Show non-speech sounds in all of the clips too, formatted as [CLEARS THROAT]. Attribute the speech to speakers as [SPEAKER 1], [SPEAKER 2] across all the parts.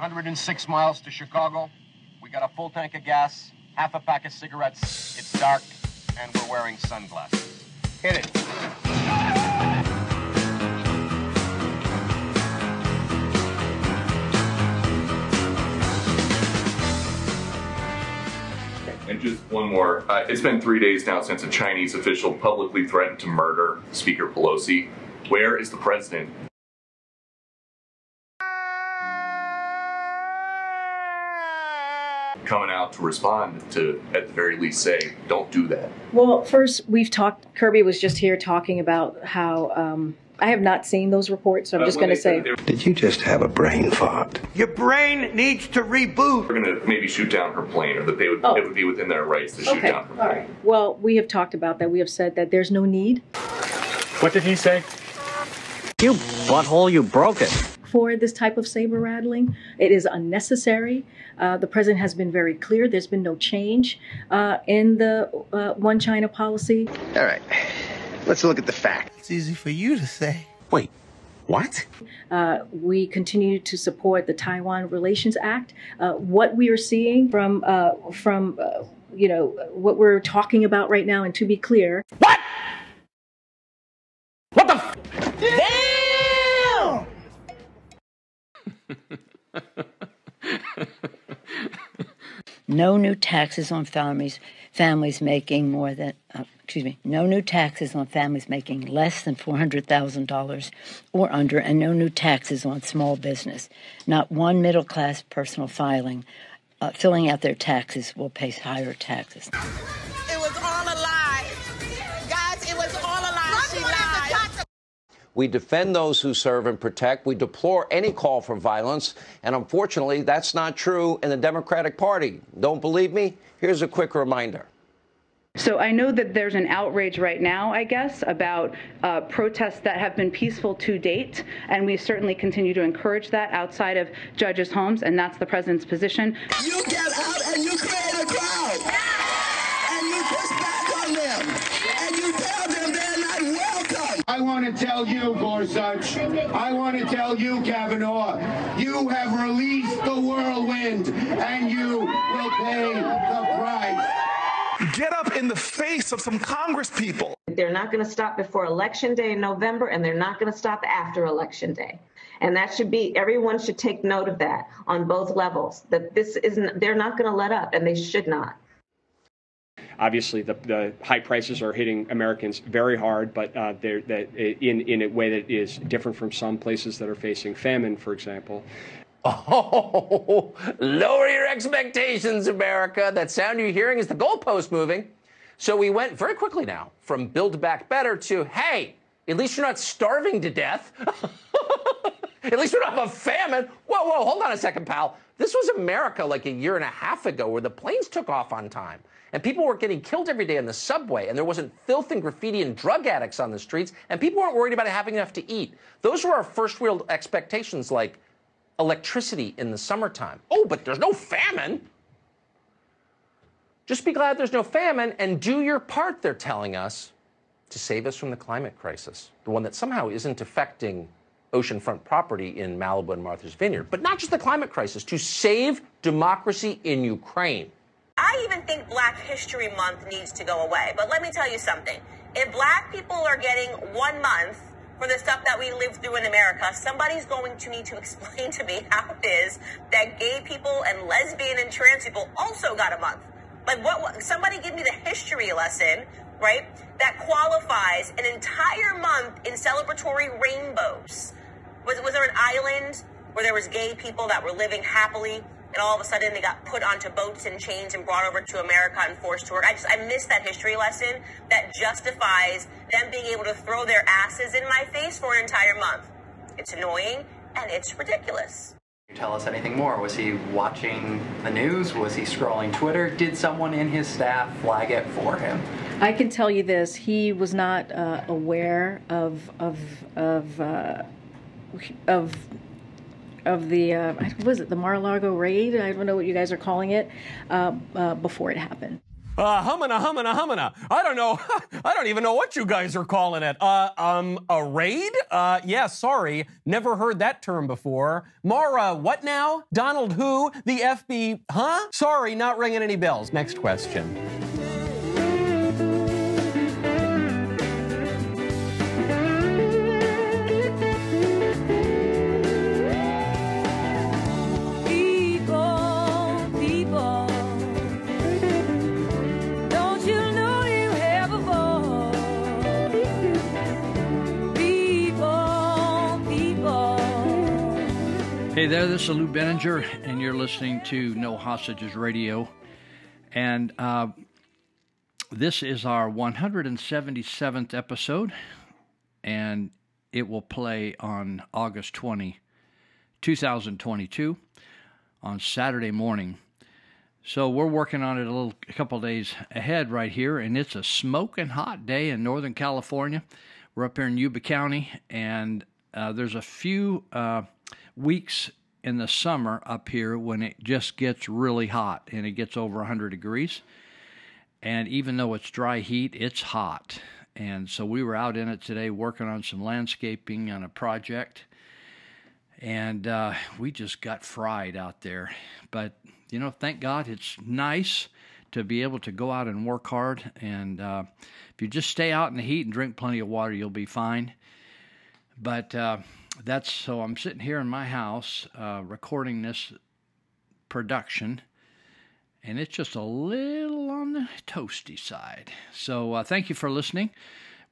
[SPEAKER 1] 106 miles to Chicago. We got a full tank of gas, half a pack of cigarettes. It's dark, and we're wearing sunglasses. Hit it.
[SPEAKER 2] And just one more. Uh, it's been three days now since a Chinese official publicly threatened to murder Speaker Pelosi. Where is the president? Coming out to respond to, at the very least, say, don't do that.
[SPEAKER 3] Well, first, we've talked, Kirby was just here talking about how, um, I have not seen those reports, so I'm
[SPEAKER 2] Uh,
[SPEAKER 3] just going to say,
[SPEAKER 4] Did you just have a brain fart?
[SPEAKER 5] Your brain needs to reboot.
[SPEAKER 2] We're going to maybe shoot down her plane, or that they would,
[SPEAKER 3] Oh.
[SPEAKER 2] it would be within their rights to shoot down her
[SPEAKER 3] all
[SPEAKER 2] plane.
[SPEAKER 3] right. Well, we have talked about that. We have said that there's no need
[SPEAKER 6] What did he say?
[SPEAKER 7] You butthole, you broke it.
[SPEAKER 3] For this type of saber rattling. It is unnecessary. Uh, the president has been very clear. There's been no change uh, in the uh, one China policy.
[SPEAKER 4] All right. Let's look at the facts.
[SPEAKER 5] It's easy for you to say.
[SPEAKER 7] Wait, what?
[SPEAKER 3] Uh, we continue to support the Taiwan Relations Act. Uh, what we are seeing from uh, from uh, you know what we're talking about right now, and to be clear,
[SPEAKER 6] What? What the? F-
[SPEAKER 8] No new taxes on families families making more than uh, excuse me, no new taxes on families making less than $400,000 or under and no new taxes on small business. Not one middle class personal filing uh, filling out their taxes will pay higher taxes.
[SPEAKER 9] We defend those who serve and protect. We deplore any call for violence. And unfortunately, that's not true in the Democratic Party. Don't believe me? Here's a quick reminder.
[SPEAKER 10] So I know that there's an outrage right now, I guess, about uh, protests that have been peaceful to date, and we certainly continue to encourage that outside of judges' homes, and that's the president's position.
[SPEAKER 5] You get out and you create a crowd. And you push back
[SPEAKER 11] I want to tell you, Gorsuch, I want to tell you, Kavanaugh, you have released the whirlwind and you will pay the price.
[SPEAKER 12] Get up in the face of some Congress people.
[SPEAKER 13] They're not going to stop before Election Day in November, and they're not going to stop after Election Day. And that should be, everyone should take note of that on both levels, that this isn't, they're not going to let up, and they should not.
[SPEAKER 6] Obviously, the, the high prices are hitting Americans very hard, but uh, they're that in in a way that is different from some places that are facing famine, for example.
[SPEAKER 14] Oh, [LAUGHS] lower your expectations, America. That sound you're hearing is the goalpost moving. So we went very quickly now from Build Back Better to, hey, at least you're not starving to death. [LAUGHS] at least we don't have a famine. Whoa, whoa, hold on a second, pal. This was America like a year and a half ago where the planes took off on time. And people weren't getting killed every day on the subway, and there wasn't filth and graffiti and drug addicts on the streets, and people weren't worried about having enough to eat. Those were our first real expectations, like electricity in the summertime. Oh, but there's no famine. Just be glad there's no famine and do your part, they're telling us, to save us from the climate crisis, the one that somehow isn't affecting oceanfront property in Malibu and Martha's Vineyard. But not just the climate crisis, to save democracy in Ukraine.
[SPEAKER 15] I even think Black History Month needs to go away. But let me tell you something. If black people are getting one month for the stuff that we live through in America, somebody's going to need to [LAUGHS] explain to me how it is that gay people and lesbian and trans people also got a month. Like what, somebody give me the history lesson, right? That qualifies an entire month in celebratory rainbows. Was, was there an island where there was gay people that were living happily and all of a sudden they got put onto boats and chains and brought over to America and forced to work. I just I miss that history lesson that justifies them being able to throw their asses in my face for an entire month. It's annoying and it's ridiculous.
[SPEAKER 16] You Tell us anything more. Was he watching the news? Was he scrolling Twitter? Did someone in his staff flag it for him?
[SPEAKER 3] I can tell you this: he was not uh, aware of of of uh, of of the uh, what was it the Mar-a-Lago raid? I don't know what you guys are calling it uh, uh, before it happened.
[SPEAKER 17] Uh, hummina, hummina, hummina. I don't know. [LAUGHS] I don't even know what you guys are calling it. Uh, um, a raid? Uh, yeah, sorry. Never heard that term before. Mara, what now? Donald who? The FB, huh? Sorry, not ringing any bells. Next question.
[SPEAKER 18] Hey there, this is Lou Benninger, and you're listening to No Hostages Radio. And uh, this is our 177th episode, and it will play on August 20, 2022, on Saturday morning. So we're working on it a little, a couple days ahead right here, and it's a smoking hot day in Northern California. We're up here in Yuba County, and uh, there's a few uh, weeks in the summer up here when it just gets really hot and it gets over 100 degrees. And even though it's dry heat, it's hot. And so we were out in it today working on some landscaping on a project. And uh, we just got fried out there. But, you know, thank God it's nice to be able to go out and work hard. And uh, if you just stay out in the heat and drink plenty of water, you'll be fine. But uh, that's so I'm sitting here in my house uh, recording this production, and it's just a little on the toasty side. So uh, thank you for listening.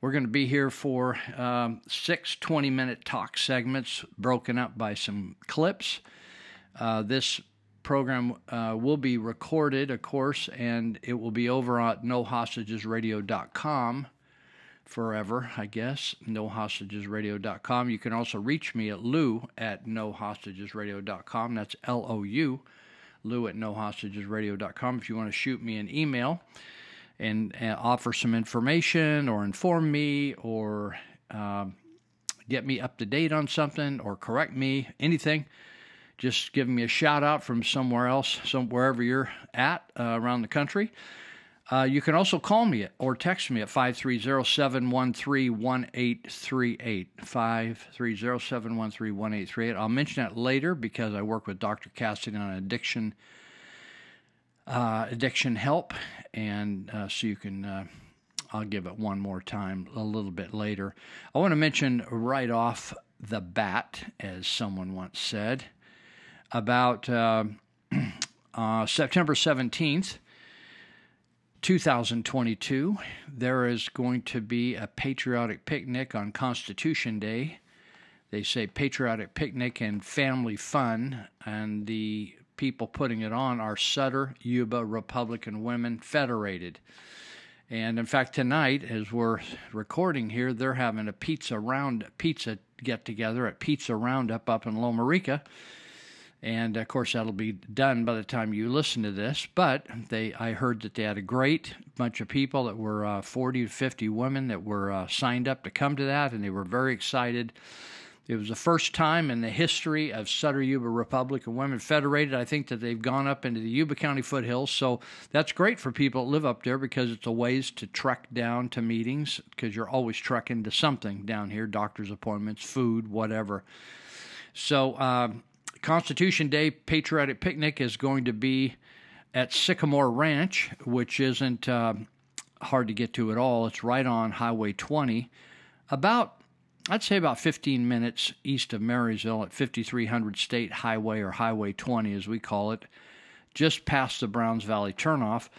[SPEAKER 18] We're going to be here for um, six 20 minute talk segments broken up by some clips. Uh, this program uh, will be recorded, of course, and it will be over at nohostagesradio.com forever, I guess. NoHostagesRadio.com. You can also reach me at lou at NoHostagesRadio.com. That's L O U, lou at NoHostagesRadio.com. If you want to shoot me an email and, uh, offer some information or inform me or um, get me up to date on something or correct me, anything, just give me a shout out from somewhere else, some wherever you're at uh, around the country. Uh, you can also call me or text me at 530-713-1838. 530-713-1838. I'll mention that later because I work with Dr. Cassidy on addiction uh, addiction help, and uh, so you can. Uh, I'll give it one more time a little bit later. I want to mention right off the bat, as someone once said, about uh, [CLEARS THROAT] uh, September 17th. 2022, there is going to be a patriotic picnic on Constitution Day. They say patriotic picnic and family fun, and the people putting it on are Sutter Yuba Republican Women Federated. And in fact, tonight, as we're recording here, they're having a pizza round pizza get together at Pizza Roundup up in Loma Rica and of course that'll be done by the time you listen to this but they i heard that they had a great bunch of people that were uh, 40 to 50 women that were uh, signed up to come to that and they were very excited it was the first time in the history of Sutter Yuba Republican Women Federated. I think that they've gone up into the Yuba County foothills, so that's great for people that live up there because it's a ways to trek down to meetings because you're always trekking to something down here, doctor's appointments, food, whatever. So um, Constitution Day Patriotic Picnic is going to be at Sycamore Ranch, which isn't uh, hard to get to at all. It's right on Highway 20, about I'd say about 15 minutes east of Marysville at 5300 State Highway or Highway 20 as we call it, just past the Browns Valley turnoff.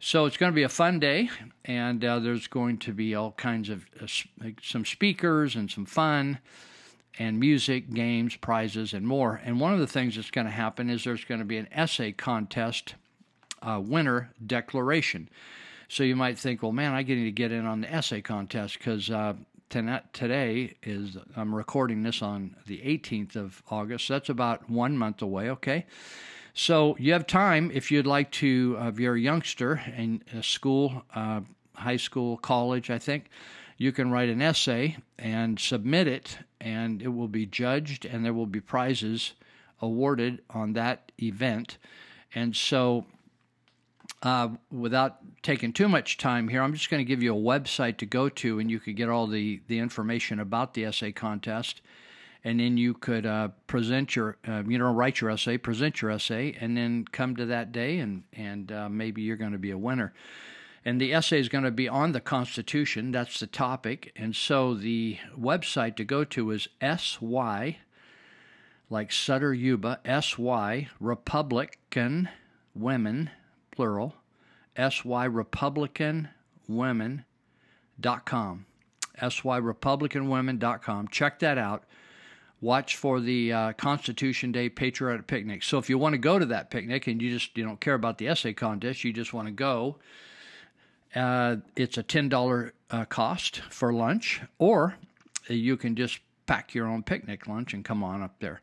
[SPEAKER 18] So it's going to be a fun day, and uh, there's going to be all kinds of uh, some speakers and some fun and music, games, prizes, and more. And one of the things that's going to happen is there's going to be an essay contest uh, winner declaration. So you might think, well, man, I get to get in on the essay contest because uh, today is I'm recording this on the 18th of August. So that's about one month away. Okay. So you have time if you'd like to, uh, if you're a youngster in a school, uh, high school, college, I think, you can write an essay and submit it, and it will be judged, and there will be prizes awarded on that event. And so uh, without taking too much time here, I'm just going to give you a website to go to, and you could get all the, the information about the essay contest. And then you could uh, present your, uh, you know, write your essay, present your essay, and then come to that day, and and uh, maybe you're going to be a winner. And the essay is going to be on the Constitution. That's the topic. And so the website to go to is sy, like Sutter Yuba, sy Republican Women, plural, sy Republican Women dot Women.com. SYRepublicanWomen.com. Check that out. Watch for the uh, Constitution Day Patriotic Picnic. So if you want to go to that picnic and you just you don't care about the essay contest, you just want to go, uh, it's a $10 uh, cost for lunch, or you can just pack your own picnic lunch and come on up there.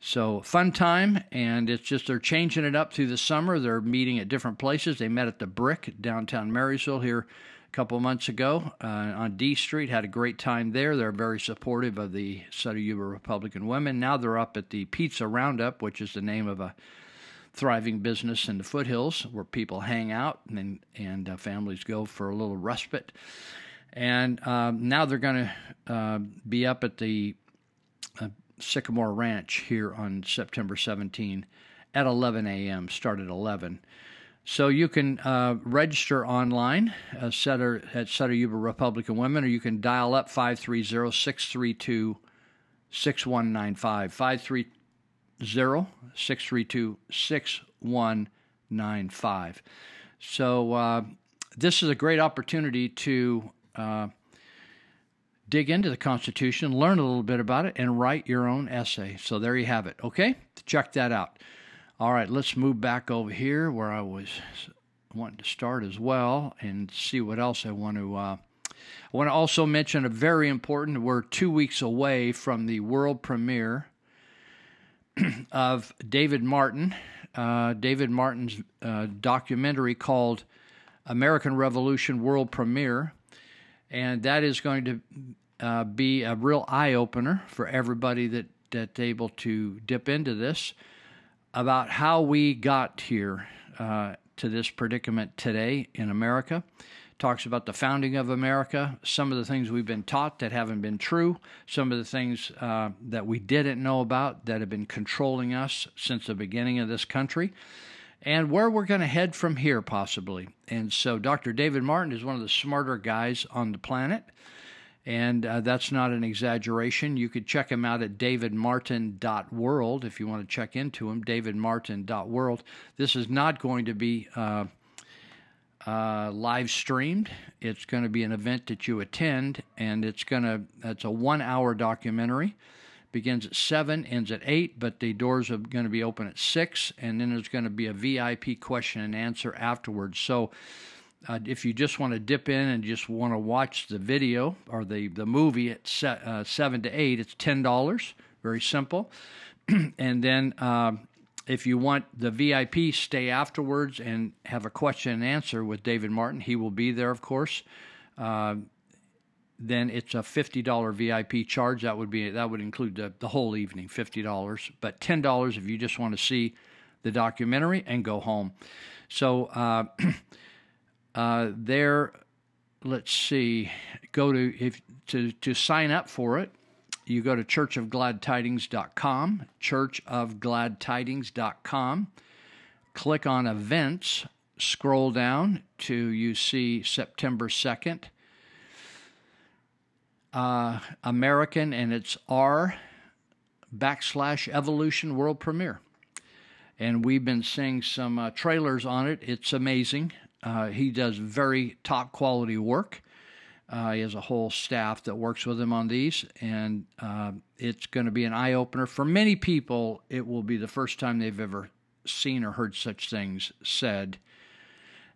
[SPEAKER 18] So fun time, and it's just they're changing it up through the summer. They're meeting at different places. They met at the Brick downtown Marysville here a couple months ago uh, on D Street. Had a great time there. They're very supportive of the Sutter Yuba Republican women. Now they're up at the Pizza Roundup, which is the name of a thriving business in the foothills where people hang out and and uh, families go for a little respite. And um, now they're going to uh, be up at the uh, Sycamore Ranch here on September 17 at 11 a.m. Start at 11. So you can uh, register online uh, Sutter, at Sutter Yuba Republican Women, or you can dial up 530 632 6195. 530 632 6195. So uh, this is a great opportunity to uh, dig into the Constitution, learn a little bit about it, and write your own essay. So there you have it. Okay? Check that out. All right, let's move back over here where I was wanting to start as well and see what else I want to. Uh, I want to also mention a very important. We're two weeks away from the world premiere [CLEARS THROAT] of David Martin, uh, David Martin's uh, documentary called American Revolution World Premiere. And that is going to uh, be a real eye opener for everybody that, that's able to dip into this about how we got here uh, to this predicament today in America talks about the founding of America, some of the things we've been taught that haven't been true, some of the things uh, that we didn't know about that have been controlling us since the beginning of this country, and where we're going to head from here, possibly. And so, Dr. David Martin is one of the smarter guys on the planet. And uh, that's not an exaggeration. You could check him out at davidmartin.world if you want to check into him, davidmartin.world. This is not going to be uh, uh, live streamed. It's going to be an event that you attend, and it's going to it's a one hour documentary. Begins at seven, ends at eight, but the doors are going to be open at six, and then there's going to be a VIP question and answer afterwards. So. Uh, if you just want to dip in and just want to watch the video or the, the movie at se- uh, 7 to 8, it's $10. Very simple. [CLEARS THROAT] and then uh, if you want the VIP, stay afterwards and have a question and answer with David Martin. He will be there, of course. Uh, then it's a fifty dollar VIP charge. That would be that would include the, the whole evening, fifty dollars. But ten dollars if you just want to see the documentary and go home. So uh, [CLEARS THROAT] uh, there, let's see. Go to if to to sign up for it you go to churchofgladtidings.com, churchofgladtidings.com, click on events, scroll down to you see September 2nd, uh, American, and it's R backslash evolution world premiere. And we've been seeing some uh, trailers on it. It's amazing. Uh, he does very top quality work. Uh, he has a whole staff that works with him on these, and uh, it's going to be an eye opener for many people. It will be the first time they've ever seen or heard such things said.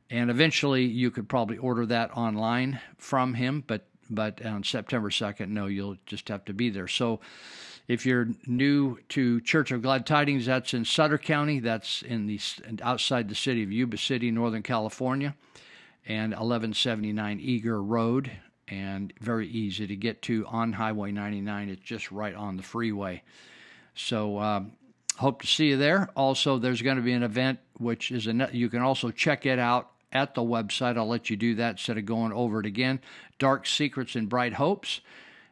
[SPEAKER 18] And eventually, you could probably order that online from him, but but on September second, no, you'll just have to be there. So, if you're new to Church of Glad Tidings, that's in Sutter County. That's in the outside the city of Yuba City, Northern California and 1179 Eager Road, and very easy to get to on Highway 99. It's just right on the freeway. So, uh, hope to see you there. Also, there's going to be an event which is a you can also check it out at the website. I'll let you do that instead of going over it again. Dark Secrets and Bright Hopes.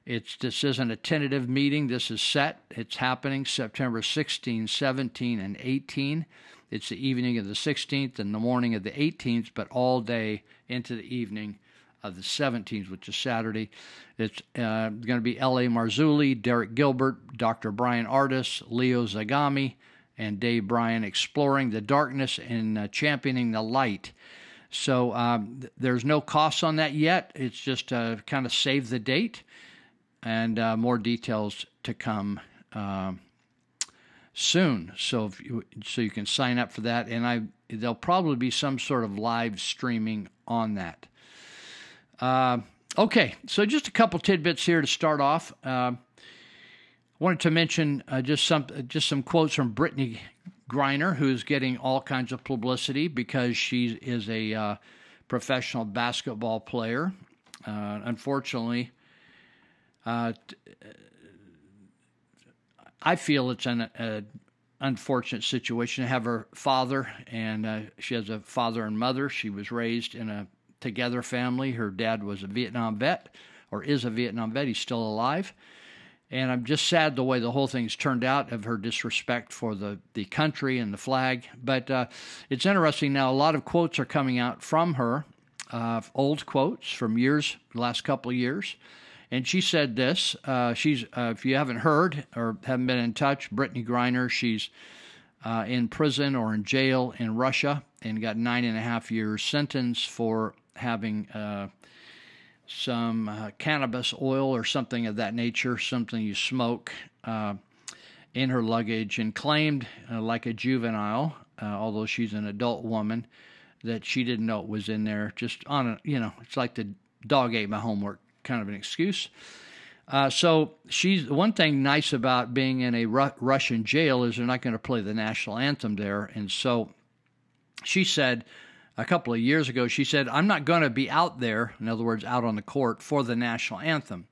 [SPEAKER 18] It's this isn't a tentative meeting. This is set. It's happening September 16, 17, and 18. It's the evening of the 16th and the morning of the 18th, but all day into the evening of the 17th, which is Saturday. It's uh, going to be L.A. Marzulli, Derek Gilbert, Dr. Bryan Ardis, Leo Zagami, and Dave Bryan exploring the darkness and uh, championing the light. So um, th- there's no costs on that yet. It's just uh, kind of save the date, and uh, more details to come um, soon. So if you, so you can sign up for that, and I there'll probably be some sort of live streaming on that. Uh, okay, so just a couple tidbits here to start off. Uh, wanted to mention uh, just some just some quotes from Brittney Griner, who's getting all kinds of publicity because she is a uh, professional basketball player. Uh, unfortunately, uh, I feel it's an a unfortunate situation to have her father, and uh, she has a father and mother. She was raised in a together family. Her dad was a Vietnam vet, or is a Vietnam vet. He's still alive. And I'm just sad the way the whole thing's turned out of her disrespect for the, the country and the flag. But uh, it's interesting now, a lot of quotes are coming out from her, uh, old quotes from years, the last couple of years. And she said this. Uh, she's, uh, if you haven't heard or haven't been in touch, Brittney Griner, she's uh, in prison or in jail in Russia and got nine and a half years sentence for having uh, some uh, cannabis oil or something of that nature, something you smoke, uh, in her luggage, and claimed, like a juvenile, although she's an adult woman, that she didn't know it was in there. Just on a, you know, it's like the dog ate my homework kind of an excuse. Uh, so she's one thing nice about being in a Ru- Russian jail is they're not going to play the national anthem there, and so she said a couple of years ago, she said, I'm not going to be out there, in other words, out on the court for the national anthem.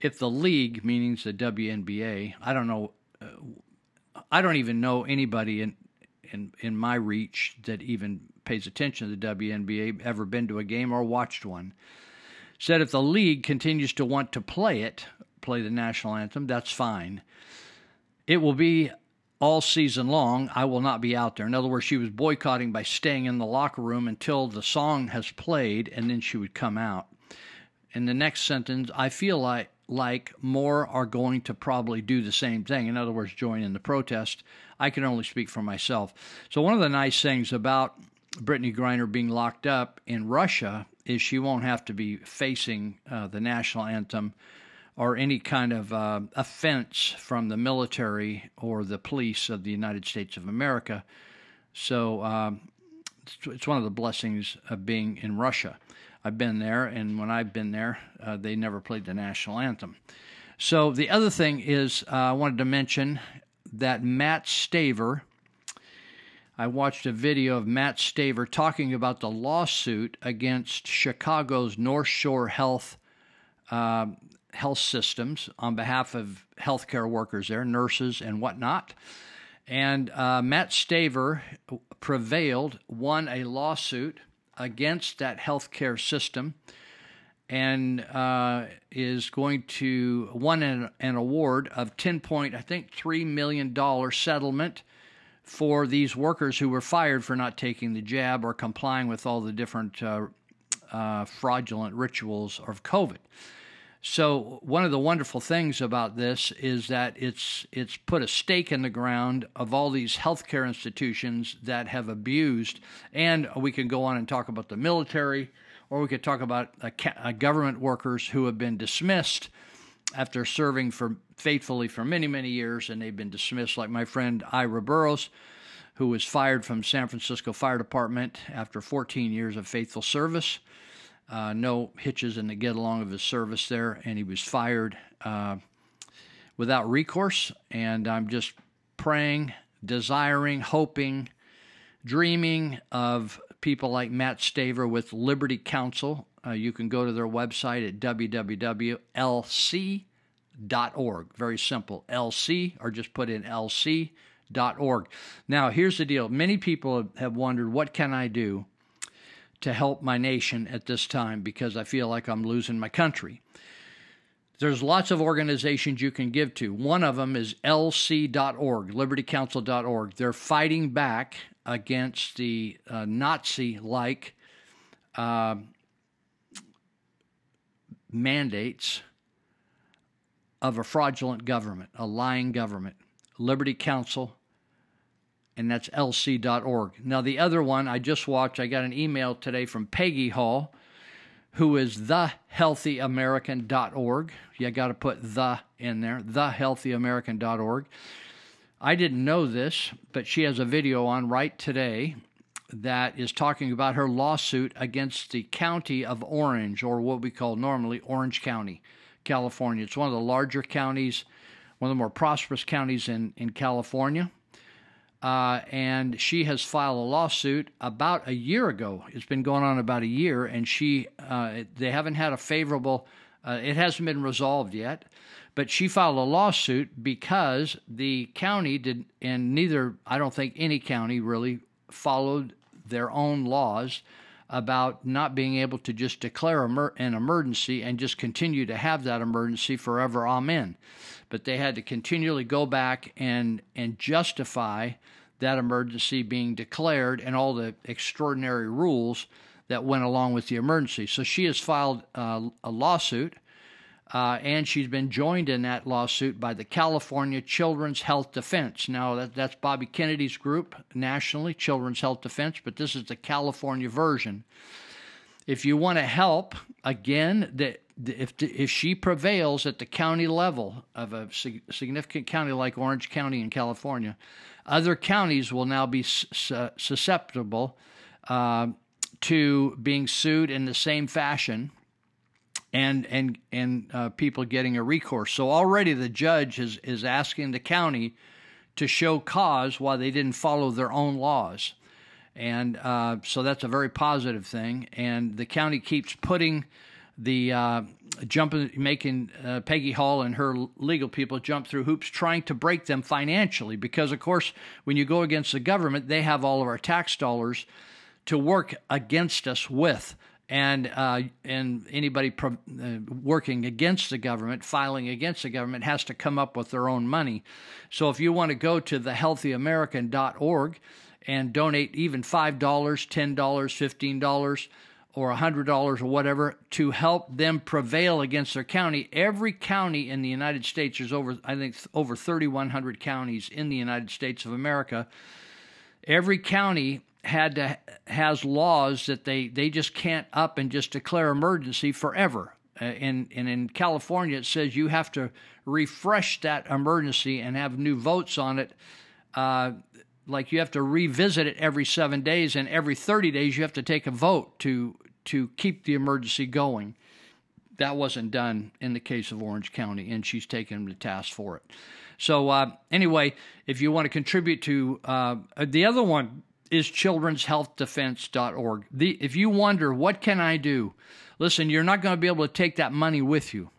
[SPEAKER 18] If the league, meaning the WNBA, I don't know, uh, I don't even know anybody in, in, in my reach that even pays attention to the WNBA, ever been to a game or watched one, said if the league continues to want to play it, play the national anthem, that's fine. It will be all season long, I will not be out there. In other words, she was boycotting by staying in the locker room until the song has played and then she would come out. In the next sentence, I feel like like more are going to probably do the same thing. In other words, join in the protest. I can only speak for myself. So one of the nice things about Brittney Griner being locked up in Russia is she won't have to be facing uh, the national anthem or any kind of uh, offense from the military or the police of the United States of America. So um, it's, one of the blessings of being in Russia. I've been there, and when I've been there, uh, they never played the national anthem. So the other thing is, uh, I wanted to mention that Matt Staver. I watched a video of Matt Staver talking about the lawsuit against Chicago's North Shore Health uh, health systems on behalf of healthcare workers there, nurses and whatnot. And uh, Matt Staver prevailed, won a lawsuit against that healthcare system, and uh, is going to won an, an, award of ten point I think three million dollar settlement for these workers who were fired for not taking the jab or complying with all the different uh, uh fraudulent rituals of COVID. So one of the wonderful things about this is that it's it's put a stake in the ground of all these healthcare institutions that have abused, and we can go on and talk about the military, or we could talk about government workers who have been dismissed after serving for faithfully for many many years, and they've been dismissed. Like my friend Ira Burrows, who was fired from San Francisco Fire Department after 14 years of faithful service. Uh, no hitches in the get along of his service there, and he was fired uh, without recourse. And I'm just praying, desiring, hoping, dreaming of people like Matt Staver with Liberty Counsel. Uh, you can go to their website at www.lc.org. Very simple, LC, or just put in LC org. Now, here's the deal. Many people have wondered, what can I do to help my nation at this time because I feel like I'm losing my country? There's lots of organizations you can give to. One of them is lc.org, libertycounsel.org. They're fighting back against the uh, Nazi like uh, mandates of a fraudulent government, a lying government. Liberty Counsel, and that's lc.org. Now, the other one I just watched, I got an email today from Peggy Hall, who is thehealthyamerican.org. You got to put the in there, thehealthyamerican.org. I didn't know this, but she has a video on right today that is talking about her lawsuit against the county of Orange, or what we call normally Orange County, California. It's one of the larger counties, one of the more prosperous counties in, in California. Uh, and she has filed a lawsuit about a year ago. It's been going on about a year, and she uh, they haven't had a favorable. Uh, it hasn't been resolved yet, but she filed a lawsuit because the county did, and neither I don't think any county really followed their own laws about not being able to just declare an emergency and just continue to have that emergency forever. Amen. But they had to continually go back and and justify that emergency being declared and all the extraordinary rules that went along with the emergency. So she has filed uh, a lawsuit uh, and she's been joined in that lawsuit by the California Children's Health Defense. Now, that, that's Bobby Kennedy's group nationally, Children's Health Defense, but this is the California version. If you want to help, again, the, if, if she prevails at the county level of a significant county like Orange County in California, other counties will now be susceptible uh, to being sued in the same fashion and and and uh, people getting a recourse. So already the judge is is asking the county to show cause why they didn't follow their own laws, and uh, so that's a very positive thing. And the county keeps putting the uh, jumping, making uh, Peggy Hall and her legal people jump through hoops, trying to break them financially. Because of course, when you go against the government, they have all of our tax dollars to work against us with and uh, and anybody pro- uh, working against the government, filing against the government, has to come up with their own money. So if you want to go to thehealthyamerican.org and donate even five dollars, ten dollars, fifteen dollars, or a hundred dollars or whatever to help them prevail against their county. Every county in the United States, there's over I think over 3,100 counties in the United States of America. Every county had to has laws that they they just can't up and just declare emergency forever. Uh, and and in California, it says you have to refresh that emergency and have new votes on it. Uh, like you have to revisit it every seven days, and every thirty days you have to take a vote to to keep the emergency going. That wasn't done in the case of Orange County, and she's taken the task for it. So uh, anyway, if you want to contribute to uh, the other one is children'shealthdefense.org. The, if you wonder, what can I do? Listen, you're not going to be able to take that money with you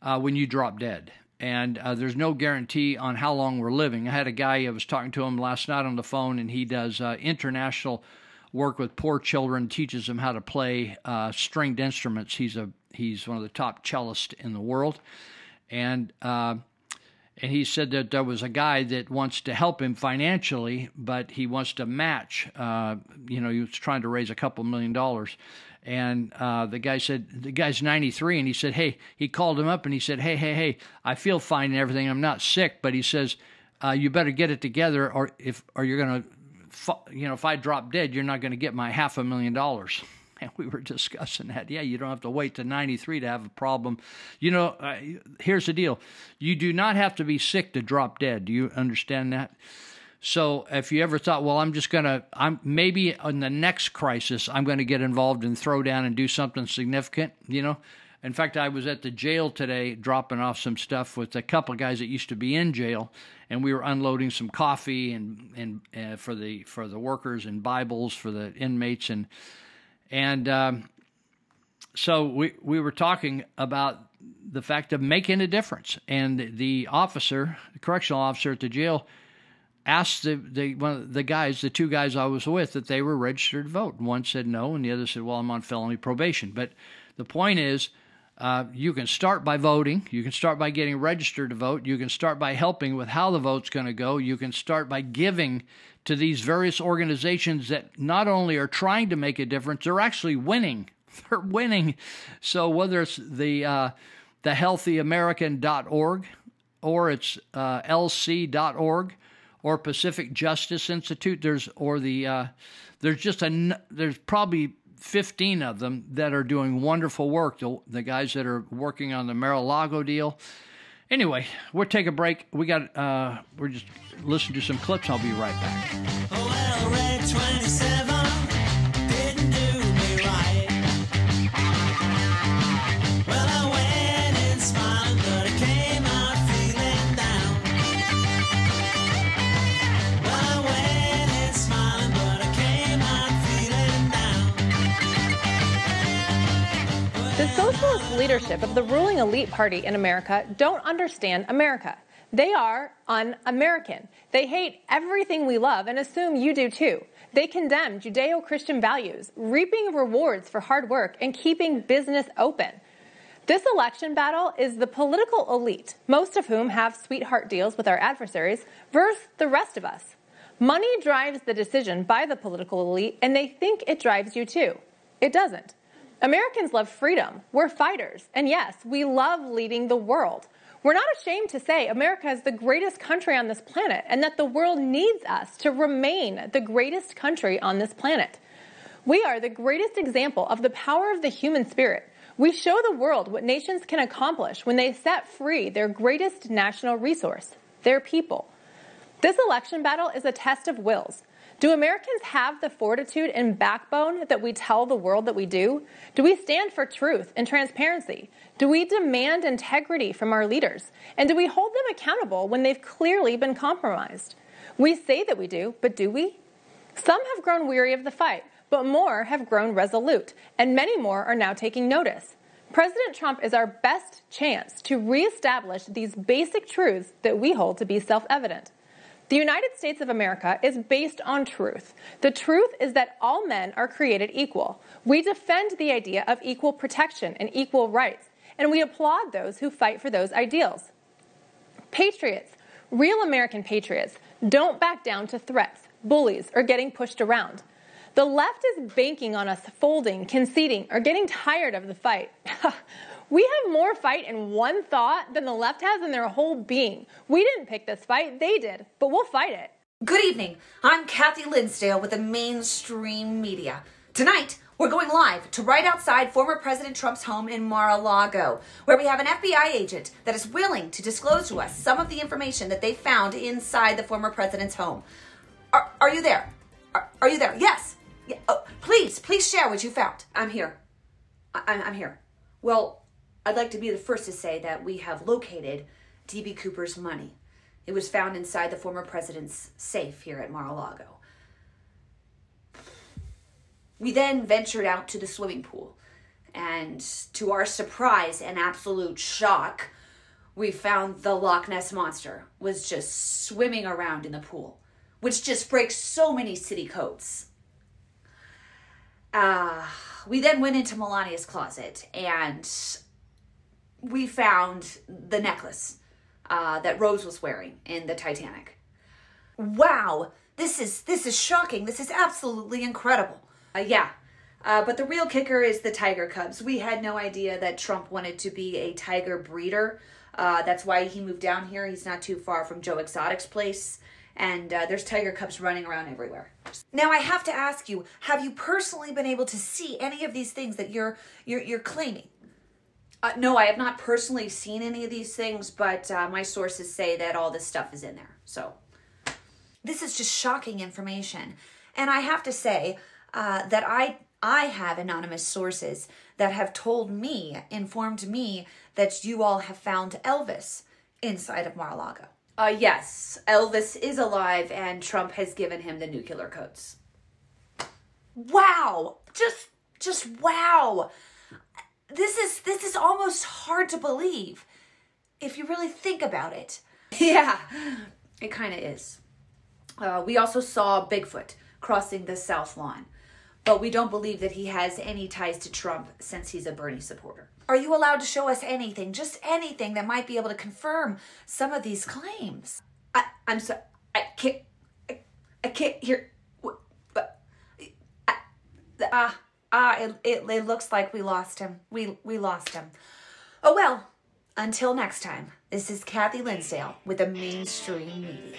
[SPEAKER 18] uh, when you drop dead. And uh, there's no guarantee on how long we're living. I had a guy, I was talking to him last night on the phone, and he does uh, international work with poor children, teaches them how to play uh, stringed instruments. He's, a, he's one of the top cellists in the world. And uh, and he said that there was a guy that wants to help him financially, but he wants to match. Uh, you know, he was trying to raise a couple million dollars, and uh, the guy said the guy's 93, and he said, hey, he called him up and he said, hey, hey, hey, I feel fine and everything. I'm not sick, but he says, uh, you better get it together, or if or you're gonna, you know, if I drop dead, you're not going to get my half a million dollars and [LAUGHS] we were discussing that. Yeah, you don't have to wait to 93 to have a problem. You know, uh, here's the deal you do not have to be sick to drop dead. Do you understand that? So if you ever thought, well, I'm just gonna, I'm maybe in the next crisis, I'm going to get involved and throw down and do something significant. You know, in fact, I was at the jail today dropping off some stuff with a couple of guys that used to be in jail, and we were unloading some coffee and and uh, for the for the workers and Bibles for the inmates and and um, so we, we were talking about the fact of making a difference. And the officer, the correctional officer at the jail, asked the, the one of the guys, the two guys I was with, that they were registered to vote. One said no, and the other said, "Well, I'm on felony probation." But the point is, uh, you can start by voting. You can start by getting registered to vote. You can start by helping with how the vote's going to go. You can start by giving to these various organizations that not only are trying to make a difference, they're actually winning. [LAUGHS] They're winning. So whether it's the uh, the healthyamerican.org or it's uh, lc.org or Pacific Justice Institute. There's or the uh, there's just a there's probably 15 of them that are doing wonderful work. The, the guys that are working on the Mar-a-Lago deal. Anyway, we'll take a break. We got uh, we're just listening to some clips. I'll be right back.
[SPEAKER 19] Leadership of the ruling elite party in America don't understand America. They are un American. They hate everything we love and assume you do too. They condemn Judeo Christian values, reaping rewards for hard work, and keeping business open. This election battle is the political elite, most of whom have sweetheart deals with our adversaries, versus the rest of us. Money drives the decision by the political elite, and they think it drives you too. It doesn't. Americans love freedom. We're fighters. And yes, we love leading the world. We're not ashamed to say America is the greatest country on this planet and that the world needs us to remain the greatest country on this planet. We are the greatest example of the power of the human spirit. We show the world what nations can accomplish when they set free their greatest national resource, their people. This election battle is a test of wills. Do Americans have the fortitude and backbone that we tell the world that we do? Do we stand for truth and transparency? Do we demand integrity from our leaders? And do we hold them accountable when they've clearly been compromised? We say that we do, but do we? Some have grown weary of the fight, but more have grown resolute, and many more are now taking notice. President Trump is our best chance to reestablish these basic truths that we hold to be self evident. The United States of America is based on truth. The truth is that all men are created equal. We defend the idea of equal protection and equal rights, and we applaud those who fight for those ideals. Patriots, real American patriots, don't back down to threats, bullies, or getting pushed around. The left is banking on us folding, conceding, or getting tired of the fight. [LAUGHS] We have more fight in one thought than the left has in their whole being. We didn't pick this fight, they did, but we'll fight it.
[SPEAKER 20] Good evening. I'm Kathy Linsdale with the mainstream media. Tonight, we're going live to right outside former President Trump's home in Mar a Lago, where we have an FBI agent that is willing to disclose to us some of the information that they found inside the former president's home. Are, are you there? Are, are you there? Yes. Yeah. Oh, please, please share what you found. I'm here. I, I'm here. Well, I'd like to be the first to say that we have located D.B. Cooper's money. It was found inside the former president's safe here at Mar a Lago. We then ventured out to the swimming pool, and to our surprise and absolute shock, we found the Loch Ness Monster was just swimming around in the pool, which just breaks so many city codes. Uh, we then went into Melania's closet and we found the necklace uh, that Rose was wearing in the Titanic. Wow, this is this is shocking. This is absolutely incredible. Uh, yeah, uh, but the real kicker is the tiger cubs. We had no idea that Trump wanted to be a tiger breeder. Uh, that's why he moved down here. He's not too far from Joe Exotic's place, and uh, there's tiger cubs running around everywhere. Now I have to ask you: Have you personally been able to see any of these things that you're you're, you're claiming? Uh, no, I have not personally seen any of these things, but uh, my sources say that all this stuff is in there. So, this is just shocking information. And I have to say uh, that I I have anonymous sources that have told me, informed me that you all have found Elvis inside of Mar-a-Lago. Uh, yes, Elvis is alive, and Trump has given him the nuclear codes. Wow! Just, just wow! This is this is almost hard to believe if you really think about it. [LAUGHS] Yeah, it kind of is. Uh, we also saw Bigfoot crossing the South Lawn, but we don't believe that he has any ties to Trump since he's a Bernie supporter. Are you allowed to show us anything, just anything that might be able to confirm some of these claims? I, I'm sorry, I can't, I, I can't hear. what- But ah, ah, it, it, it looks like we lost him. We we lost him. Oh well. Until next time, this is Kathy Linsdale with the mainstream media.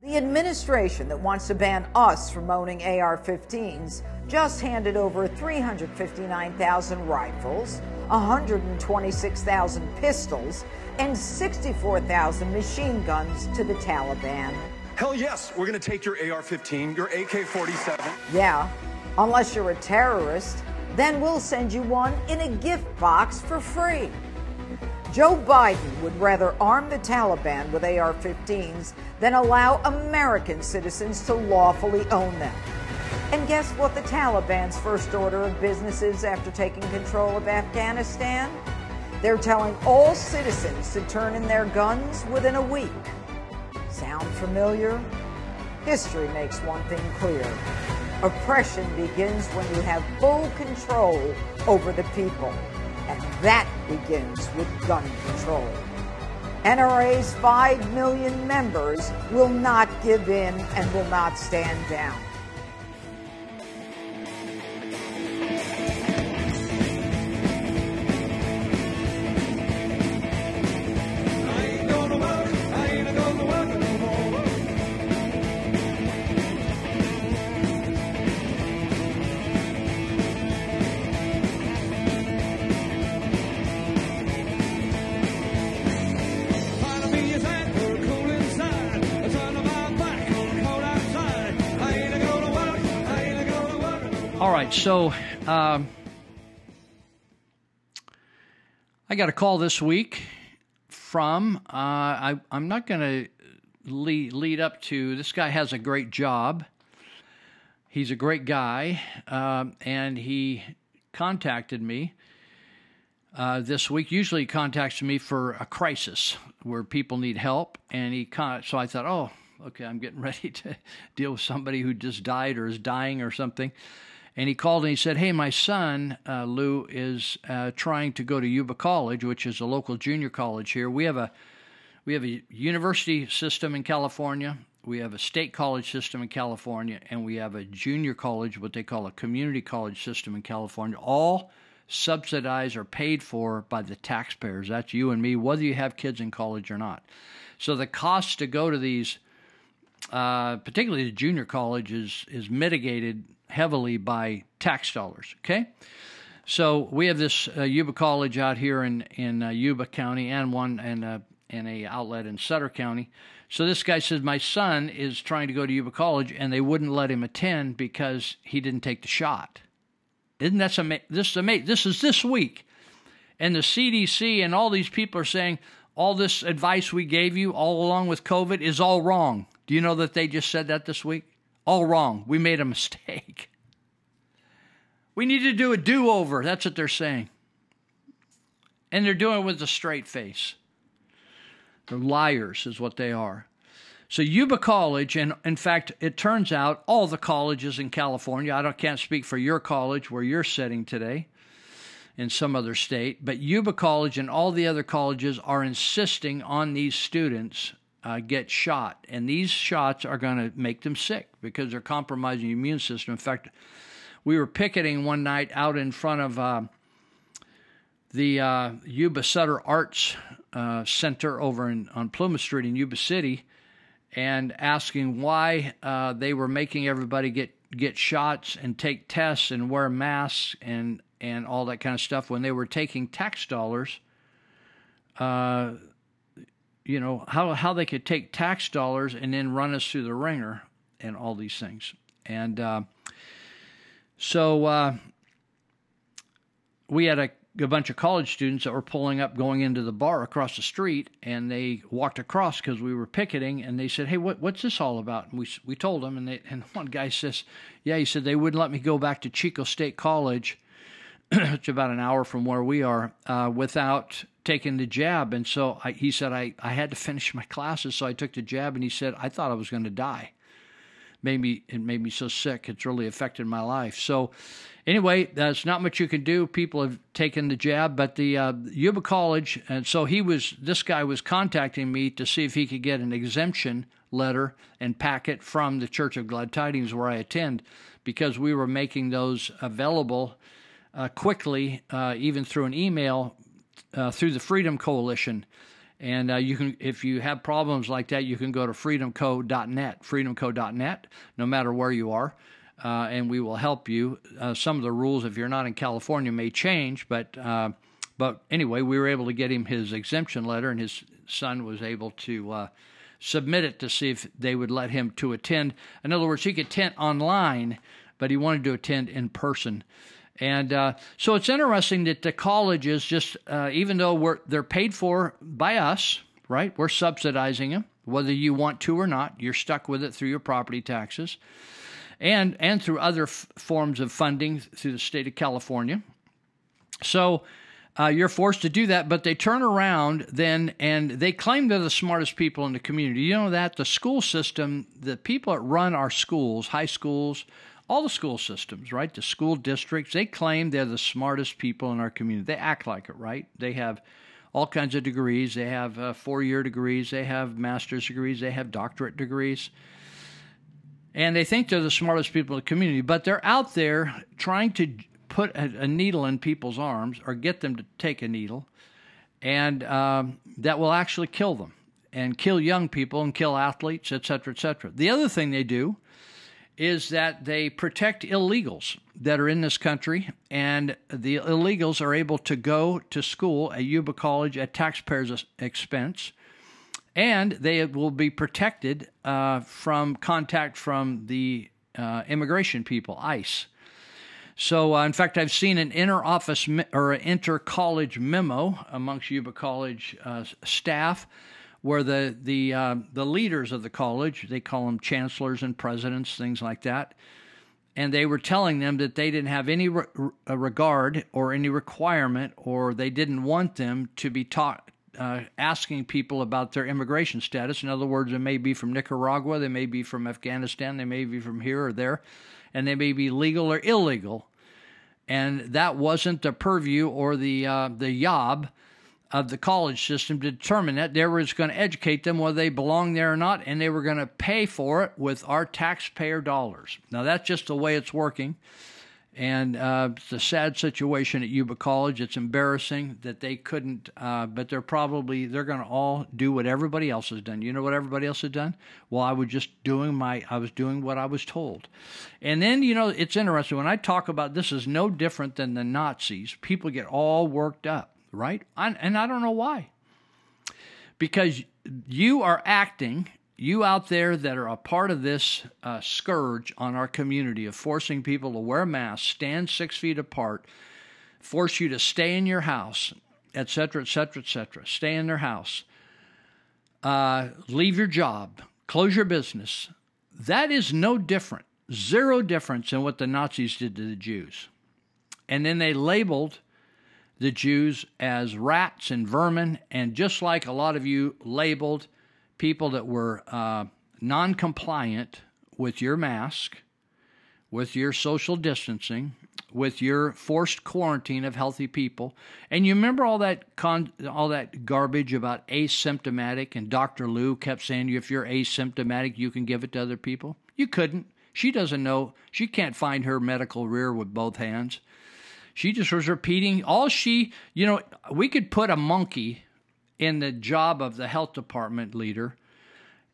[SPEAKER 12] The administration that wants to ban us from owning AR 15s just handed over 359,000 rifles, 126,000 pistols, and 64,000 machine guns to the Taliban.
[SPEAKER 17] Hell yes, we're going to take your AR 15, your AK 47.
[SPEAKER 12] Yeah, unless you're a terrorist, then we'll send you one in a gift box for free. Joe Biden would rather arm the Taliban with AR 15s than allow American citizens to lawfully own them. And guess what the Taliban's first order of business is after taking control of Afghanistan? They're telling all citizens to turn in their guns within a week. Sound familiar? History makes one thing clear. Oppression begins when you have full control over the people. And that begins with gun control. NRA's 5 million members will not give in and will not stand down.
[SPEAKER 18] Right, so um, I got a call this week from, uh, I, I'm not going to lead, lead up to, this guy has a great job. He's a great guy, um, and he contacted me uh, this week. Usually, he contacts me for a crisis where people need help, and he con- so I thought, oh, okay, I'm getting [LAUGHS] ready to deal with somebody who just died or is dying or something. And he called and he said, "Hey, my son uh, Lou is uh, trying to go to Yuba College, which is a local junior college here. We have a we have a university system in California." We have a state college system in California, and we have a junior college, what they call a community college system in California, all subsidized or paid for by the taxpayers. That's you and me, whether you have kids in college or not. So the cost to go to these, uh, particularly the junior college, is, is mitigated heavily by tax dollars. Okay? So we have this uh, Yuba College out here in in uh, Yuba County, and one and uh, and a outlet in Sutter County. So this guy says my son is trying to go to Yuba College, and they wouldn't let him attend because he didn't take the shot. Isn't that ama- this is amazing? This is this week, and the CDC and all these people are saying all this advice we gave you all along with COVID is all wrong. Do you know that they just said that this week? All wrong. We made a [LAUGHS] mistake. We need to do a do over. That's what they're saying. And they're doing it with a straight face. They're liars, is what they are. So Yuba College, and in fact, it turns out all the colleges in California, I can't speak for your college where you're sitting today in some other state, but Yuba College and all the other colleges are insisting on these students uh, get shot. And these shots are going to make them sick because they're compromising the immune system. In fact, we were picketing one night out in front of uh, the uh, Yuba Sutter Arts uh, Center over in, on Pluma Street in Yuba City and asking why uh, they were making everybody get, get shots and take tests and wear masks and, and all that kind of stuff when they were taking tax dollars. You know how how they could take tax dollars and then run us through the ringer and all these things. And uh, so uh, we had a, a, bunch of college students that were pulling up going into the bar across the street and they walked across because we were picketing and they said hey what, what's this all about? And we, we told them and, they, and [LAUGHS] one guy says yeah he said they wouldn't let me go back to chico state college [CLEARS THROAT] it's about an hour from where we are, uh, without taking the jab. And so I, he said, I, I had to finish my classes, so I took the jab. And he said, I thought I was going to die. Made me, it made me so sick. It's really affected my life. So, anyway, there's not much you can do. People have taken the jab, but the uh, Yuba College, and so he was, this guy was contacting me to see if he could get an exemption letter and packet from the Church of Glad Tidings where I attend because we were making those available uh, quickly, uh, even through an email uh, through the Freedom Coalition. And uh, you can, if you have problems like that, you can go to freedomco.net, freedomco.net, no matter where you are, uh, and we will help you. Some of the rules, if you're not in California, may change, but but anyway, we were able to get him his exemption letter, and his son was able to submit it to see if they would let him to attend. In other words, he could attend online, but he wanted to attend in person. And uh, so it's interesting that the colleges just, uh, even though they're paid for by us, right? We're subsidizing them, whether you want to or not. You're stuck with it through your property taxes, and and through other f- forms of funding through the state of California. So. Uh, you're forced to do that, but they turn around then and they claim they're the smartest people in the community. You know that the school system, the people that run our schools, high schools, all the school systems, right? The school districts, they claim they're the smartest people in our community. They act like it, right? They have all kinds of degrees. They have uh, four year degrees, they have master's degrees, they have doctorate degrees. And they think they're the smartest people in the community, but they're out there trying to put a, a needle in people's arms or get them to take a needle, and um, that will actually kill them and kill young people and kill athletes, et cetera, et cetera. The other thing they do is that they protect illegals that are in this country, and the illegals are able to go to school at Yuba College at taxpayers' expense, and they will be protected uh, from contact from the uh, immigration people, ICE. So, uh, in fact, I've seen an inter-office me- or an inter-college memo amongst Yuba College uh, staff where the the uh, the leaders of the college, they call them chancellors and presidents, things like that, and they were telling them that they didn't have any re- regard or any requirement, or they didn't want them to be taught. Uh, asking people about their immigration status. In other words, they may be from Nicaragua, they may be from Afghanistan, they may be from here or there, and they may be legal or illegal. And that wasn't the purview or the uh, the job of the college system to determine that. They were going to educate them whether they belong there or not, and they were going to pay for it with our taxpayer dollars. Now, that's just the way it's working. And uh, it's a sad situation at Yuba College. It's embarrassing that they couldn't, uh, but they're probably they're going to all do what everybody else has done. You know what everybody else has done? Well, I was just doing my, I was doing what I was told. And then you know it's interesting when I talk about this is no different than the Nazis. People get all worked up right? and I don't know why. Because you are acting, you out there that are a part of this uh, scourge on our community of forcing people to wear masks, stand six feet apart, force you to stay in your house, etc., etc., etc., stay in their house, uh, leave your job, close your business. That is no different, zero difference in what the Nazis did to the Jews. And then they labeled the Jews as rats and vermin, and just like a lot of you labeled people that were uh, non compliant with your mask, with your social distancing, with your forced quarantine of healthy people. And you remember all that con- all that garbage about asymptomatic and Dr. Luu kept saying if you're asymptomatic you can give it to other people. You couldn't. She doesn't know. She can't find her medical rear with both hands. She just was repeating all she, you know, we could put a monkey in the job of the health department leader.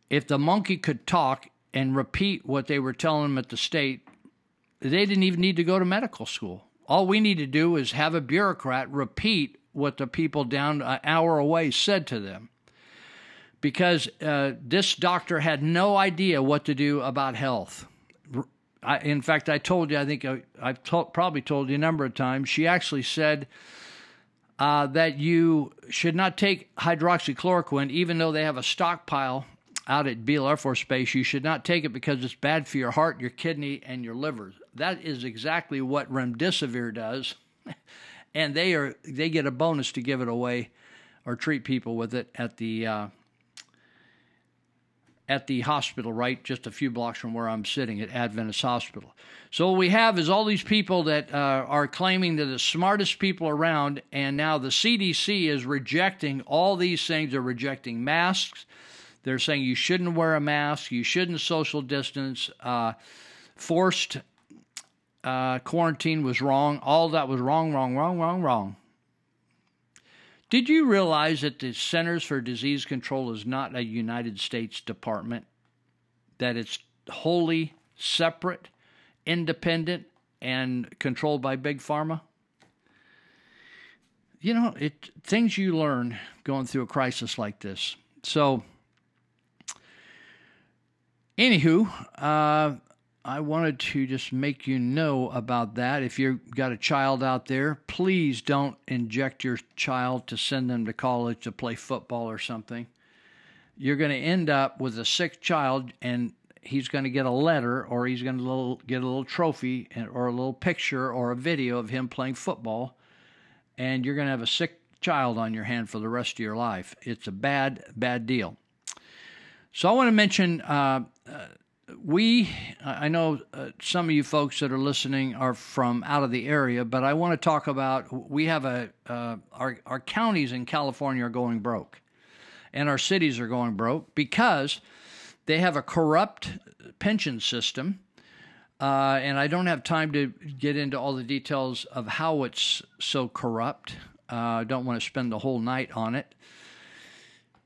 [SPEAKER 18] If the monkey could talk and repeat what they were telling him at the state, they didn't even need to go to medical school. All we need to do is have a bureaucrat repeat what the people down an hour away said to them. Because uh, this doctor had no idea what to do about health. I, in fact, I told you, I think I, have probably told you a number of times, she actually said uh, that you should not take hydroxychloroquine, even though they have a stockpile out at Beale Air Force Base. You should not take it because it's bad for your heart, your kidney, and your liver. That is exactly what remdesivir does. [LAUGHS] and they are they get a bonus to give it away or treat people with it at the uh, at the hospital, right, just a few blocks from where I'm sitting at Adventist Hospital. So what we have is all these people that uh, are claiming they're the smartest people around, and now the CDC is rejecting all these things. They're rejecting masks. They're saying you shouldn't wear a mask, you shouldn't social distance. Uh, forced uh, quarantine was wrong. All that was wrong, wrong, wrong, wrong, wrong. Did you realize that the Centers for Disease Control is not a United States department? That it's wholly separate, independent, and controlled by Big Pharma? You know, it things you learn going through a crisis like this. So, anywho, uh, I wanted to just make you know about that. If you've got a child out there, please don't inject your child to send them to college to play football or something. You're going to end up with a sick child, and he's going to get a letter or he's going to get a little trophy or a little picture or a video of him playing football, and you're going to have a sick child on your hand for the rest of your life. It's a bad, bad deal. So I want to mention. Uh, uh, we, I know uh, some of you folks that are listening are from out of the area, but I want to talk about we have a, uh, our, our counties in California are going broke and our cities are going broke because they have a corrupt pension system. Uh, and I don't have time to get into all the details of how it's so corrupt. Uh, I don't want to spend the whole night on it.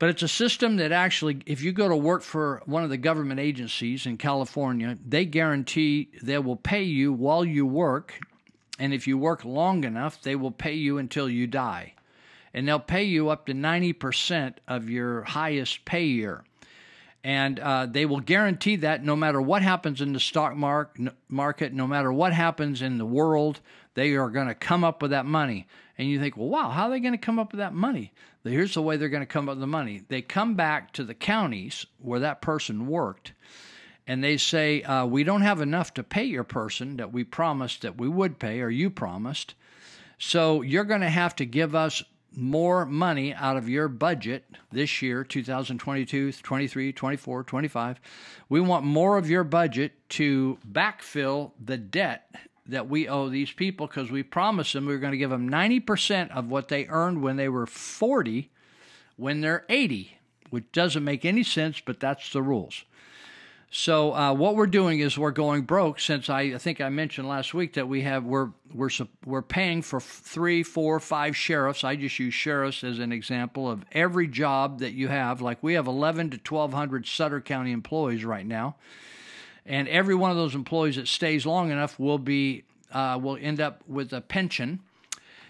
[SPEAKER 18] But it's a system that actually, if you go to work for one of the government agencies in California, they guarantee they will pay you while you work. And if you work long enough, they will pay you until you die. And they'll pay you up to 90% of your highest pay year. And uh, they will guarantee that no matter what happens in the stock market, no matter what happens in the world, they are going to come up with that money. And you think, well, wow, how are they going to come up with that money? Here's the way they're going to come up with the money. They come back to the counties where that person worked, and they say, uh, we don't have enough to pay your person that we promised that we would pay, or you promised. So you're going to have to give us more money out of your budget this year 2022 23 24 25 we want more of your budget to backfill the debt that we owe these people because we promised them we were going to give them 90% of what they earned when they were 40 when they're 80, which doesn't make any sense, but that's the rules. So uh, what we're doing is we're going broke since I, I, think I mentioned last week that we have we're we're we're paying for three, four, five sheriffs. I just use sheriffs as an example of every job that you have. Like we have 11 to 1200 Sutter County employees right now and every one of those employees that stays long enough will be uh, will end up with a pension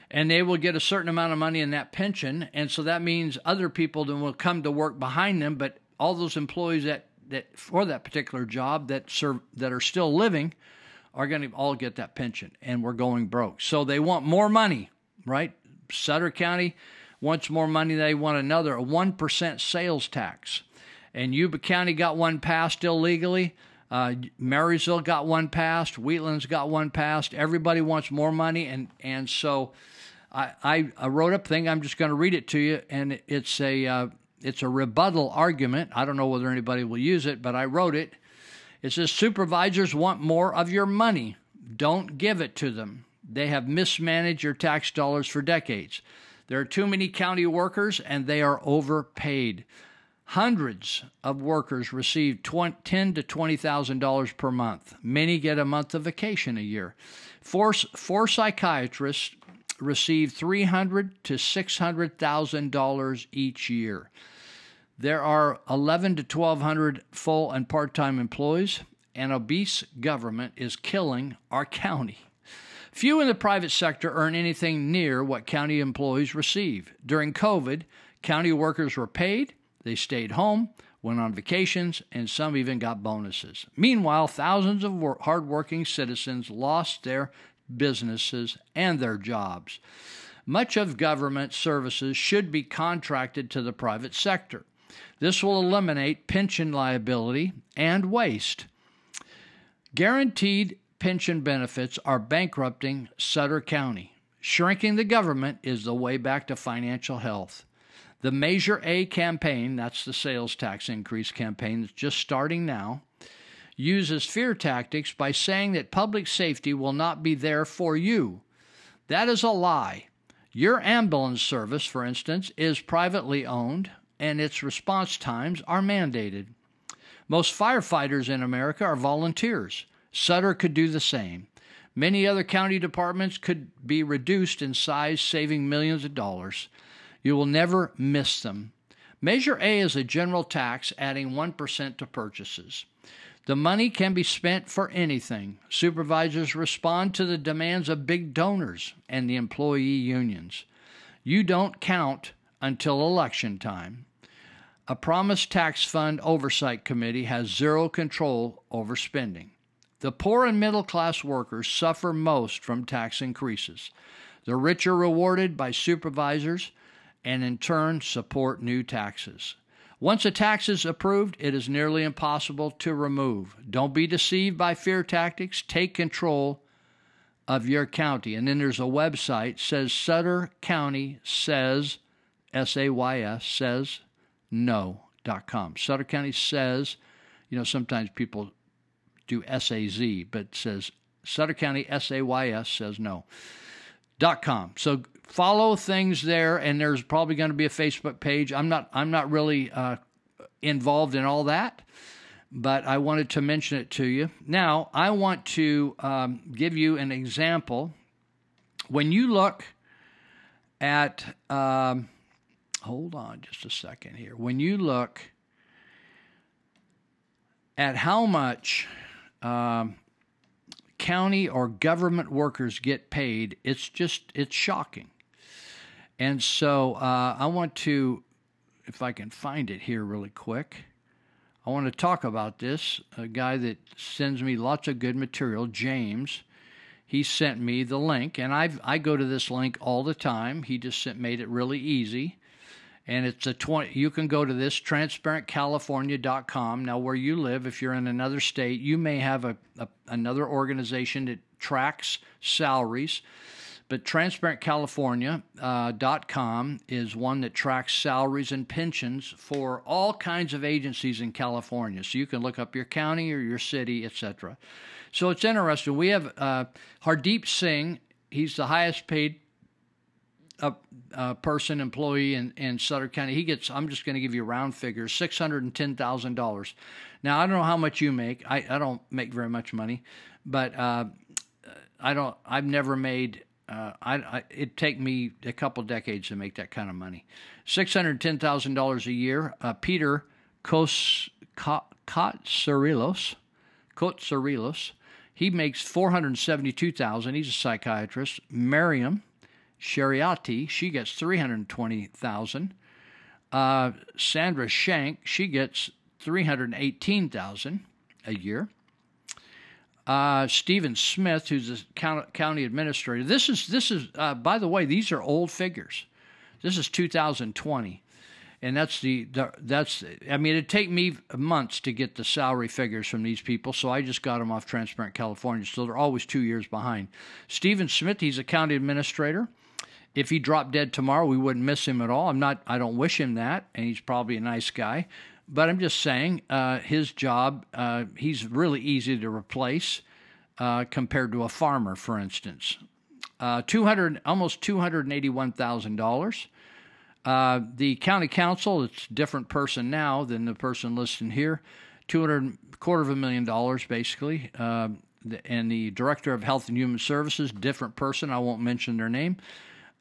[SPEAKER 18] and they will get a certain amount of money in that pension and so that means other people then will come to work behind them but all those employees that that for that particular job that serve that are still living are going to all get that pension and we're going broke so they want more money right sutter county wants more money they want another a 1% sales tax and yuba county got one passed illegally uh, Marysville got one passed. Wheatland's got one passed. Everybody wants more money, and and so I, I, I wrote up thing. I'm just going to read it to you, and it's a uh, it's a rebuttal argument. I don't know whether anybody will use it, but I wrote it. It says supervisors want more of your money. Don't give it to them. They have mismanaged your tax dollars for decades. There are too many county workers, and they are overpaid. Hundreds of workers receive 20, ten to twenty thousand dollars per month. Many get a month of vacation a year. Four, four psychiatrists receive three hundred to six hundred thousand dollars each year. There are eleven to twelve hundred full and part-time employees. An obese government is killing our county. Few in the private sector earn anything near what county employees receive. During COVID, county workers were paid they stayed home, went on vacations, and some even got bonuses. Meanwhile, thousands of hardworking citizens lost their businesses and their jobs. Much of government services should be contracted to the private sector. This will eliminate pension liability and waste. Guaranteed pension benefits are bankrupting Sutter County. Shrinking the government is the way back to financial health. The Measure A campaign, that's the sales tax increase campaign that's just starting now, uses fear tactics by saying that public safety will not be there for you. That is a lie. Your ambulance service, for instance, is privately owned and its response times are mandated. Most firefighters in America are volunteers. Sutter could do the same. Many other county departments could be reduced in size, saving millions of dollars. You will never miss them. Measure A is a general tax adding 1% to purchases. The money can be spent for anything. Supervisors respond to the demands of big donors and the employee unions. You don't count until election time. A promised tax fund oversight committee has zero control over spending. The poor and middle class workers suffer most from tax increases. The rich are rewarded by supervisors and in turn support new taxes. Once a tax is approved, it is nearly impossible to remove. Don't be deceived by fear tactics. Take control of your county. And then there's a website says Sutter County says S A Y S says no.com. Sutter County says, you know, sometimes people do S A Z, but says Sutter County S A Y S says no. Dot com. So follow things there, and there's probably going to be a Facebook page. I'm not I'm not really uh, involved in all that, but I wanted to mention it to you. Now I want to um, give you an example. When you look at um, hold on just a second here. When you look at how much um, county or government workers get paid, it's just it's shocking. And so uh, I want to, if I can find it here really quick, I want to talk about this. A guy that sends me lots of good material, James. He sent me the link, and I I go to this link all the time. He just sent, made it really easy, and it's a twenty. You can go to this transparentcalifornia.com. Now, where you live, if you're in another state, you may have a, a another organization that tracks salaries. But transparentcalifornia.com is one that tracks salaries and pensions for all kinds of agencies in California. So you can look up your county or your city, etc. So it's interesting. We have uh, Hardeep Singh. He's the highest paid uh, uh, person, employee in, in Sutter County. He gets, I'm just going to give you round figures, $610,000. Now, I don't know how much you make. I, I don't make very much money, but uh, I don't, I've never made uh, I, I, it'd take me a couple decades to make that kind of money. Six hundred ten thousand dollars a year. Uh, Peter Kos Kotsarilos, Kotsarilos, he makes four hundred seventy-two thousand. He's a psychiatrist. Miriam Shariati, she gets three hundred twenty thousand. Uh, Sandra Shank, she gets three hundred eighteen thousand a year uh, Stephen Smith, who's the county administrator. This is this is uh, by the way, these are old figures. This is 2020, and that's the, the that's I mean it'd take me months to get the salary figures from these people, so I just got them off Transparent California. So they're always two years behind. Stephen Smith, he's a county administrator. If he dropped dead tomorrow, we wouldn't miss him at all. I'm not. I don't wish him that, and he's probably a nice guy. But I'm just saying, uh, his job, uh, he's really easy to replace uh, compared to a farmer, for instance. Uh, 200, almost $281,000. Uh, the county council, it's a different person now than the person listed here. 200, quarter of a million dollars, basically. Uh, and the director of health and human services, different person. I won't mention their name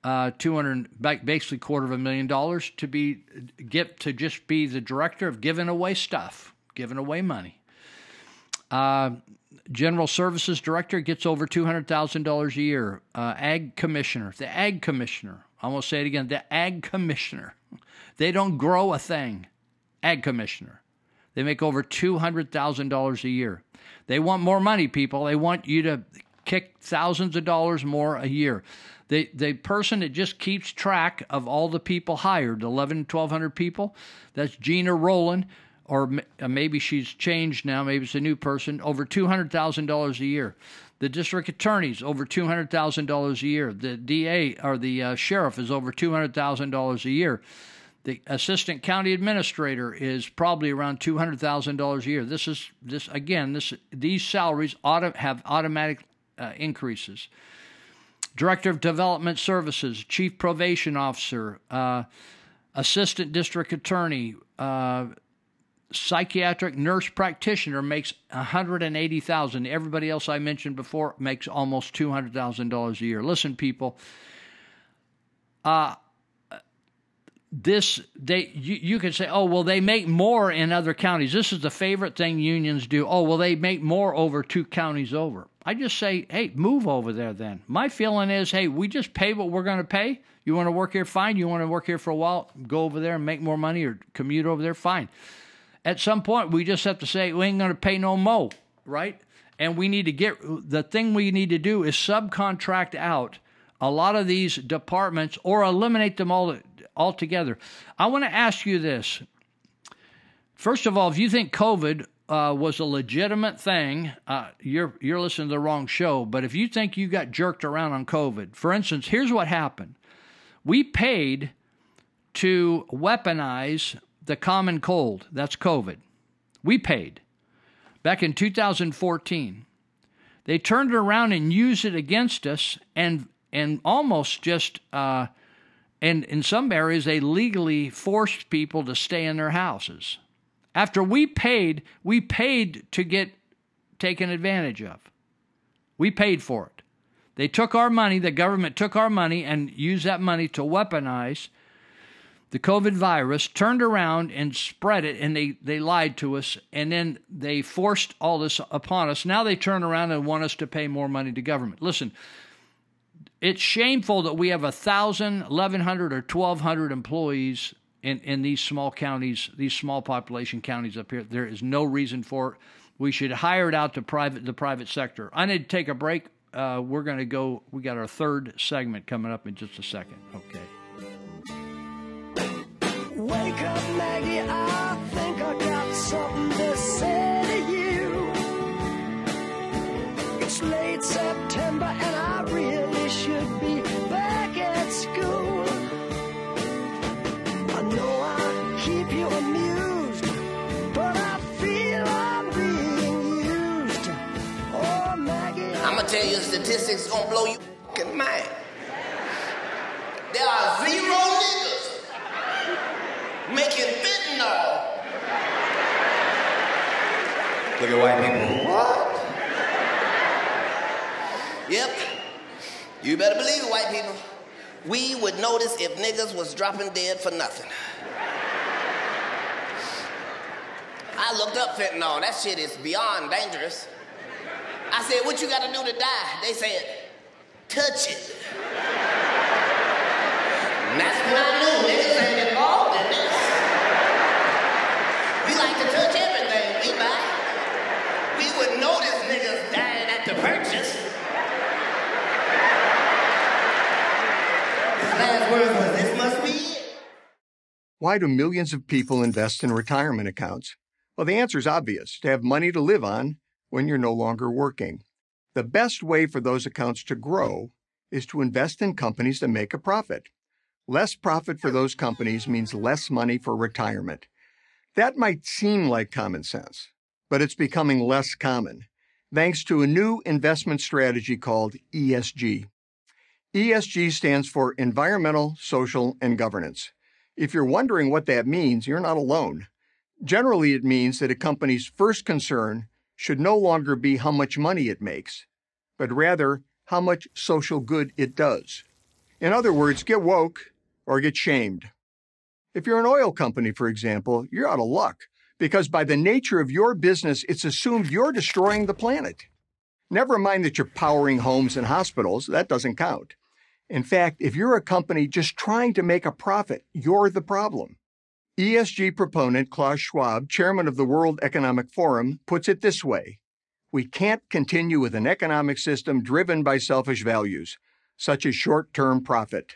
[SPEAKER 18] uh, 200 basically quarter of a million dollars to be get to just be the director of giving away stuff giving away money. Uh, general services director gets over $200000 a year. Uh, ag commissioner the ag commissioner i'm going to say it again the ag commissioner. They don't grow a thing. Ag commissioner. They make over $200000 a year. They want more money people. They want you to kick thousands of dollars more a year the the person that just keeps track of all the people hired, 11, 1,200 people, that's Gina Rowland. or uh, maybe she's changed now, maybe it's a new person, over $200,000 a year. The district attorney's over $200,000 a year. The DA or the uh, sheriff is over $200,000 a year. The assistant county administrator is probably around two hundred thousand dollars a year. This is this again. This these salaries auto, have automatic uh, increases. Director of Development Services, Chief Probation Officer, uh, Assistant District Attorney, uh, Psychiatric Nurse Practitioner makes one hundred and eighty thousand. Everybody else I mentioned before makes almost two hundred thousand dollars a year. Listen, people. Uh, this they you, you could say oh well they make more in other counties. This is the favorite thing unions do. Oh well they make more over two counties over. I just say hey move over there then. My feeling is hey we just pay what we're going to pay. You want to work here fine. You want to work here for a while go over there and make more money or commute over there fine. At some point we just have to say we ain't going to pay no mo right? And we need to get the thing we need to do is subcontract out a lot of these departments or eliminate them all altogether. I want to ask you this. First of all, if you think COVID uh, was a legitimate thing, uh, you're you're listening to the wrong show. But if you think you got jerked around on COVID, for instance, here's what happened: we paid to weaponize the common cold. That's COVID. We paid back in 2014. They turned it around and used it against us, and and almost just. Uh, and in some areas, they legally forced people to stay in their houses. After we paid, we paid to get taken advantage of. We paid for it. They took our money, the government took our money and used that money to weaponize the COVID virus, turned around and spread it, and they, they lied to us, and then they forced all this upon us. Now they turn around and want us to pay more money to government. Listen, it's shameful that we have a thousand, eleven hundred, or twelve hundred employees in, in these small counties, these small population counties up here. There is no reason for it. We should hire it out to private the private sector. I need to take a break. Uh, we're going to go. We got our third segment coming up in just a second. Okay.
[SPEAKER 5] Wake up, Maggie. I think I got something to say It's late September and I really should be back at school. I know I keep you amused, but I feel I'm being used. Oh, Maggie.
[SPEAKER 21] I'm gonna tell you statistics gonna blow you fucking mind. There are zero niggas making fentanyl.
[SPEAKER 22] Look at white people.
[SPEAKER 21] What? Yep. You better believe it, white people. We would notice if niggas was dropping dead for nothing. I looked up fentanyl. That shit is beyond dangerous. I said, what you gotta do to die? They said, touch it. And that's when I knew niggas ain't involved in this. We like to touch everything we buy. We would notice niggas dying at the purchase. His last was, this must be it.
[SPEAKER 23] Why do millions of people invest in retirement accounts? Well, the answer is obvious to have money to live on when you're no longer working. The best way for those accounts to grow is to invest in companies that make a profit. Less profit for those companies means less money for retirement. That might seem like common sense, but it's becoming less common thanks to a new investment strategy called ESG. ESG stands for Environmental, Social, and Governance. If you're wondering what that means, you're not alone. Generally, it means that a company's first concern should no longer be how much money it makes, but rather how much social good it does. In other words, get woke or get shamed. If you're an oil company, for example, you're out of luck because by the nature of your business, it's assumed you're destroying the planet. Never mind that you're powering homes and hospitals, that doesn't count. In fact, if you're a company just trying to make a profit, you're the problem. ESG proponent Klaus Schwab, chairman of the World Economic Forum, puts it this way We can't continue with an economic system driven by selfish values, such as short term profit.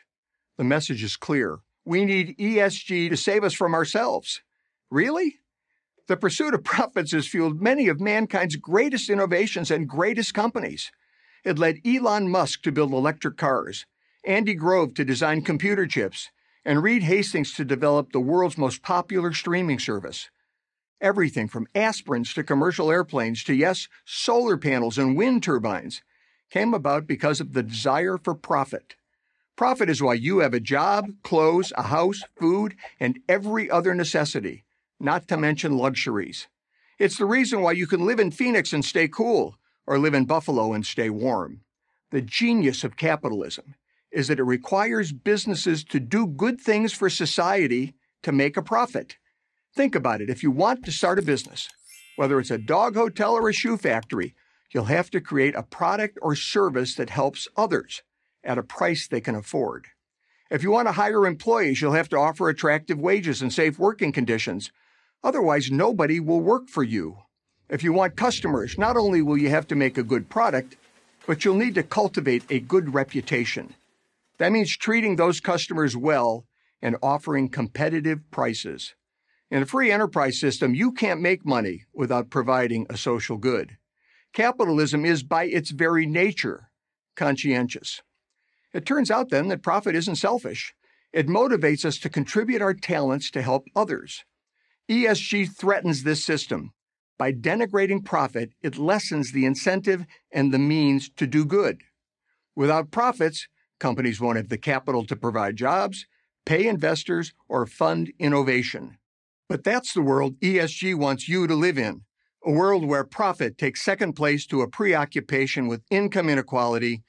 [SPEAKER 23] The message is clear. We need ESG to save us from ourselves. Really? The pursuit of profits has fueled many of mankind's greatest innovations and greatest companies. It led Elon Musk to build electric cars, Andy Grove to design computer chips, and Reed Hastings to develop the world's most popular streaming service. Everything from aspirins to commercial airplanes to, yes, solar panels and wind turbines came about because of the desire for profit. Profit is why you have a job, clothes, a house, food, and every other necessity, not to mention luxuries. It's the reason why you can live in Phoenix and stay cool, or live in Buffalo and stay warm. The genius of capitalism is that it requires businesses to do good things for society to make a profit. Think about it. If you want to start a business, whether it's a dog hotel or a shoe factory, you'll have to create a product or service that helps others at a price they can afford. If you want to hire employees, you'll have to offer attractive wages and safe working conditions. Otherwise, nobody will work for you. If you want customers, not only will you have to make a good product, but you'll need to cultivate a good reputation. That means treating those customers well and offering competitive prices. In a free enterprise system, you can't make money without providing a social good. Capitalism is, by its very nature, conscientious. It turns out then that profit isn't selfish. It motivates us to contribute our talents to help others. ESG threatens this system. By denigrating profit, it lessens the incentive and the means to do good. Without profits, companies won't have the capital to provide jobs, pay investors, or fund innovation. But that's the world ESG wants you to live in a world where profit takes second place to a preoccupation with income inequality,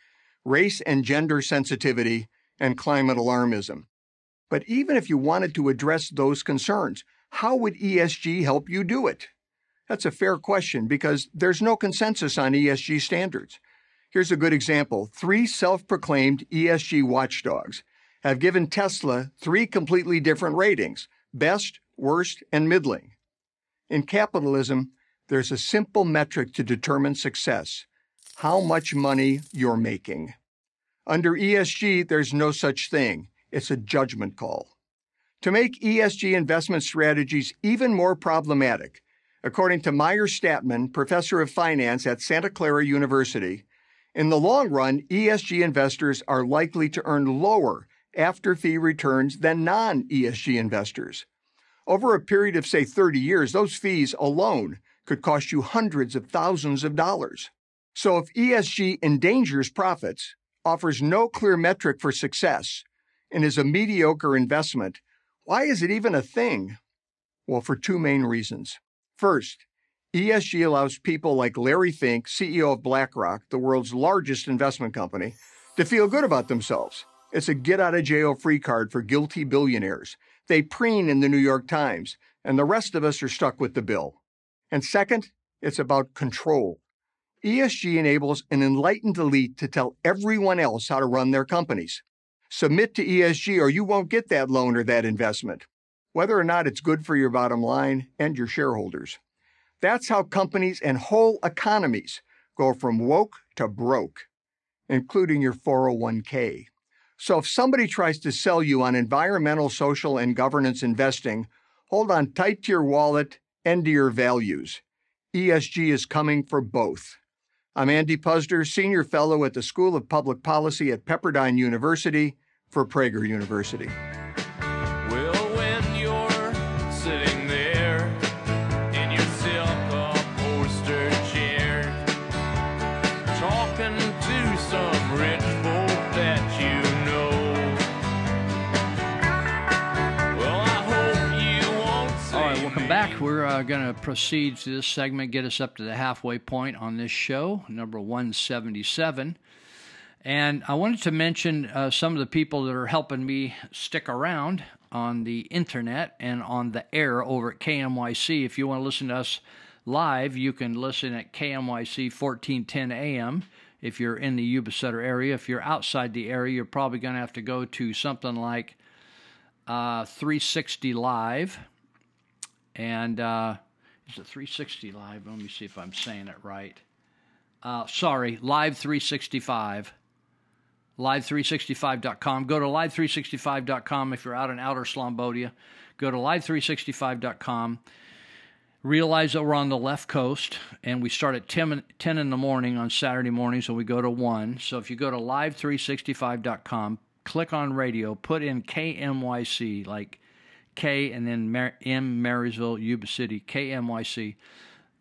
[SPEAKER 23] race and gender sensitivity, and climate alarmism. But even if you wanted to address those concerns, how would ESG help you do it? That's a fair question because there's no consensus on ESG standards. Here's a good example three self proclaimed ESG watchdogs have given Tesla three completely different ratings best, worst, and middling. In capitalism, there's a simple metric to determine success how much money you're making. Under ESG, there's no such thing, it's a judgment call. To make ESG investment strategies even more problematic, according to Meir Statman, professor of finance at Santa Clara University, in the long run, ESG investors are likely to earn lower after fee returns than non ESG investors. Over a period of, say, 30 years, those fees alone could cost you hundreds of thousands of dollars. So if ESG endangers profits, offers no clear metric for success, and is a mediocre investment, why is it even a thing? Well, for two main reasons. First, ESG allows people like Larry Fink, CEO of BlackRock, the world's largest investment company, to feel good about themselves. It's a get out of jail free card for guilty billionaires. They preen in the New York Times, and the rest of us are stuck with the bill. And second, it's about control. ESG enables an enlightened elite to tell everyone else how to run their companies. Submit to ESG or you won't get that loan or that investment, whether or not it's good for your bottom line and your shareholders. That's how companies and whole economies go from woke to broke, including your 401k. So if somebody tries to sell you on environmental, social, and governance investing, hold on tight to your wallet and to your values. ESG is coming for both. I'm Andy Puzder, Senior Fellow at the School of Public Policy at Pepperdine University for Prager University.
[SPEAKER 18] Uh, going to proceed to this segment, get us up to the halfway point on this show, number 177. And I wanted to mention uh, some of the people that are helping me stick around on the internet and on the air over at KMYC. If you want to listen to us live, you can listen at KMYC 1410 AM if you're in the Yuba Sutter area. If you're outside the area, you're probably going to have to go to something like uh, 360 Live. And uh, is it 360 Live? Let me see if I'm saying it right. Uh, sorry, Live 365 live365.com. Go to live365.com if you're out in outer Slombodia. Go to live365.com. realize that we're on the left coast and we start at 10, 10 in the morning on Saturday mornings and we go to 1. So if you go to live365.com, click on radio, put in KMYC, like K and then Mar- M Marysville, Yuba City, KMYC,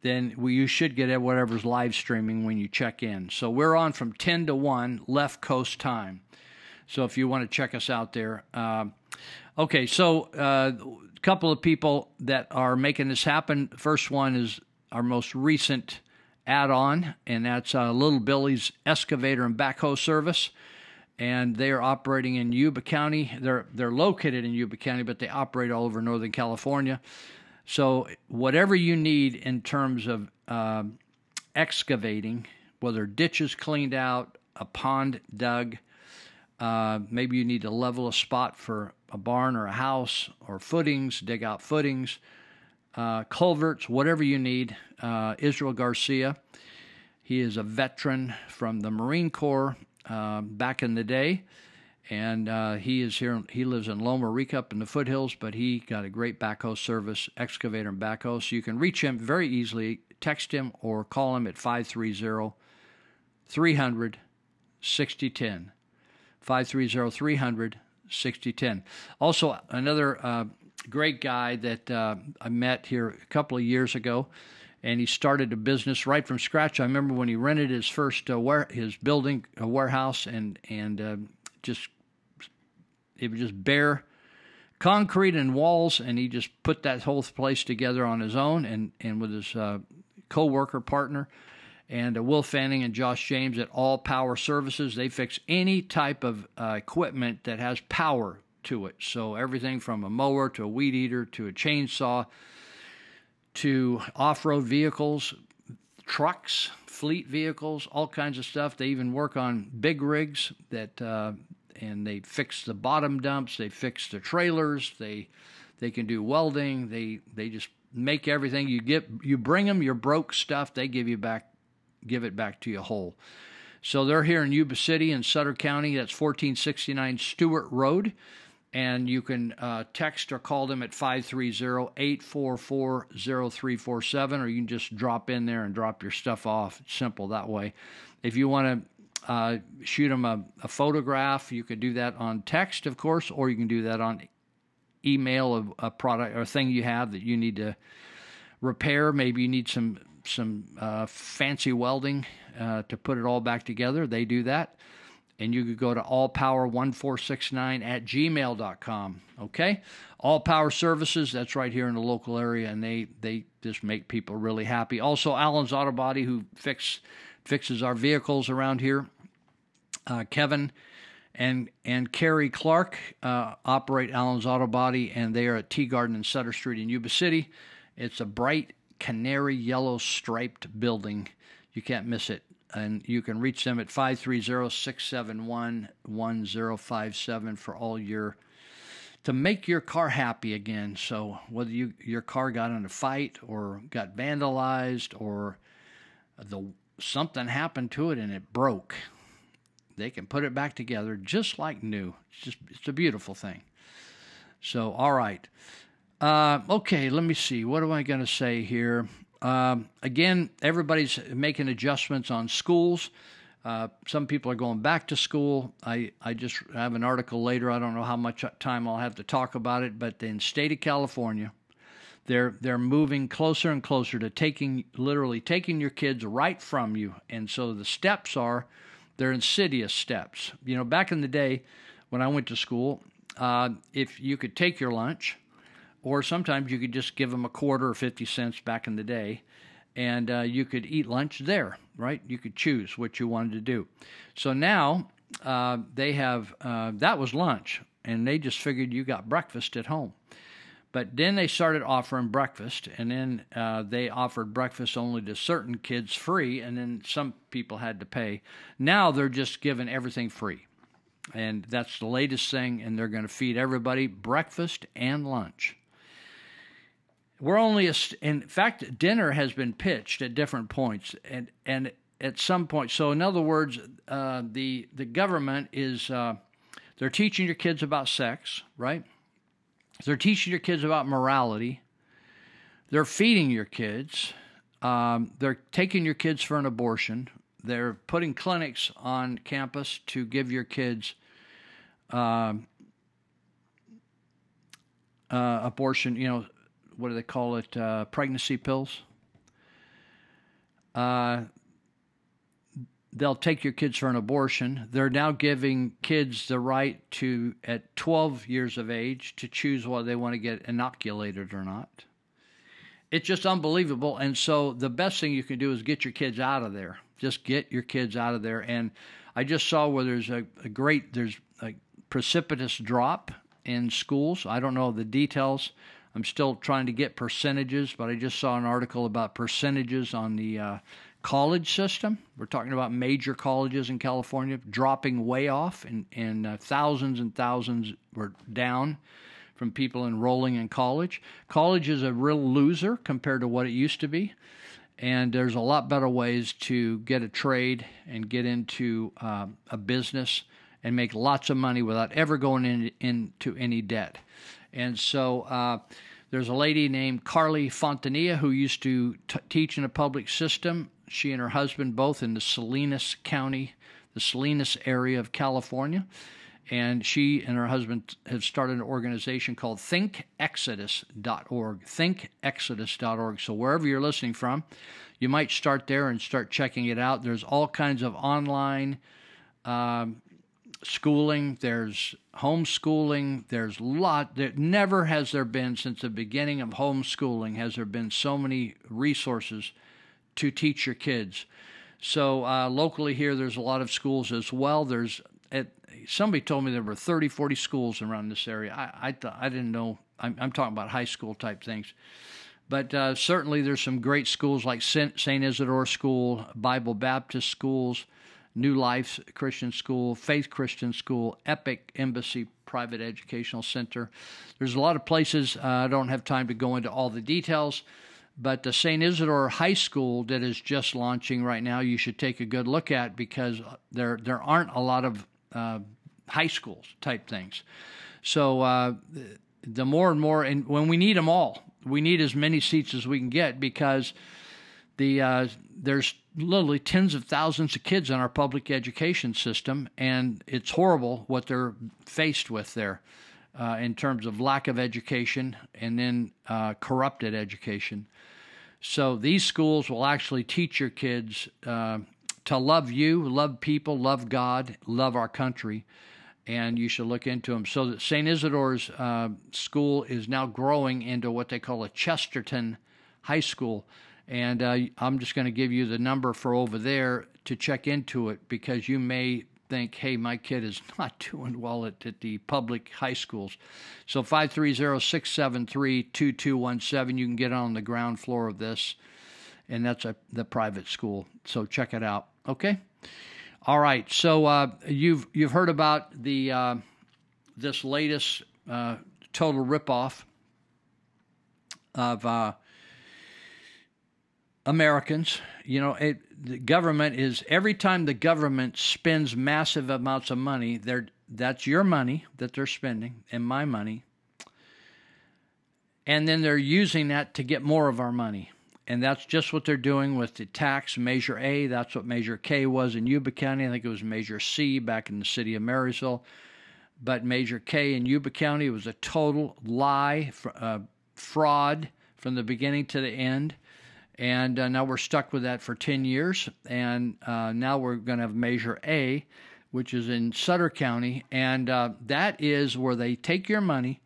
[SPEAKER 18] then we, you should get whatever's live streaming when you check in. So we're on from 10 to 1 left coast time. So if you want to check us out there. Um, okay, so uh, a couple of people that are making this happen. First one is our most recent add on, and that's uh, Little Billy's Excavator and Backhoe Service. And they are operating in Yuba County. They're they're located in Yuba County, but they operate all over Northern California. So whatever you need in terms of um excavating, whether ditches cleaned out, a pond dug, uh, maybe you need to level a spot for a barn or a house or footings, dig out footings, uh, culverts, whatever you need. Uh, Israel Garcia, he is a veteran from the Marine Corps uh, back in the day. And uh, he is here. He lives in Loma Rica up in the foothills, but he got a great backhoe service, excavator and backhoe. So you can reach him very easily. Text him or call him at 530 300 6010. 530 300 6010. Also, another uh, great guy that uh, I met here a couple of years ago, and he started a business right from scratch. I remember when he rented his first uh, his building, a warehouse, and and uh, just it was just bare concrete and walls, and he just put that whole place together on his own and and with his uh, co-worker partner and uh, Will Fanning and Josh James at All Power Services. They fix any type of uh, equipment that has power to it. So everything from a mower to a weed eater to a chainsaw to off-road vehicles, trucks, fleet vehicles, all kinds of stuff. They even work on big rigs that uh, and they fix the bottom dumps. They fix the trailers. They they can do welding. They they just make everything you get. You bring them your broke stuff. They give you back give it back to you whole. So they're here in Yuba City in Sutter County. That's 1469 Stewart Road. And you can uh, text or call them at 530 844 0347, or you can just drop in there and drop your stuff off. It's simple that way. If you want to uh, shoot them a, a photograph, you could do that on text, of course, or you can do that on email of a product or thing you have that you need to repair. Maybe you need some some uh, fancy welding uh, to put it all back together. They do that. And you could go to allpower1469 at gmail.com. Okay? All Power Services, that's right here in the local area, and they, they just make people really happy. Also, Allen's Auto Body, who fix, fixes our vehicles around here. Uh, Kevin and and Carrie Clark uh, operate Allen's Auto Body, and they are at Teegarden and Sutter Street in Yuba City. It's a bright canary yellow striped building. You can't miss it. And you can reach them at 530 671 1057 for all your. To make your car happy again. So, whether you your car got in a fight or got vandalized or the something happened to it and it broke, they can put it back together just like new. It's just it's a beautiful thing. So, all right. Uh, okay, let me see. What am I going to say here? Um, again, everybody's making adjustments on schools. Uh, some people are going back to school. I, I just have an article later. I don't know how much time I'll have to talk about it, but in state of California, they're they're moving closer and closer to taking literally taking your kids right from you. And so the steps are they're insidious steps. You know, back in the day when I went to school, uh, if you could take your lunch, or sometimes you could just give them a quarter or 50 cents back in the day and uh, you could eat lunch there right? You could choose what you wanted to do. So now uh, they have uh, that was lunch and they just figured you got breakfast at home. But then they started offering breakfast and then uh, they offered breakfast only to certain kids free and then some people had to pay. Now they're just giving everything free. And that's the latest thing and they're going to feed everybody breakfast and lunch we're only a, in fact dinner has been pitched at different points and and at some point so in other words uh, the the government is uh, they're teaching your kids about sex right they're teaching your kids about morality they're feeding your kids. Um, they're taking your kids for an abortion. They're putting clinics on campus to give your kids um, uh, abortion. You know, what do they call it? Uh, pregnancy pills. Uh, they'll take your kids for an abortion. They're now giving kids the right to, at 12 years of age, to choose whether they want to get inoculated or not. It's just unbelievable. And so the best thing you can do is get your kids out of there. Just get your kids out of there. And I just saw where there's a, a great, there's a precipitous drop in schools. I don't know the details. I'm still trying to get percentages, but I just saw an article about percentages on the uh, college system. We're talking about major colleges in California dropping way off, and, and uh, thousands and thousands were down from people enrolling in college. College is a real loser compared to what it used to be. And there's a lot better ways to get a trade and get into uh, a business and make lots of money without ever going in, into any debt. And so uh, there's a lady named Carly Fontanilla who used to t- teach in a public system. She and her husband both in the Salinas County, the Salinas area of California. And she and her husband have started an organization called thinkexodus.org. Thinkexodus.org. So wherever you're listening from, you might start there and start checking it out. There's all kinds of online um, schooling, there's homeschooling, there's lot that never has there been since the beginning of homeschooling has there been so many resources to teach your kids. So uh, locally here, there's a lot of schools as well. There's at, somebody told me there were 30, 40 schools around this area. I I, th- I didn't know. I'm, I'm talking about high school type things. But uh, certainly there's some great schools like St. Isidore School, Bible Baptist schools, New Life Christian School, Faith Christian School, Epic Embassy Private Educational Center. There's a lot of places. Uh, I don't have time to go into all the details, but the St. Isidore High School that is just launching right now, you should take a good look at because there there aren't a lot of uh, high schools type things. So uh, the more and more, and when we need them all, we need as many seats as we can get because the uh, there's literally tens of thousands of kids in our public education system, and it's horrible what they're faced with there uh, in terms of lack of education and then uh, corrupted education. So these schools will actually teach your kids uh, to love you, love people, love God, love our country, and you should look into them. So St. Isidore's uh, school is now growing into what they call a Chesterton High School. And uh, I'm just going to give you the number for over there to check into it because you may think, hey, my kid is [LAUGHS] not doing well at, at the public high schools. So 530 673 2217, you can get on the ground floor of this, and that's a, the private school. So check it out. Okay? All right. So uh, you've, you've heard about the, uh, this latest uh, total ripoff of uh, Americans. You know, it, the government is every time the government spends massive amounts of money, they're, that's your money that they're spending and my money. And then they're using that to get more of our money. And that's just what they're doing with the tax Measure A. That's what Measure K was in Yuba County. I think it was Measure C back in the city of Marysville. But Measure K in Yuba County was a total lie, uh, fraud from the beginning to the end and uh, now we're stuck with that for 10 years. And uh, now we're going to have Measure A, which is in Sutter County. And uh, that is where they take your money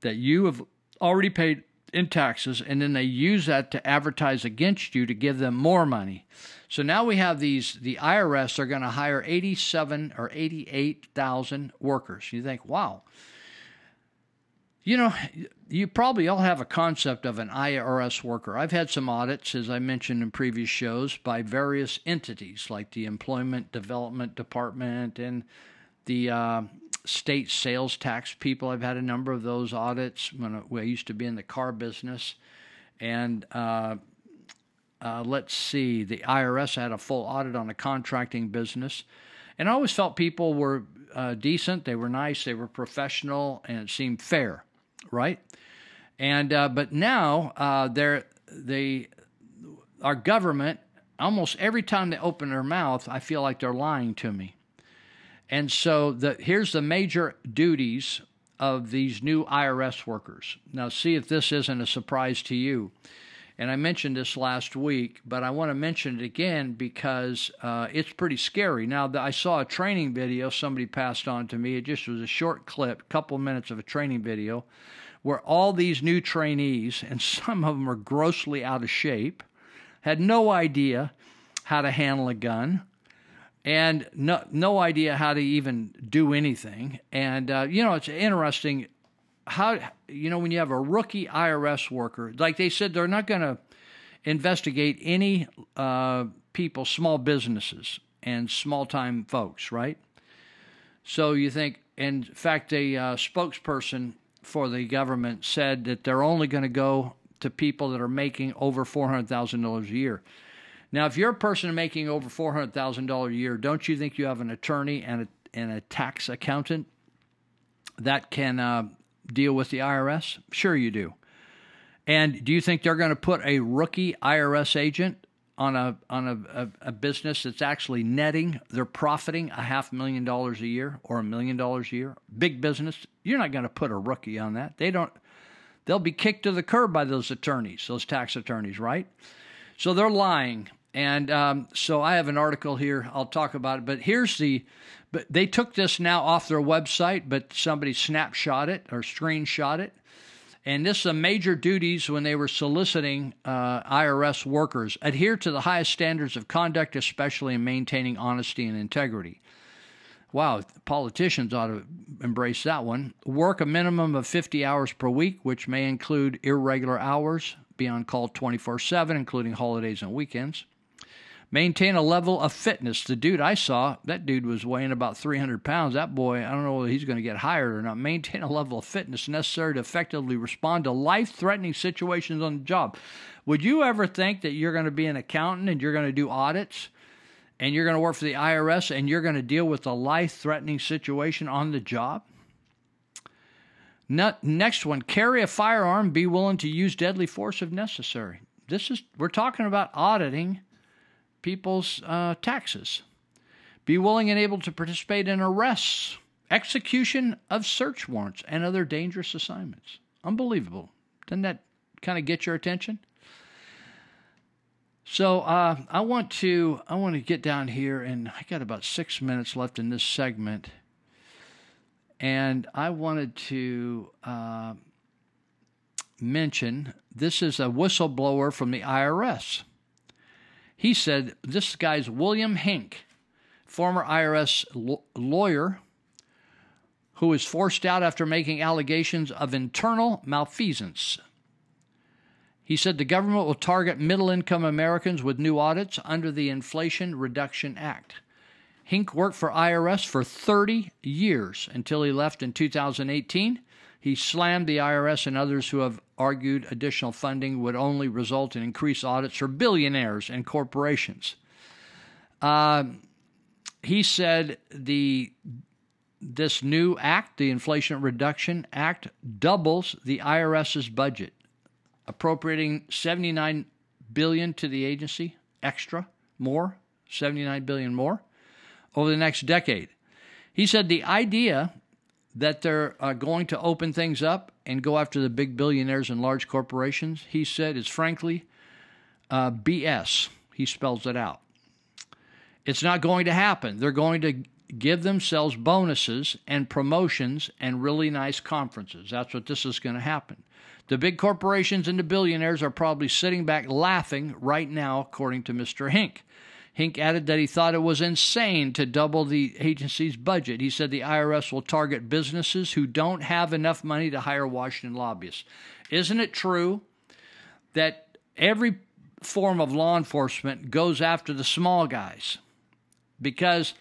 [SPEAKER 18] that you have already paid in taxes, and then they use that to advertise against you to give them more money. So now we have these, the IRS are going to hire 87 or 88,000 workers. You think, wow. You know, you probably all have a concept of an IRS worker. I've had some audits, as I mentioned in previous shows, by various entities like the Employment Development Department and the uh, state sales tax people. I've had a number of those audits when I, used to be in the car business. And uh, uh, let's see, the IRS had a full audit on a contracting business. And I always felt people were uh, decent, they were nice, they were professional, and it seemed fair right? And uh, but now uh, they're they our government almost every time they open their mouth, I feel like they're lying to me. And so the here's the major duties of these new IRS workers. Now see if this isn't a surprise to you. And I mentioned this last week, but I want to mention it again because uh, it's pretty scary. Now, I saw a training video somebody passed on to me. It just was a short clip, couple minutes of a training video, where all these new trainees, and [LAUGHS] some of them are grossly out of shape, had no idea how to handle a gun and no, no idea how to even do anything. And, uh, you know, it's interesting how you know when you have a rookie IRS worker, like they said, they're not going to investigate any uh, people, small businesses and small time folks, right? So you think, in fact, a uh, spokesperson for the government said that they're only going to go to people that are making over four hundred thousand dollars a year. Now, if you're a person making over four hundred thousand dollars a year, don't you think you have an attorney and a and a tax accountant that can uh, deal with the IRS? Sure, you do. And do you think they're going to put a rookie IRS agent on a on a, a, a, business that's actually netting, they're profiting a half million dollars a year or a million dollars a year? Big business. You're not going to put a rookie on that. They don't. They'll be kicked to the curb by those attorneys, those tax attorneys, right? So they're lying. And um, so I have an article here. I'll talk about it. But here's the but they took this now off their website, but somebody snapshot it or screenshot it. And this is a major duties when they were soliciting uh, IRS workers adhere to the highest standards of conduct, especially in maintaining honesty and integrity. Wow, politicians ought to embrace that one. Work a minimum of 50 hours per week, which may include irregular hours, be on call 24 7, including holidays and weekends. Maintain a level of fitness. The dude I saw, that dude was weighing about 300 pounds. That boy, I don't know whether he's going to get hired or not. Maintain a level of fitness necessary to effectively respond to life threatening situations on the job. Would you ever think that you're going to be an accountant and you're going to do audits and you're going to work for the IRS and you're going to deal with a life threatening situation on the job? Next one, carry a firearm, be willing to use deadly force if necessary. This is, we're talking about auditing people's uh, taxes. Be willing and able to participate in arrests, execution of search warrants, and other dangerous assignments. Unbelievable. Doesn't that kind of get your attention? So uh, I want to I want to get down here, and I got about six minutes left in this segment, and I wanted to uh, mention this is a whistleblower from the IRS. He said this guy's William Hink, former IRS lawyer who was forced out after making allegations of internal malfeasance. He said the government will target middle income Americans with new audits under the Inflation Reduction Act. Hink worked for IRS for 30 years until he left in 2018. He slammed the IRS and others who have argued additional funding would only result in increased audits for billionaires and corporations. Uh, he said the this new act, the Inflation Reduction Act, doubles the IRS's budget, appropriating 79 billion to the agency extra, more, 79 billion more over the next decade. He said the idea that they're uh, going to open things up and go after the big billionaires and large corporations, he said, is frankly uh, BS. He spells it out. It's not going to happen. They're going to give themselves bonuses and promotions and really nice conferences. That's what this is going to happen. The big corporations and the billionaires are probably sitting back laughing right now, according to Mr. Hink. Hink added that he thought it was insane to double the agency's budget. He said the IRS will target businesses who don't have enough money to hire Washington lobbyists. Isn't it true that every form of law enforcement goes after the small guys? Because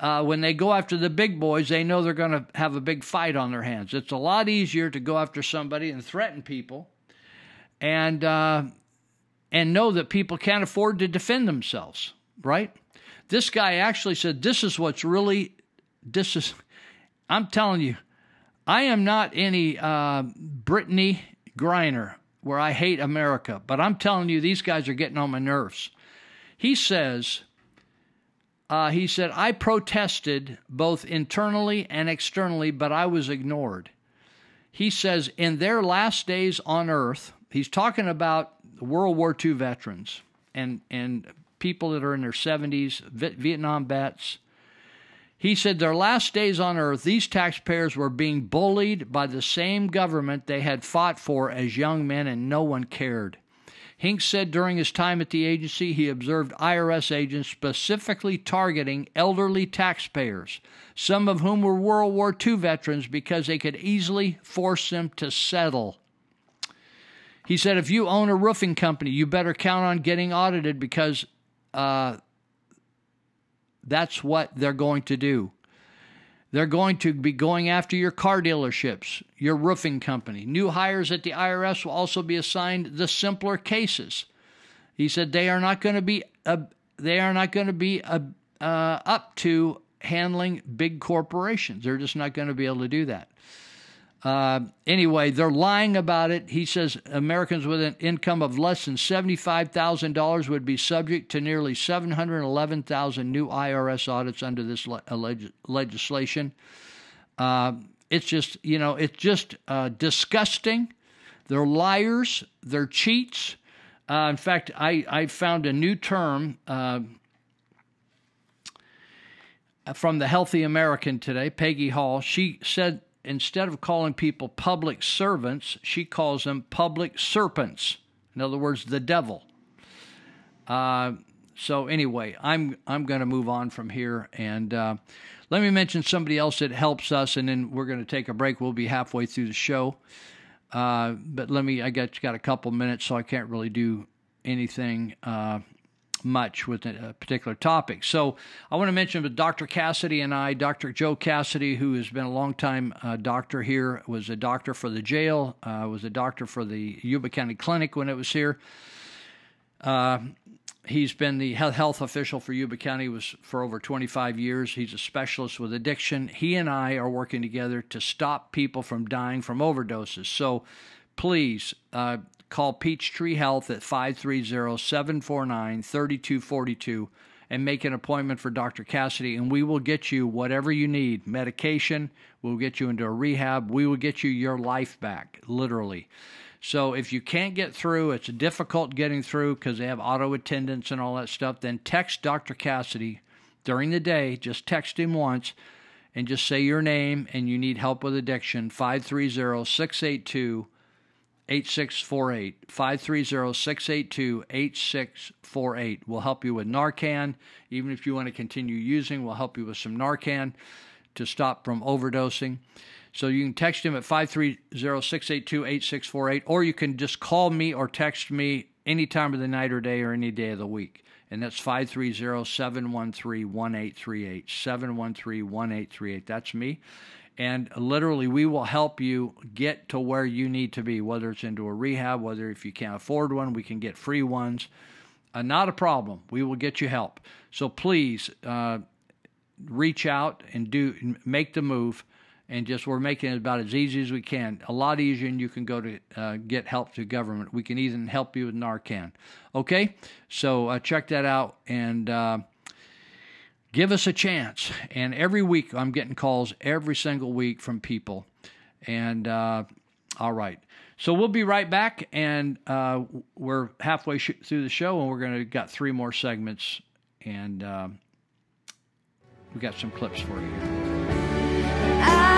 [SPEAKER 18] uh, when they go after the big boys, they know they're going to have a big fight on their hands. It's a lot easier to go after somebody and threaten people and, uh, and know that people can't afford to defend themselves right? This guy actually said, This is what's really, this is, I'm telling you, I am not any uh, Brittney Griner, where I hate America, but I'm telling you, these guys are getting on my nerves. He says, uh, he said, I protested both internally and externally, but I was ignored. He says, in their last days on earth, he's talking about World War II veterans and, and people that are in their 70s, Vietnam vets. He said their last days on earth, these taxpayers were being bullied by the same government they had fought for as young men, and no one cared. Hinks said during his time at the agency, he observed IRS agents specifically targeting elderly taxpayers, some of whom were World War II veterans because they could easily force them to settle. He said, if you own a roofing company, you better count on getting audited because uh, that's what they're going to do. They're going to be going after your car dealerships, your roofing company. New hires at the IRS will also be assigned the simpler cases. He said they are not going to be uh, they are not going to be uh, uh, up to handling big corporations. They're just not going to be able to do that. Uh, anyway, they're lying about it. He says Americans with an income of less than $75,000 would be subject to nearly 711,000 new IRS audits under this le- leg- legislation. Uh, it's just, you know, it's just uh, disgusting. They're liars. They're cheats. Uh, in fact, I, I found a new term uh, from the Healthy American today, Peggy Hall. She said instead of calling people public servants, she calls them public serpents. In other words, the devil. Uh, so anyway, I'm I'm going to move on from here, and uh, let me mention somebody else that helps us, and then we're going to take a break. We'll be halfway through the show, uh, but let me. I got got a couple minutes, so I can't really do anything uh, much with a particular topic. So I want to mention with Dr. Cassidy and I, Dr. Joe Cassidy, who has been a long time uh, doctor here, was a doctor for the jail, uh, was a doctor for the Yuba County Clinic when it was here. Uh, he's been the health official for Yuba County was for over 25 years. He's a specialist with addiction. He and I are working together to stop people from dying from overdoses. So please uh, call Peachtree Health at 530-749-3242 and make an appointment for Dr. Cassidy and we will get you whatever you need. Medication, we'll get you into a rehab, we will get you your life back, literally. So if you can't get through, it's difficult getting through because they have auto attendants and all that stuff, then text Dr. Cassidy during the day. Just text him once and just say your name and you need help with addiction. 530 682 8648. 530 682 8648. We'll help you with Narcan. Even if you want to continue using, we'll help you with some Narcan to stop from overdosing. So you can text him at 530-682-8648 or you can just call me or text me any time of the night or day or any day of the week. And that's 530-713-1838. 713-1838. That's me. And literally we will help you get to where you need to be, whether it's into a rehab, whether if you can't afford one, we can get free ones. Uh, not a problem. We will get you help. So please uh, reach out and do make the move and just we're making it about as easy as we can. A lot easier and you can go to uh, get help to government. We can even help you with Narcan. Okay, so uh, check that out and uh, give us a chance. And every week I'm getting calls every single week from people. And uh, all right. So we'll be right back, and uh, we're halfway sh- through the show, and we're going to got three more segments, and uh, we got some clips for you.
[SPEAKER 24] Talk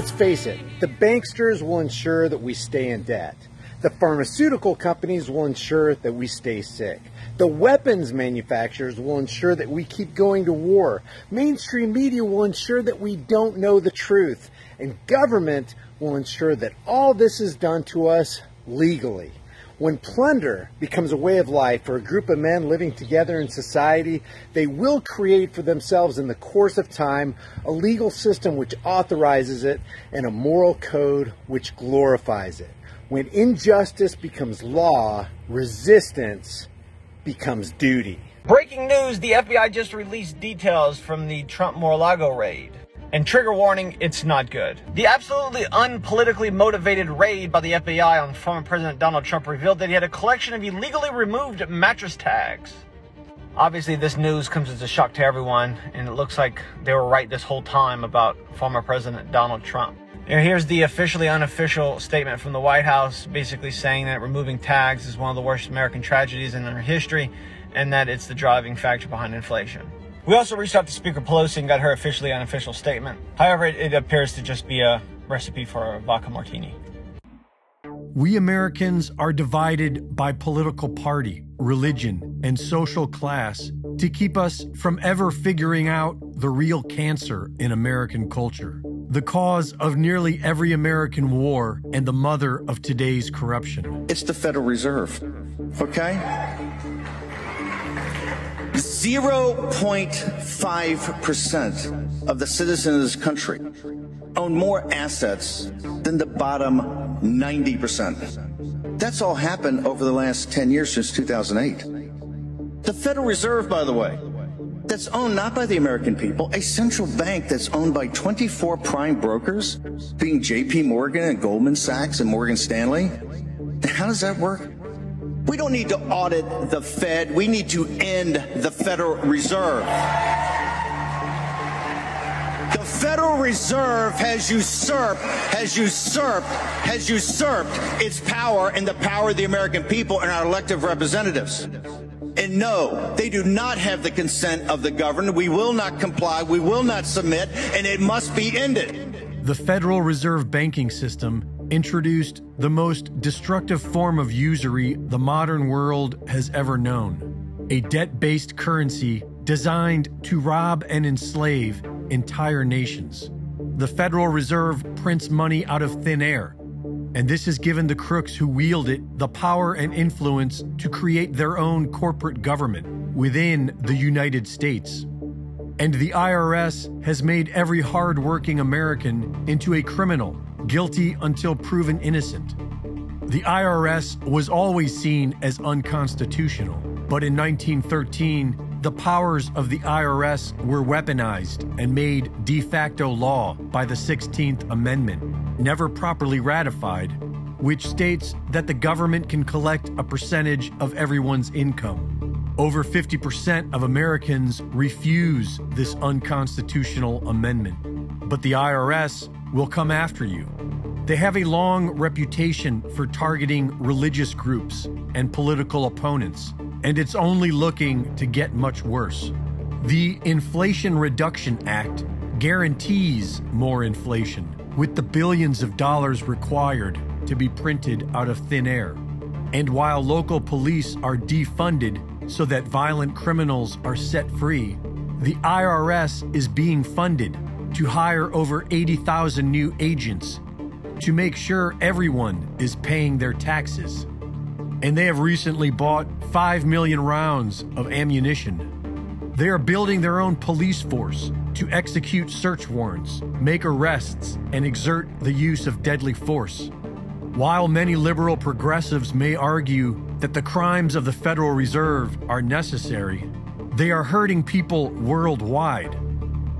[SPEAKER 25] let's face it, the banksters will ensure that we stay in debt. The pharmaceutical companies will ensure that we stay sick. The weapons manufacturers will ensure that we keep going to war. Mainstream media will ensure that we don't know the truth. And government will ensure that all this is done to us legally. When plunder becomes a way of life for a group of men living together in society, they will create for themselves in the course of time a legal system which authorizes it and a moral code which glorifies it. When injustice becomes law, resistance becomes duty.
[SPEAKER 26] Breaking news the FBI just released details from the Trump Mar a Lago raid. And trigger warning, it's not good. The absolutely unpolitically motivated raid by the FBI on former President Donald Trump revealed that he had a collection of illegally removed mattress tags. Obviously, this news comes as a shock to everyone, and it looks like they were right this whole time about former President Donald Trump. Here's the officially unofficial statement from the White House, basically saying that removing tags is one of the worst American tragedies in our history, and that it's the driving factor behind inflation. We also reached out to Speaker Pelosi and got her officially unofficial statement. However, it, it appears to just be a recipe for a vodka martini.
[SPEAKER 27] We Americans are divided by political party, religion, and social class to keep us from ever figuring out the real cancer in American culture, the cause of nearly every American war and the mother of today's corruption.
[SPEAKER 28] It's the Federal Reserve, okay? 0.5% of the citizens of this country own more assets than the bottom 90%. That's all happened over the last 10 years since 2008. The Federal Reserve, by the way, that's owned not by the American people, a central bank that's owned by 24 prime brokers, being JP Morgan and Goldman Sachs and Morgan Stanley. How does that work? We don't need to audit the Fed. We need to end the Federal Reserve. The Federal Reserve has usurped, has usurped, has usurped its power and the power of the American people and our elective representatives. And no, they do not have the consent of the governed. We will not comply. We will not submit, and it must be ended.
[SPEAKER 27] The Federal Reserve banking system introduced the most destructive form of usury the modern world has ever known a debt based currency designed to rob and enslave entire nations. The Federal Reserve prints money out of thin air, and this has given the crooks who wield it the power and influence to create their own corporate government within the United States. And the IRS has made every hardworking American into a criminal guilty until proven innocent. The IRS was always seen as unconstitutional, but in 1913, the powers of the IRS were weaponized and made de facto law by the 16th Amendment, never properly ratified, which states that the government can collect a percentage of everyone's income. Over 50% of Americans refuse this unconstitutional amendment, but the IRS will come after you. They have a long reputation for targeting religious groups and political opponents, and it's only looking to get much worse. The Inflation Reduction Act guarantees more inflation, with the billions of dollars required to be printed out of thin air. And while local police are defunded so that violent criminals are set free, the IRS is being funded to hire over 80,000 new agents to make sure everyone is paying their taxes. And they have recently bought 5 million rounds of ammunition. They are building their own police force to execute search warrants, make arrests, and exert the use of deadly force. While many liberal progressives may argue that the crimes of the Federal Reserve are necessary, they are hurting people worldwide.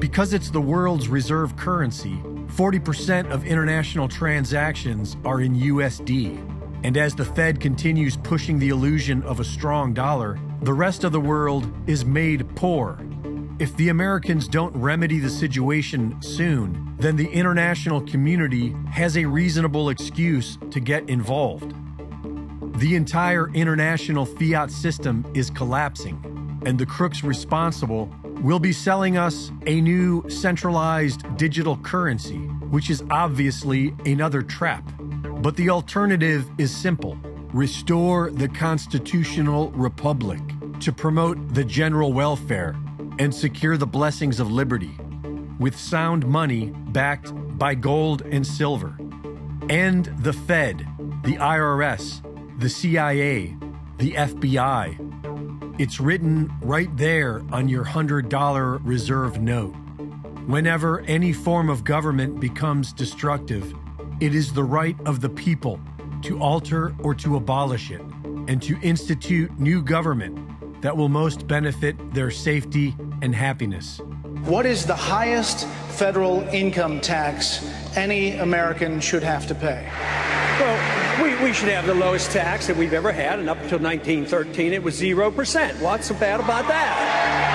[SPEAKER 27] Because it's the world's reserve currency, 40% of international transactions are in USD. And as the Fed continues pushing the illusion of a strong dollar, the rest of the world is made poor. If the Americans don't remedy the situation soon, then the international community has a reasonable excuse to get involved. The entire international fiat system is collapsing, and the crooks responsible will be selling us a new centralized digital currency, which is obviously another trap. But the alternative is simple restore the constitutional republic to promote the general welfare and secure the blessings of liberty with sound money backed by gold and silver. End the Fed, the IRS, the CIA, the FBI. It's written right there on your $100 reserve note. Whenever any form of government becomes destructive, it is the right of the people to alter or to abolish it and to institute new government that will most benefit their safety and happiness.
[SPEAKER 29] What is the highest federal income tax any American should have to pay?
[SPEAKER 30] Well, we, we should have the lowest tax that we've ever had, and up until 1913, it was 0%. What's so bad about that?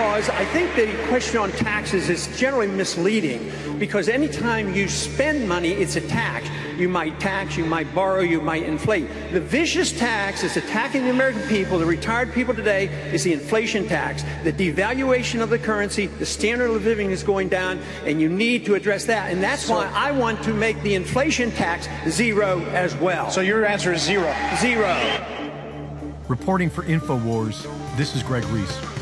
[SPEAKER 30] Because I think the question on taxes is generally misleading because anytime you spend money, it's a tax. You might tax, you might borrow, you might inflate. The vicious tax that's attacking the American people, the retired people today, is the inflation tax. The devaluation of the currency, the standard of living is going down, and you need to address that. And that's why I want to make the inflation tax zero as well.
[SPEAKER 29] So your answer is zero.
[SPEAKER 30] Zero.
[SPEAKER 27] Reporting for InfoWars, this is Greg Reese.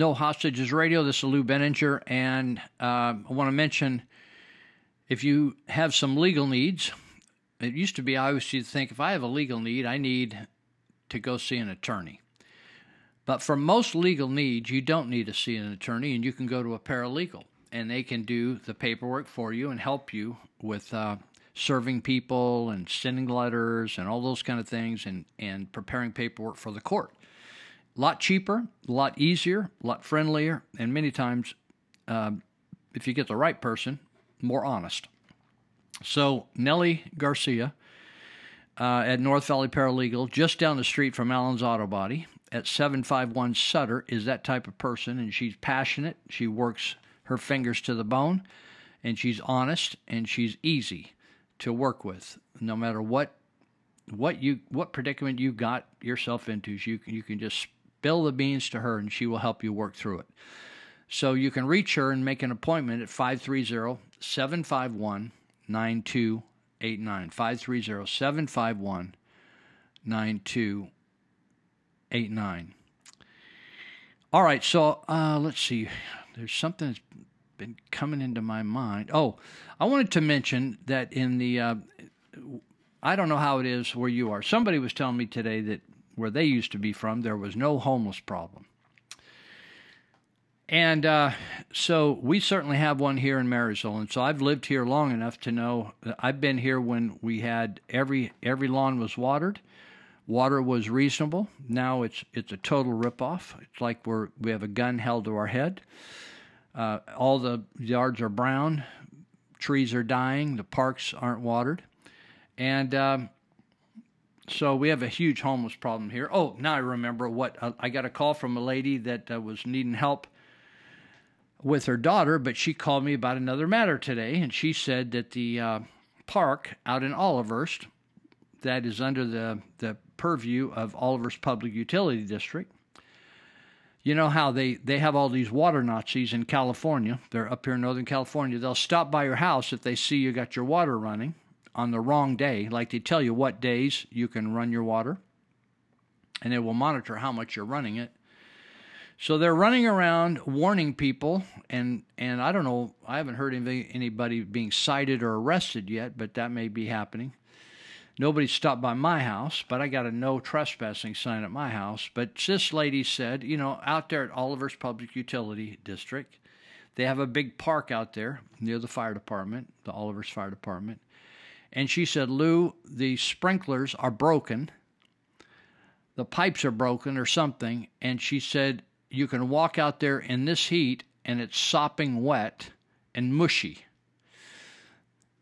[SPEAKER 18] No Hostages Radio. This is Lou Binninger. And uh, I want to mention if you have some legal needs, it used to be I used to think if I have a legal need, I need to go see an attorney. But for most legal needs, you don't need to see an attorney, and you can go to a paralegal, and they can do the paperwork for you and help you with uh, serving people and sending letters and all those kind of things and, and preparing paperwork for the court. A lot cheaper, a lot easier, a lot friendlier, and many times, um, if you get the right person, more honest. So, Nellie Garcia uh, at North Valley Paralegal, just down the street from Allen's Auto Body at 751 Sutter, is that type of person, and she's passionate. She works her fingers to the bone, and she's honest, and she's easy to work with, no matter what what you what predicament you got yourself into. You can you can just spill the beans to her, and she will help you work through it. So you can reach her and make an appointment at 530 751 9289. 530 751 9289. All right, so uh, let's see. There's something that's been coming into my mind. Oh, I wanted to mention that in the, uh, I don't know how it is where you are. Somebody was telling me today that where they used to be from, there was no homeless problem. And uh, so we certainly have one here in Marysville, and so I've lived here long enough to know I've been here when we had every every lawn was watered, water was reasonable. Now it's it's a total ripoff. It's like we're we have a gun held to our head. Uh, all the yards are brown, trees are dying, the parks aren't watered, and um, so we have a huge homeless problem here. Oh, now I remember what uh, I got a call from a lady that uh, was needing help with her daughter, but she called me about another matter today, and she said that the uh, park out in Olivehurst, that is under the, the purview of Olivehurst Public Utility District, you know how they, they have all these water Nazis in California. They're up here in Northern California. They'll stop by your house if they see you got your water running on the wrong day. Like they tell you what days you can run your water, and they will monitor how much you're running it. So they're running around warning people, and and I don't know. I haven't heard anybody being cited or arrested yet, but that may be happening. Nobody stopped by my house, but I got a no trespassing sign at my house. But this lady said, you know, out there at Olivehurst Public Utility District, they have a big park out there near the fire department, the Olivehurst Fire Department. And she said, Lou, the sprinklers are broken. The pipes are broken or something. And she said, you can walk out there in this heat and it's sopping wet and mushy.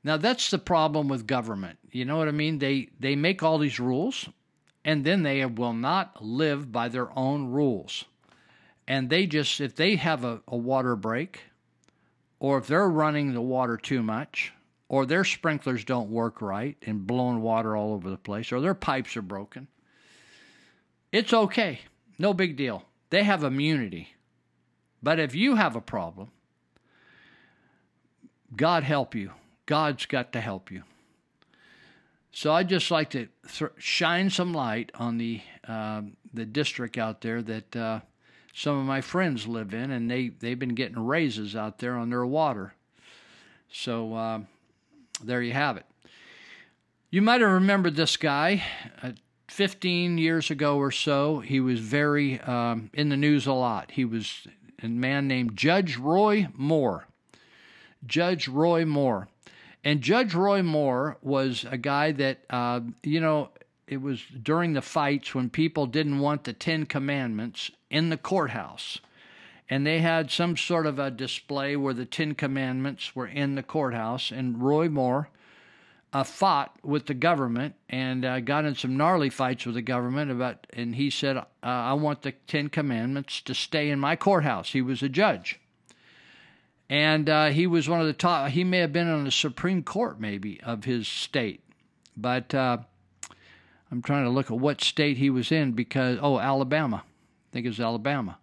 [SPEAKER 18] Now that's the problem with government. You know what I mean? They they make all these rules and then they will not live by their own rules. and they just if they have a, a water break, or if they're running the water too much, or their sprinklers don't work right and blowing water all over the place, or their pipes are broken, it's okay. No big deal. They have immunity. But if you have a problem, God help you. God's got to help you. So I'd just like to th- shine some light on the um the district out there that uh, some of my friends live in, and they they've been getting raises out there on their water. So uh, there you have it. You might have remembered this guy. Uh, 15 years ago or so, he was very um, in the news a lot. He was a man named Judge Roy Moore. Judge Roy Moore. And Judge Roy Moore was a guy that, uh, you know, it was during the fights when people didn't want the Ten Commandments in the courthouse. And they had some sort of a display where the Ten Commandments were in the courthouse. And Roy Moore uh, fought with the government and uh, got in some gnarly fights with the government about. And he said, uh, "I want the Ten Commandments to stay in my courthouse." He was a judge, and uh, he was one of the top. He may have been on the Supreme Court, maybe of his state, but uh, I'm trying to look at what state he was in because oh, Alabama, I think it was Alabama.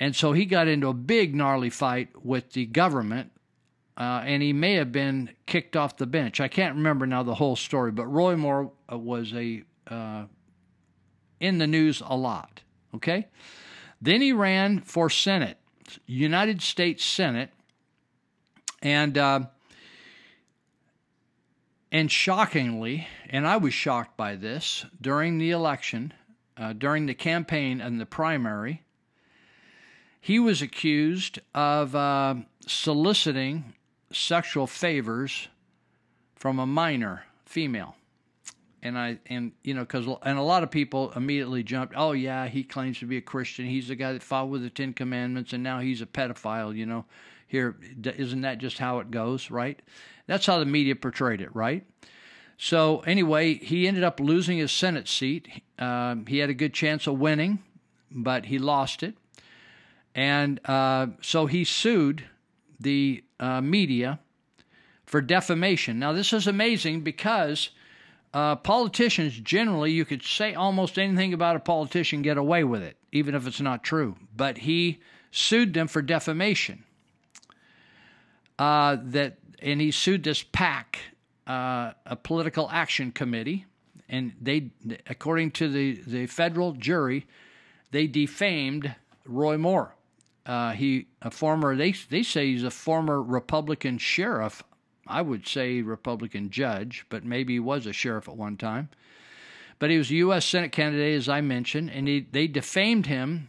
[SPEAKER 18] And so he got into a big gnarly fight with the government uh, and he may have been kicked off the bench. I can't remember now the whole story, but Roy Moore uh, was a uh, in the news a lot. Okay, then he ran for Senate, United States Senate, and uh, and shockingly, and I was shocked by this during the election, uh, during the campaign and the primary. He was accused of uh, soliciting sexual favors from a minor female. And I and you know because and a lot of people immediately jumped. Oh yeah, he claims to be a Christian. He's the guy that with the Ten Commandments, and now he's a pedophile. You know, here isn't that just how it goes, right? That's how the media portrayed it, right? So anyway, he ended up losing his Senate seat. Um, he had a good chance of winning, but he lost it, and uh, so he sued the uh, media for defamation. Now, this is amazing because uh, politicians generally, you could say almost anything about a politician, get away with it, even if it's not true. But he sued them for defamation. Uh, that and he sued this PAC, uh, a political action committee, and they, according to the the federal jury, they defamed Roy Moore. Uh, he a former they they say he's a former Republican sheriff. I would say Republican judge, but maybe he was a sheriff at one time. But he was a U.S. Senate candidate, as I mentioned, and he, they defamed him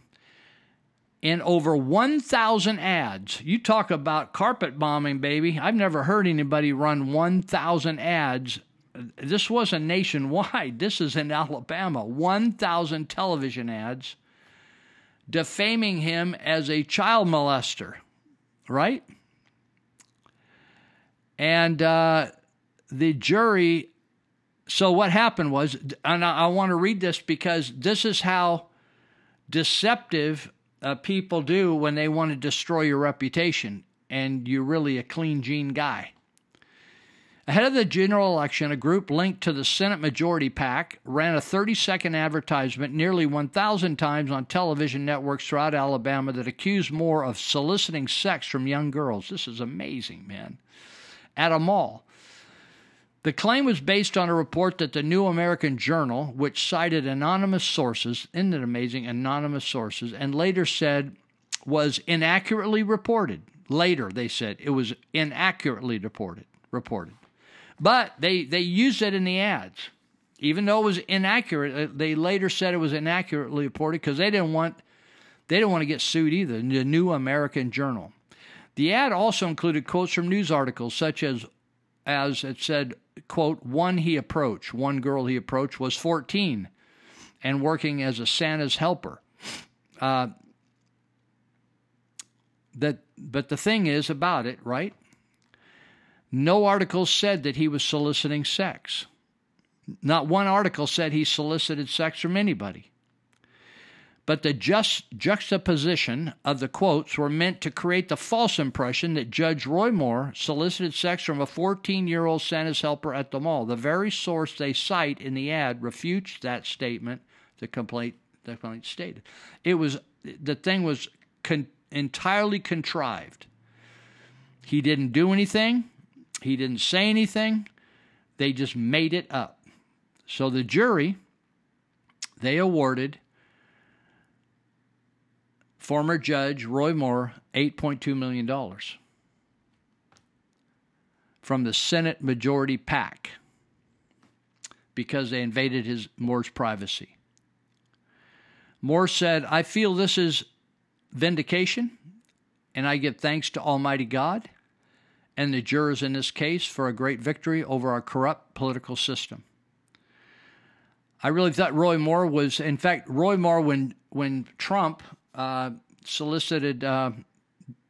[SPEAKER 18] in over 1,000 ads. You talk about carpet bombing, baby. I've never heard anybody run 1,000 ads. This wasn't nationwide. [LAUGHS] This is in Alabama. 1,000 television ads defaming him as a child molester, right? And uh, the jury. So what happened was, and I, I want to read this because this is how deceptive uh, people do when they want to destroy your reputation, and you're really a clean gene guy. Ahead of the general election, a group linked to the Senate Majority PAC ran a 30 second advertisement nearly 1,000 times on television networks throughout Alabama that accused Moore of soliciting sex from young girls. This is amazing, man. At a mall. The claim was based on a report that the New American Journal, which cited anonymous sources, isn't it amazing? Anonymous sources, and later said was inaccurately reported. Later, they said it was inaccurately reported. Reported. But they, they used it in the ads. Even though it was inaccurate, uh, they later said it was inaccurately reported because they didn't want they didn't want to get sued either. The New American Journal. The ad also included quotes from news articles such as as it said, quote, one he approached, one girl he approached was 14 and working as a Santa's helper. Uh, that, but the thing is about it, right? No article said that he was soliciting sex. Not one article said he solicited sex from anybody. but the just juxtaposition of the quotes were meant to create the false impression that Judge Roy Moore solicited sex from a 14 year old Santa's helper at the mall. The very source they cite in the ad refutes that statement, the complaint, the complaint stated. It was, the thing was con- entirely contrived. He didn't do anything, he didn't say anything, they just made it up. So the jury, they awarded former judge Roy Moore $8.2 million from the Senate Majority PAC because they invaded his Moore's privacy. Moore said, I feel this is vindication, and I give thanks to Almighty God and the jurors in this case for a great victory over our corrupt political system. I really thought Roy Moore was, in fact, Roy Moore, when, when Trump uh, solicited uh,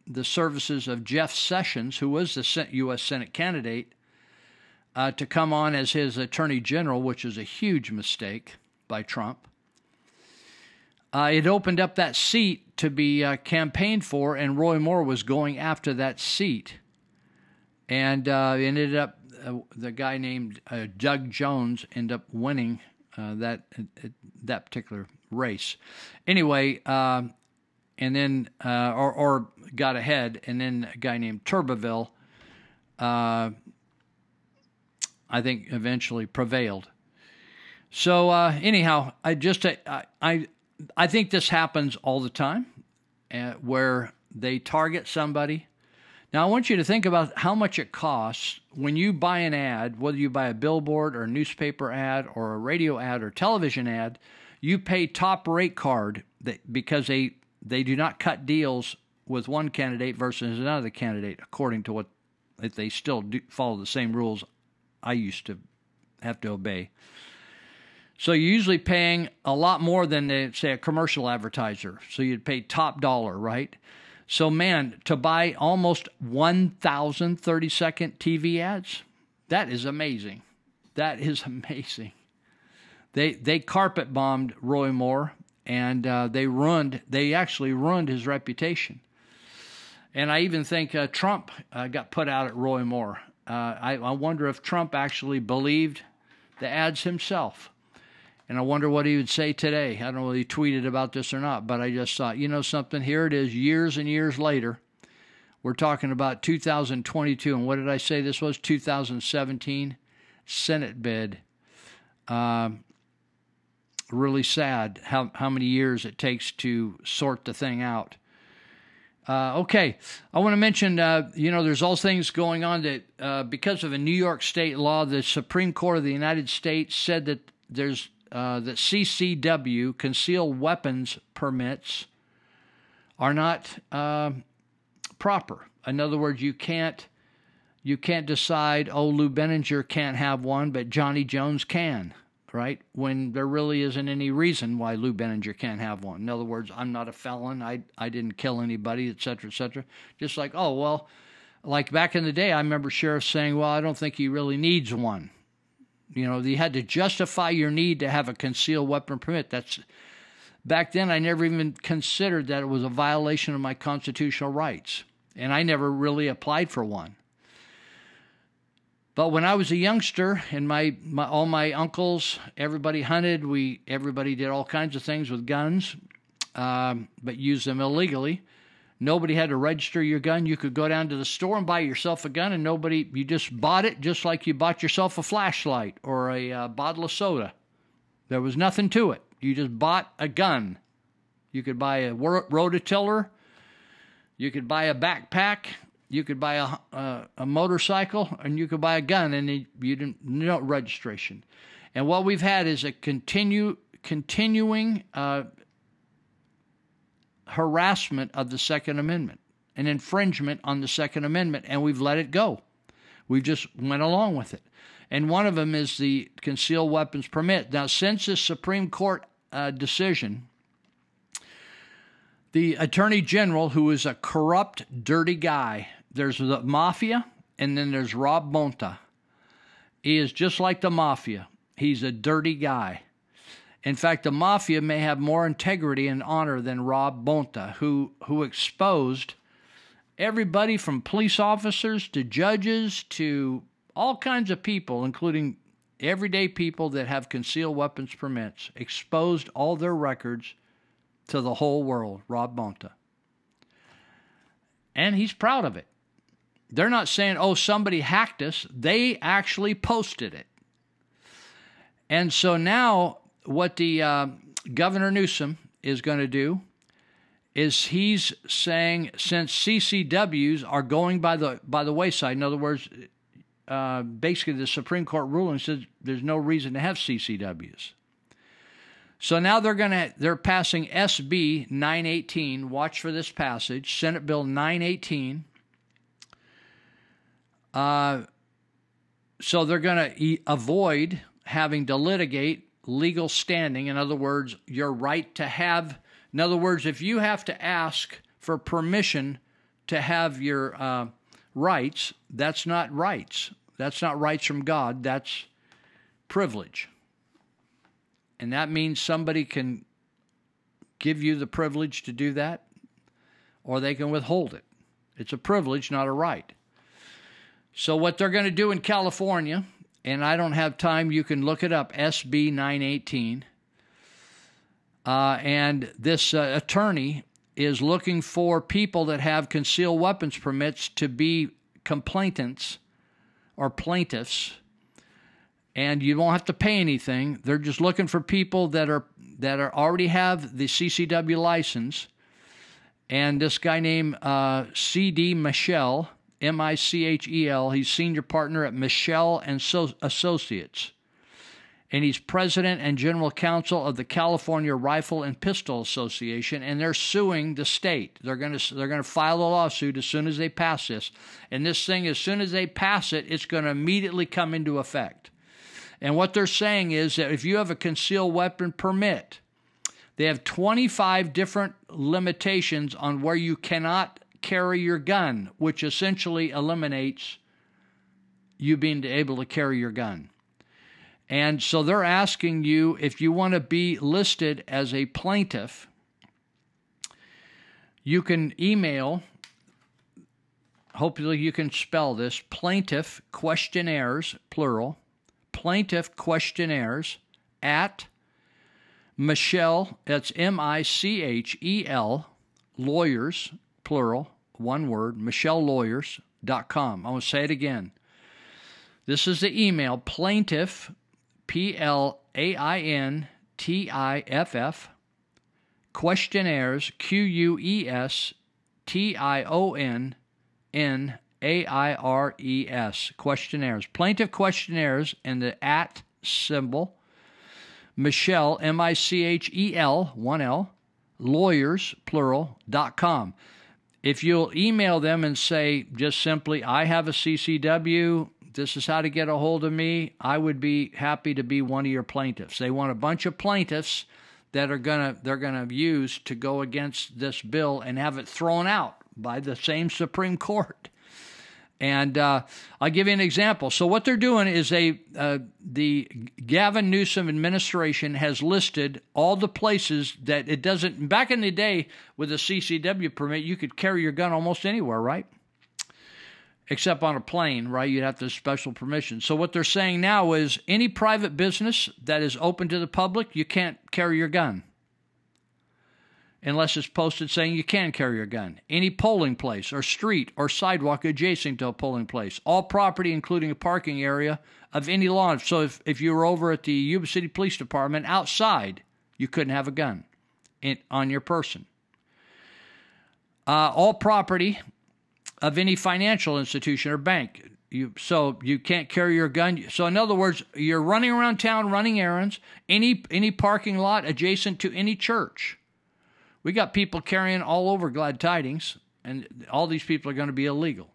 [SPEAKER 18] the services of Jeff Sessions, who was the U.S. Senate candidate, uh, to come on as his attorney general, which is a huge mistake by Trump. Uh, it opened up that seat to be uh, campaigned for, and Roy Moore was going after that seat. And uh, ended up, uh, the guy named uh, Doug Jones ended up winning uh, that that particular race. Anyway, um, and then or, or got ahead, and then a guy named Tuberville, I think, eventually prevailed. So anyhow, I just I, I I think this happens all the time uh, where they target somebody. Now, I want you to think about how much it costs when you buy an ad, whether you buy a billboard or a newspaper ad or a radio ad or television ad, you pay top rate card because they, they do not cut deals with one candidate versus another candidate, according to what if they still do follow the same rules I used to have to obey. So you're usually paying a lot more than, say, a commercial advertiser. So you'd pay top dollar, right? So, man, to buy almost 1,000 30 second TV ads, that is amazing. That is [LAUGHS] amazing. They, they carpet bombed Roy Moore and uh, they ruined, they actually ruined his reputation. And I even think uh, Trump uh, got put out at Roy Moore. Uh, I, I wonder if Trump actually believed the ads himself. And I wonder what he would say today. I don't know if he tweeted about this or not, but I just thought, you know something, here it is years and years later. We're talking about 2022. And what did I say this was? 2017 Senate bid. Um, really sad how, how many years it takes to sort the thing out. Uh, okay, I want to mention, uh, you know, there's all things going on that uh, because of a New York state law, the Supreme Court of the United States said that there's uh, that CCW, concealed weapons permits, are not uh, proper. In other words, you can't you can't decide, oh, Lou Binninger can't have one, but Johnny Jones can, right? When there really isn't any reason why Lou Binninger can't have one. In other words, I'm not a felon. I I didn't kill anybody, et cetera, et cetera. Just like, oh well, like back in the day, I remember sheriffs saying, well, I don't think he really needs one. You know, you had to justify your need to have a concealed weapon permit. That's back then I never even considered that it was a violation of my constitutional rights, and I never really applied for one. But when I was a youngster, and my, my all my uncles, everybody hunted. We everybody did all kinds of things with guns, um, but used them illegally. Nobody had to register your gun. You could go down to the store and buy yourself a gun, and nobody, you just bought it just like you bought yourself a flashlight or a uh, bottle of soda. There was nothing to it. You just bought a gun. You could buy a rototiller. You could buy a backpack. You could buy a, a, a motorcycle, and you could buy a gun, and you didn't no registration. And what we've had is a continue continuing uh, harassment of the Second Amendment, an infringement on the Second Amendment, and we've let it go. We've just went along with it. And one of them is the concealed weapons permit. Now, since the Supreme Court uh, decision, the Attorney General, who is a corrupt, dirty guy, there's the mafia, and then there's Rob Bonta. He is just like the mafia. He's a dirty guy. In fact, the mafia may have more integrity and honor than Rob Bonta, who who exposed everybody from police officers to judges to all kinds of people, including everyday people that have concealed weapons permits, exposed all their records to the whole world, Rob Bonta. And he's proud of it. They're not saying, oh, somebody hacked us. They actually posted it. And so now, what the uh, Governor Newsom is going to do is he's saying since CCWs are going by the by the wayside, in other words, uh, basically the Supreme Court ruling says there's no reason to have CCWs. So now they're going to they're passing SB 918. Watch for this passage, Senate Bill 918. Uh, so they're going to e- avoid having to litigate legal standing. In other words, your right to have. In other words, if you have to ask for permission to have your uh, rights, that's not rights. That's not rights from God. That's privilege. And that means somebody can give you the privilege to do that, or they can withhold it. It's a privilege, not a right. So, what they're going to do in California, and I don't have time, you can look it up SB 918. Uh, and this uh, attorney is looking for people that have concealed weapons permits to be complainants or plaintiffs. And you won't have to pay anything. They're just looking for people that are that are already have the CCW license. And this guy named uh, CD Michel M I C H E L he's senior partner at Michel and so- Associates and he's president and general counsel of the California Rifle and Pistol Association, and they're suing the state. They're going to they're going to file a lawsuit as soon as they pass this, and this thing as soon as they pass it, it's going to immediately come into effect. And what they're saying is that if you have a concealed weapon permit, they have 25 different limitations on where you cannot carry your gun, which essentially eliminates you being able to carry your gun. And so they're asking you if you want to be listed as a plaintiff, you can email, hopefully you can spell this plaintiff questionnaires, plural, plaintiff questionnaires at Michel, that's M I C H E L, lawyers, plural, one word, MichelLawyers.com. I'm going to say it again. This is the email plaintiff P L A I N T I F F, questionnaires, Q U E S T I O N N A I R E S, questionnaires. Plaintiff questionnaires and the at symbol, Michel, M I C H E L, one L, lawyers, plural, dot com. If you'll email them and say just simply, I have a CCW, this is how to get a hold of me, I would be happy to be one of your plaintiffs. They want a bunch of plaintiffs that are gonna they're gonna use to go against this bill and have it thrown out by the same Supreme Court. And uh, I'll give you an example. So what they're doing is they uh, the Gavin Newsom administration has listed all the places that it doesn't. Back in the day, with a CCW permit, you could carry your gun almost anywhere, right? except on a plane, right? You'd have to have special permission. So what they're saying now is any private business that is open to the public, you can't carry your gun. Unless it's posted saying you can carry your gun. Any polling place or street or sidewalk adjacent to a polling place. All property, including a parking area of any law. So if, if you were over at the Yuba City Police Department outside, you couldn't have a gun in, on your person. Uh, all property of any financial institution or bank. You, so you can't carry your gun. So in other words, you're running around town running errands. Any any parking lot adjacent to any church. We got people carrying all over Glad Tidings, and all these people are going to be illegal.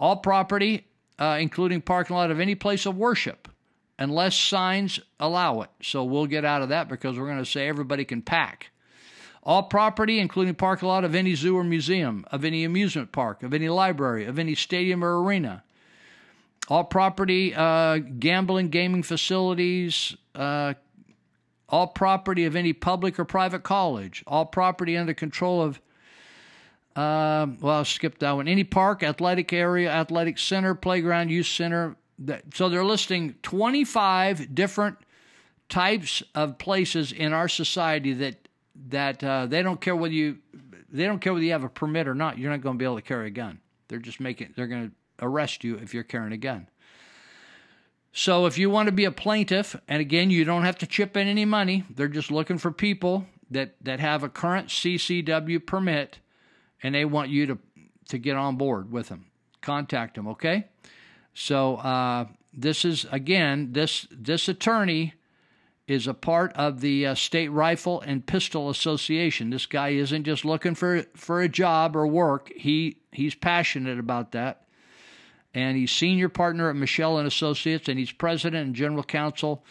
[SPEAKER 18] All property, uh, including parking lot of any place of worship, unless signs allow it. So we'll get out of that because we're going to say everybody can pack. All property, including parking lot of any zoo or museum, of any amusement park, of any library, of any stadium or arena. All property, uh, gambling, gaming facilities, uh, all property of any public or private college, all property under control of, um, well, I'll skip that one. Any park, athletic area, athletic center, playground, youth center. So they're listing 25 different types of places in our society that that uh, they don't care whether you they don't care whether you have a permit or not. You're not going to be able to carry a gun. They're just making they're going to arrest you if you're carrying a gun. So if you want to be a plaintiff, and again, you don't have to chip in any money. They're just looking for people that that have a current CCW permit, and they want you to to get on board with them. Contact them, okay? So uh, this is again this this attorney is a part of the uh, State Rifle and Pistol Association. This guy isn't just looking for for a job or work. He he's passionate about that and he's senior partner at Michel and Associates, and he's president and general counsel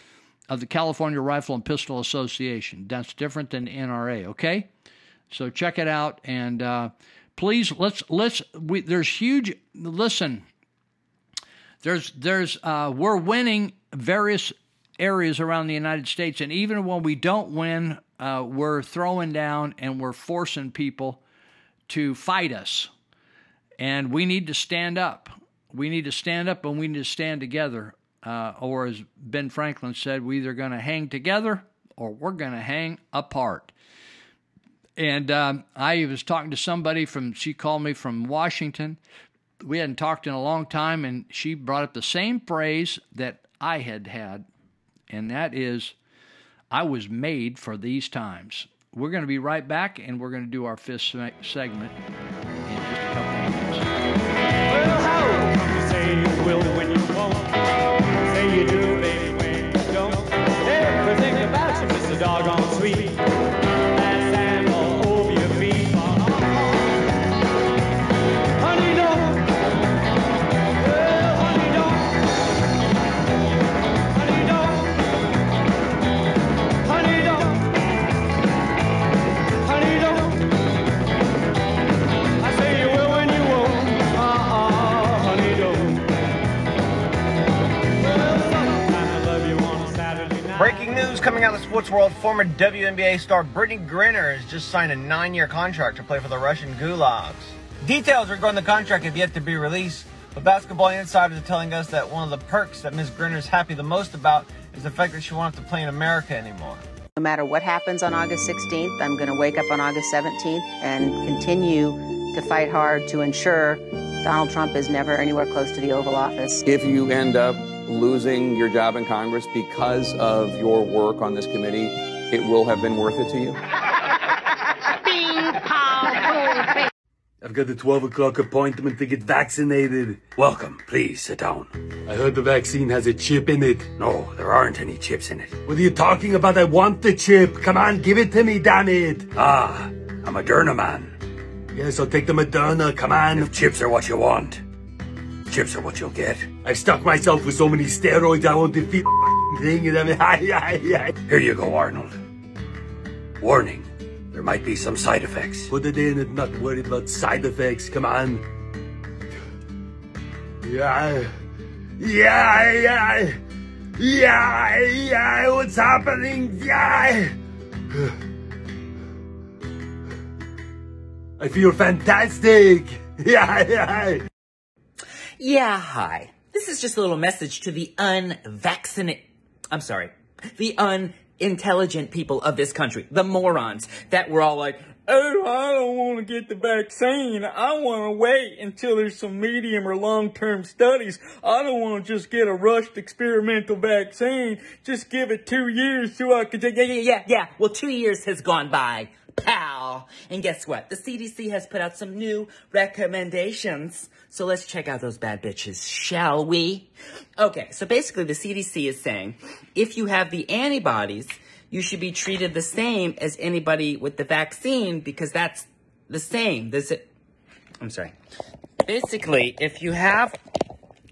[SPEAKER 18] of the California Rifle and Pistol Association. That's different than NRA. Okay, so check it out, and uh, please let's let's. We, there's huge. Listen, there's there's uh, we're winning various areas around the United States, and even when we don't win, uh, we're throwing down and we're forcing people to fight us, and we need to stand up we need to stand up and we need to stand together. Uh, or as Ben Franklin said, we're either going to hang together or we're going to hang apart. And um, I was talking to somebody from, she called me from Washington. We hadn't talked in a long time, and she brought up the same phrase that I had had, and that is, I was made for these times. We're going to be right back, and we're going to do our fifth segment
[SPEAKER 5] will when you
[SPEAKER 26] coming out of the sports world. Former WNBA star Brittney Griner has just signed a nine-year contract to play for the Russian Gulags. Details regarding the contract have yet to be released, but Basketball Insiders are telling us that one of the perks that Ms. Griner is happy the most about is the fact that she won't have to play in America anymore.
[SPEAKER 31] No matter what happens on August 16th, I'm going to wake up on August 17th and continue to fight hard to ensure Donald Trump is never anywhere close to the Oval Office.
[SPEAKER 32] If you end up losing your job in Congress because of your work on this committee, it will have been worth it to you.
[SPEAKER 33] I've got the 12 o'clock appointment to get vaccinated. Welcome. Please sit down. I heard the vaccine has a chip in it. No, there aren't any chips in it. What are you talking about? I want the chip. Come on, give it to me, damn it. Ah, a Moderna man. Yes, I'll take the Moderna. Come on. If chips are what you want, chips are what you'll get. I've stuck myself with so many steroids, I won't defeat the thing. I'm- [LAUGHS] Here you go, Arnold. Warning. There might be some side effects. Put it in and not worried about side effects. Come on. Yeah. Yeah, yeah. Yeah, yeah. What's happening? Yeah. I feel fantastic. [LAUGHS] Yeah, yeah.
[SPEAKER 34] Yeah, hi. This is just a little message to the unvaccinated. I'm sorry. The unintelligent people of this country. The morons that were all like, oh, I don't want to get the vaccine. I want to wait until there's some medium or long term studies. I don't want to just get a rushed experimental vaccine. Just give it two years so I can take. Yeah, yeah, yeah, yeah. Well, two years has gone by. Pow! And guess what? The CDC has put out some new recommendations. So let's check out those bad bitches, shall we? Okay, so basically the CDC is saying if you have the antibodies, you should be treated the same as anybody with the vaccine because that's the same. This I'm sorry. Basically, if you have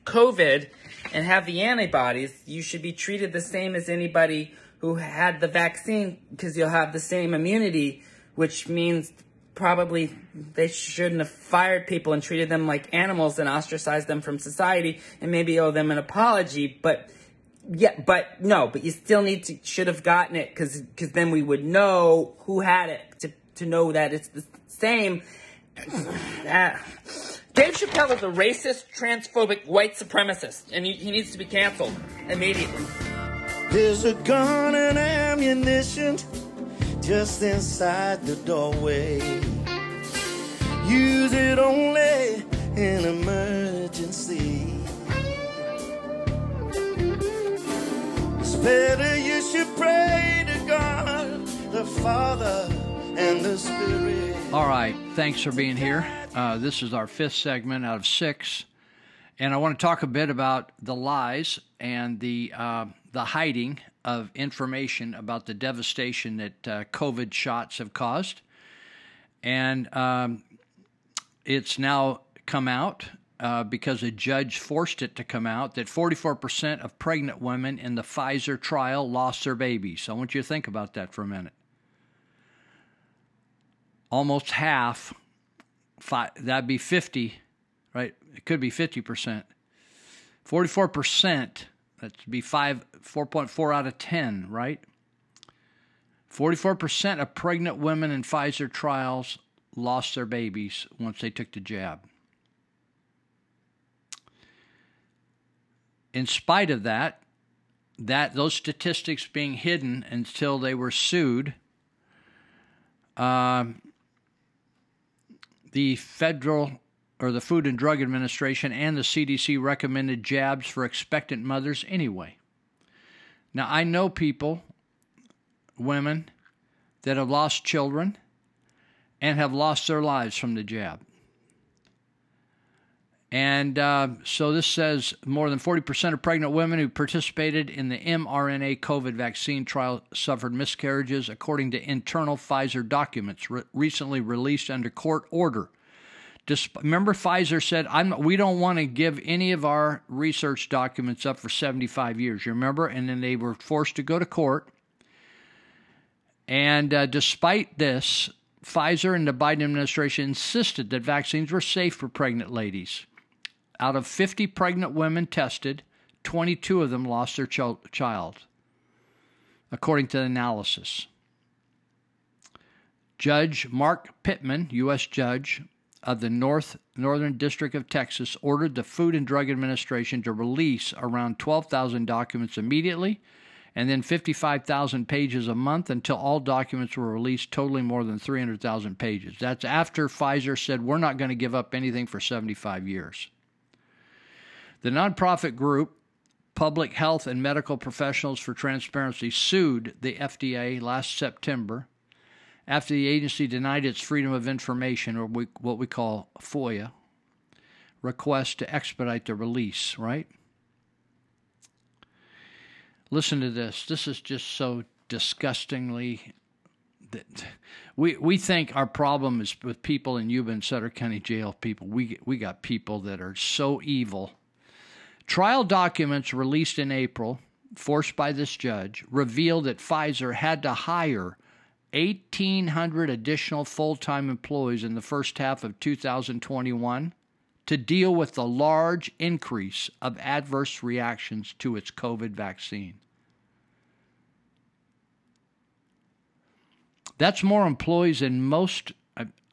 [SPEAKER 34] COVID and have the antibodies, you should be treated the same as anybody who had the vaccine because you'll have the same immunity, which means probably they shouldn't have fired people and treated them like animals and ostracized them from society and maybe owe them an apology. But Yeah, but no, but you still need to should have gotten it because because then we would know who had it to to know that it's the same. Ah. [SIGHS] Dave Chappelle is a racist, transphobic, white supremacist, and he, he needs to be canceled immediately.
[SPEAKER 35] There's a gun and ammunition just inside the doorway. Use it only in emergency. It's better you should pray to God, the Father, and the Spirit.
[SPEAKER 18] All right. Thanks for being here. Uh, this is our fifth segment out of six. And I want to talk a bit about the lies and the, uh, the hiding of information about the devastation that uh, COVID shots have caused. And um, it's now come out uh, because a judge forced it to come out that 44% of pregnant women in the Pfizer trial lost their babies. So I want you to think about that for a minute. Almost half, fi- that'd be 50, right? It could be 50%. 44%, that'd be five, 4.4 out of 10, right? 44% of pregnant women in Pfizer trials lost their babies once they took the jab. In spite of that, that those statistics being hidden until they were sued, um, the federal or the Food and Drug Administration and the CDC recommended jabs for expectant mothers anyway. Now, I know people, women, that have lost children and have lost their lives from the jab. And uh, so this says more than 40% of pregnant women who participated in the mRNA COVID vaccine trial suffered miscarriages, according to internal Pfizer documents re- recently released under court order. Remember, Pfizer said, we don't want to give any of our research documents up for 75 years. You remember? And then they were forced to go to court. And uh, despite this, Pfizer and the Biden administration insisted that vaccines were safe for pregnant ladies. Out of 50 pregnant women tested, 22 of them lost their ch- child, according to the analysis. Judge Mark Pittman, U.S. Judge of the North Northern District of Texas, ordered the Food and Drug Administration to release around 12,000 documents immediately and then 55,000 pages a month until all documents were released, totaling more than 300,000 pages. That's after Pfizer said, We're not going to give up anything for 75 years. The nonprofit group, Public Health and Medical Professionals for Transparency, sued the FDA last September after the agency denied its Freedom of Information, or we, what we call FOIA, request to expedite the release, right? Listen to this. This is just so disgustingly. That we we think our problem is with people in Yuba and Sutter County Jail. People, we we got people that are so evil. Trial documents released in April, forced by this judge, revealed that Pfizer had to hire 1,800 additional full time employees in the first half of 2021 to deal with the large increase of adverse reactions to its COVID vaccine. That's more employees than most.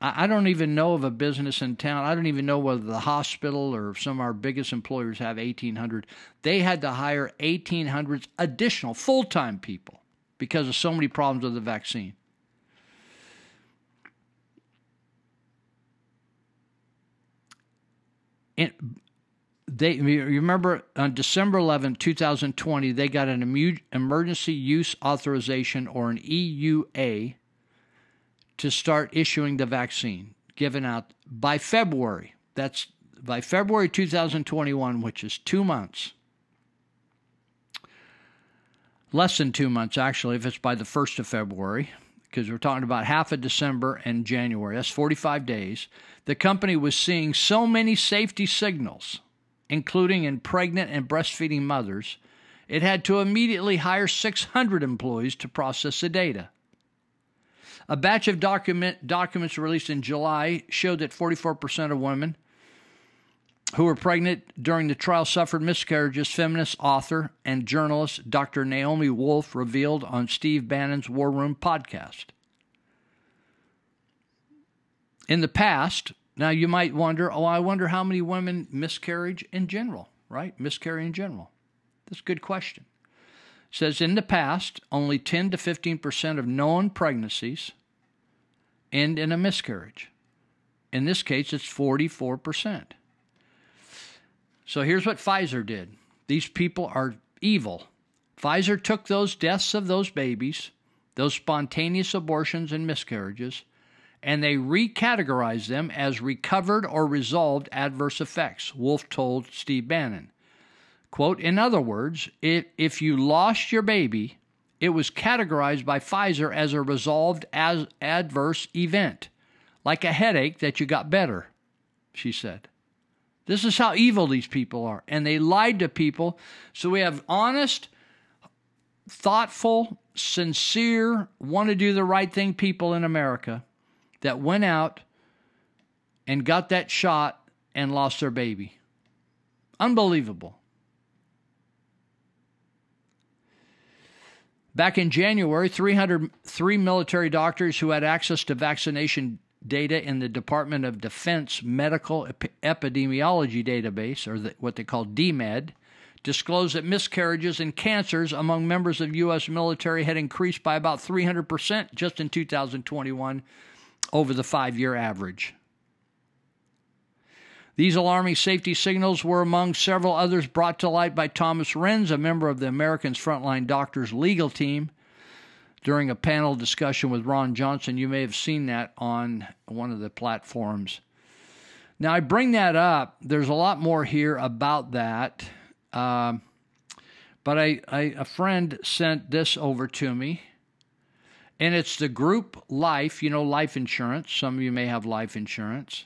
[SPEAKER 18] I, don't even know of a business in town. I don't even know whether the hospital or some of our biggest employers have 1,800. They had to hire 1,800 additional full time people because of so many problems with the vaccine. And they you remember on December 11, 2020, they got an emu- emergency use authorization or an EUA to start issuing the vaccine given out by February. That's by February 2021, which is 2 months. Less than 2 months actually if it's by the 1st of February because we're talking about half of December and January. That's 45 days. The company was seeing so many safety signals, including in pregnant and breastfeeding mothers, it had to immediately hire 600 employees to process the data. A batch of document, documents released in July showed that 44% of women who were pregnant during the trial suffered miscarriages, feminist author and journalist Dr. Naomi Wolf revealed on Steve Bannon's War Room podcast. In the past, now you might wonder, oh, I wonder how many women miscarriage in general, right? Miscarry in general. That's a good question. It says in the past, only 10 to 15% of known pregnancies end in a miscarriage. In this case, it's 44%. So here's what Pfizer did these people are evil. Pfizer took those deaths of those babies, those spontaneous abortions and miscarriages, and they recategorized them as recovered or resolved adverse effects, Wolf told Steve Bannon. Quote, in other words, if, if you lost your baby, it was categorized by Pfizer as a resolved as adverse event, like a headache that you got better, she said. This is how evil these people are. And they lied to people. So we have honest, thoughtful, sincere, want to do the right thing people in America that went out and got that shot and lost their baby. Unbelievable. Back in January, 303 military doctors who had access to vaccination data in the Department of Defense Medical Ep- Epidemiology Database, or the, what they call DMED, disclosed that miscarriages and cancers among members of U.S. military had increased by about 300% just in 2021 over the five year average. These alarming safety signals were among several others brought to light by Thomas Renz, a member of the America's Frontline Doctors legal team, during a panel discussion with Ron Johnson. You may have seen that on one of the platforms. Now, I bring that up. There's a lot more here about that. Um, but I, I, a friend sent this over to me, and it's the group life, you know, life insurance. Some of you may have life insurance.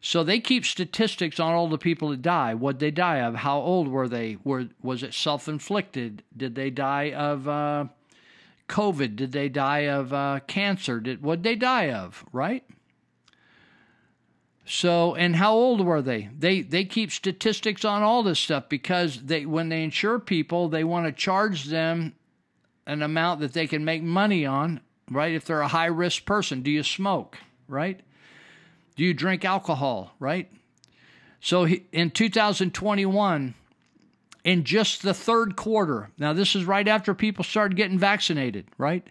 [SPEAKER 18] So they keep statistics on all the people that die. What they die of? How old were they? Were was it self-inflicted? Did they die of uh, COVID? Did they die of uh, cancer? Did what they die of? Right. So, and how old were they? They they keep statistics on all this stuff because they when they insure people, they want to charge them an amount that they can make money on, right? If they're a high risk person, do you smoke, right? Do you drink alcohol, right? So in 2021, in just the third quarter, now this is right after people started getting vaccinated, right?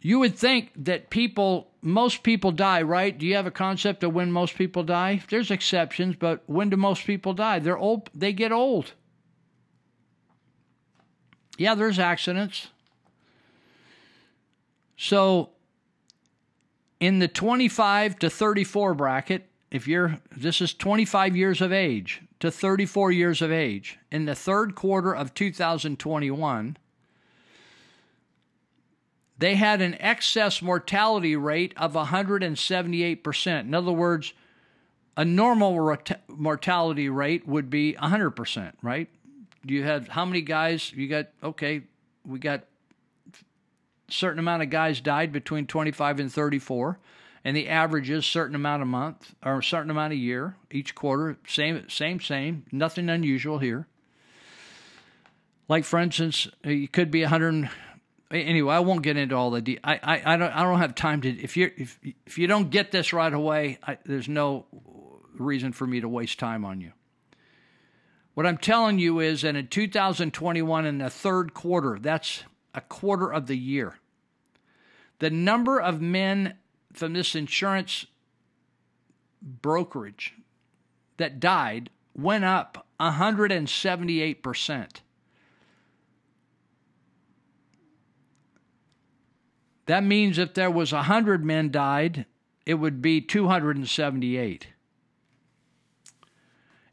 [SPEAKER 18] You would think that people, most people die, right? Do you have a concept of when most people die? There's exceptions, but when do most people die? They're old, they get old. Yeah, there's accidents. So in the 25 to 34 bracket, if you're this is 25 years of age to 34 years of age, in the third quarter of 2021, they had an excess mortality rate of 178%. In other words, a normal mortality rate would be 100%, right? You had how many guys? You got, okay, we got certain amount of guys died between 25 and 34 and the average is certain amount a month or a certain amount a year each quarter same same same nothing unusual here like for instance it could be 100 anyway i won't get into all the de- I, I, I don't i don't have time to if you if if you don't get this right away I, there's no reason for me to waste time on you what i'm telling you is that in 2021 in the third quarter that's a quarter of the year. The number of men from this insurance brokerage that died went up 178%. That means if there was 100 men died, it would be 278.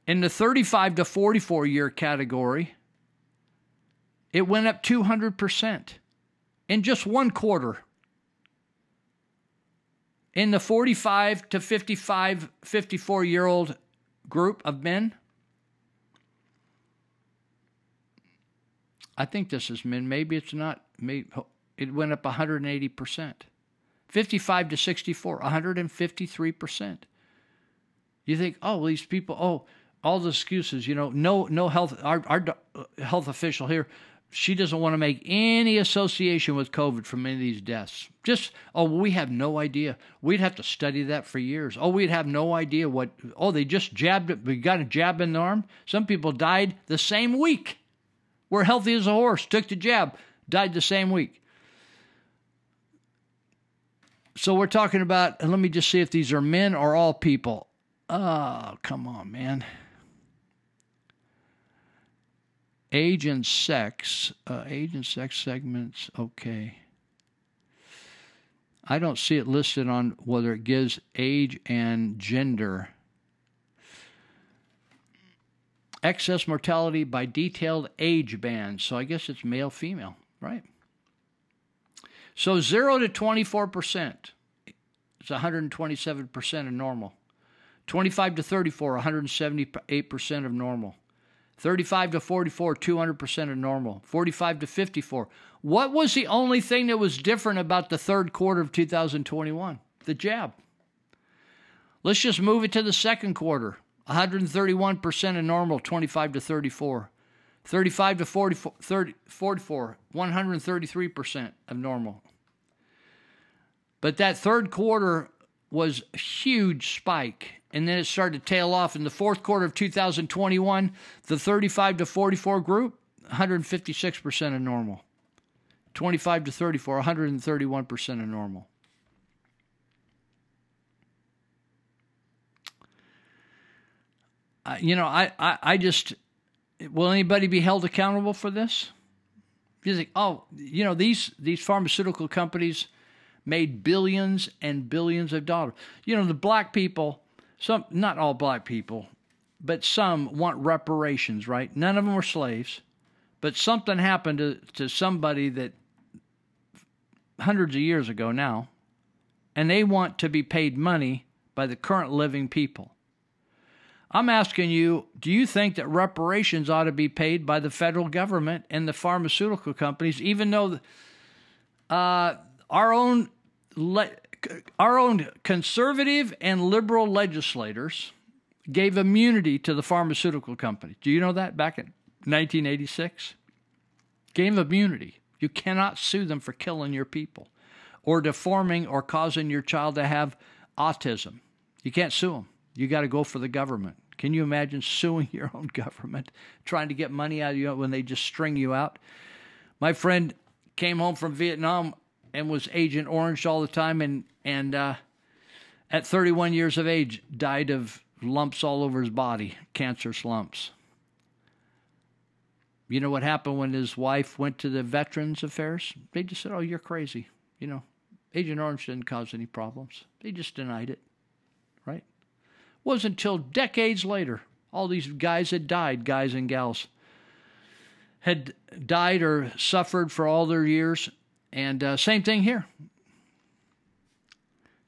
[SPEAKER 18] In the 35 to 44 year category, it went up 200% in just one quarter. In the 45 to 55, 54 year old group of men, I think this is men. Maybe it's not. Maybe it went up 180%. 55 to 64, 153%. You think, oh, these people, oh, all the excuses, you know, no, no health, our, our uh, health official here, she doesn't want to make any association with COVID from any of these deaths. Just, oh, we have no idea. We'd have to study that for years. Oh, we'd have no idea what, oh, they just jabbed it. We got a jab in the arm. Some people died the same week. We're healthy as a horse, took the jab, died the same week. So we're talking about, let me just see if these are men or all people. Oh, come on, man. Age and sex, uh, age and sex segments, okay. I don't see it listed on whether it gives age and gender. Excess mortality by detailed age bands. So I guess it's male, female, right? So 0 to 24%. It's 127% of normal. 25 to 34, 178% of normal. 35 to 44, 200% of normal. 45 to 54. What was the only thing that was different about the third quarter of 2021? The jab. Let's just move it to the second quarter. 131% of normal, 25 to 34. 35 to 44, 30, 44 133% of normal. But that third quarter was a huge spike, and then it started to tail off. In the fourth quarter of 2021, the 35 to 44 group, 156% of normal. 25 to 34, 131% of normal. Uh, you know, I, I, I just, will anybody be held accountable for this? You think, oh, you know, these, these pharmaceutical companies made billions and billions of dollars. You know, the black people, some, not all black people, but some want reparations, right? None of them were slaves, but something happened to, to somebody that hundreds of years ago now, and they want to be paid money by the current living people. I'm asking you, do you think that reparations ought to be paid by the federal government and the pharmaceutical companies, even though uh, our own our own conservative and liberal legislators gave immunity to the pharmaceutical company. Do you know that back in 1986? Gave immunity. You cannot sue them for killing your people or deforming or causing your child to have autism. You can't sue them. You got to go for the government. Can you imagine suing [LAUGHS] your own government, trying to get money out of you when they just string you out? My friend came home from Vietnam and was Agent Orange all the time, and and uh, at 31 years of age, died of lumps all over his body, cancerous lumps. You know what happened when his wife went to the Veterans Affairs? They just said, "Oh, you're crazy." You know, Agent Orange didn't cause any problems. They just denied it, right? It wasn't until decades later all these guys had died, guys and gals, had died or suffered for all their years. And uh, same thing here.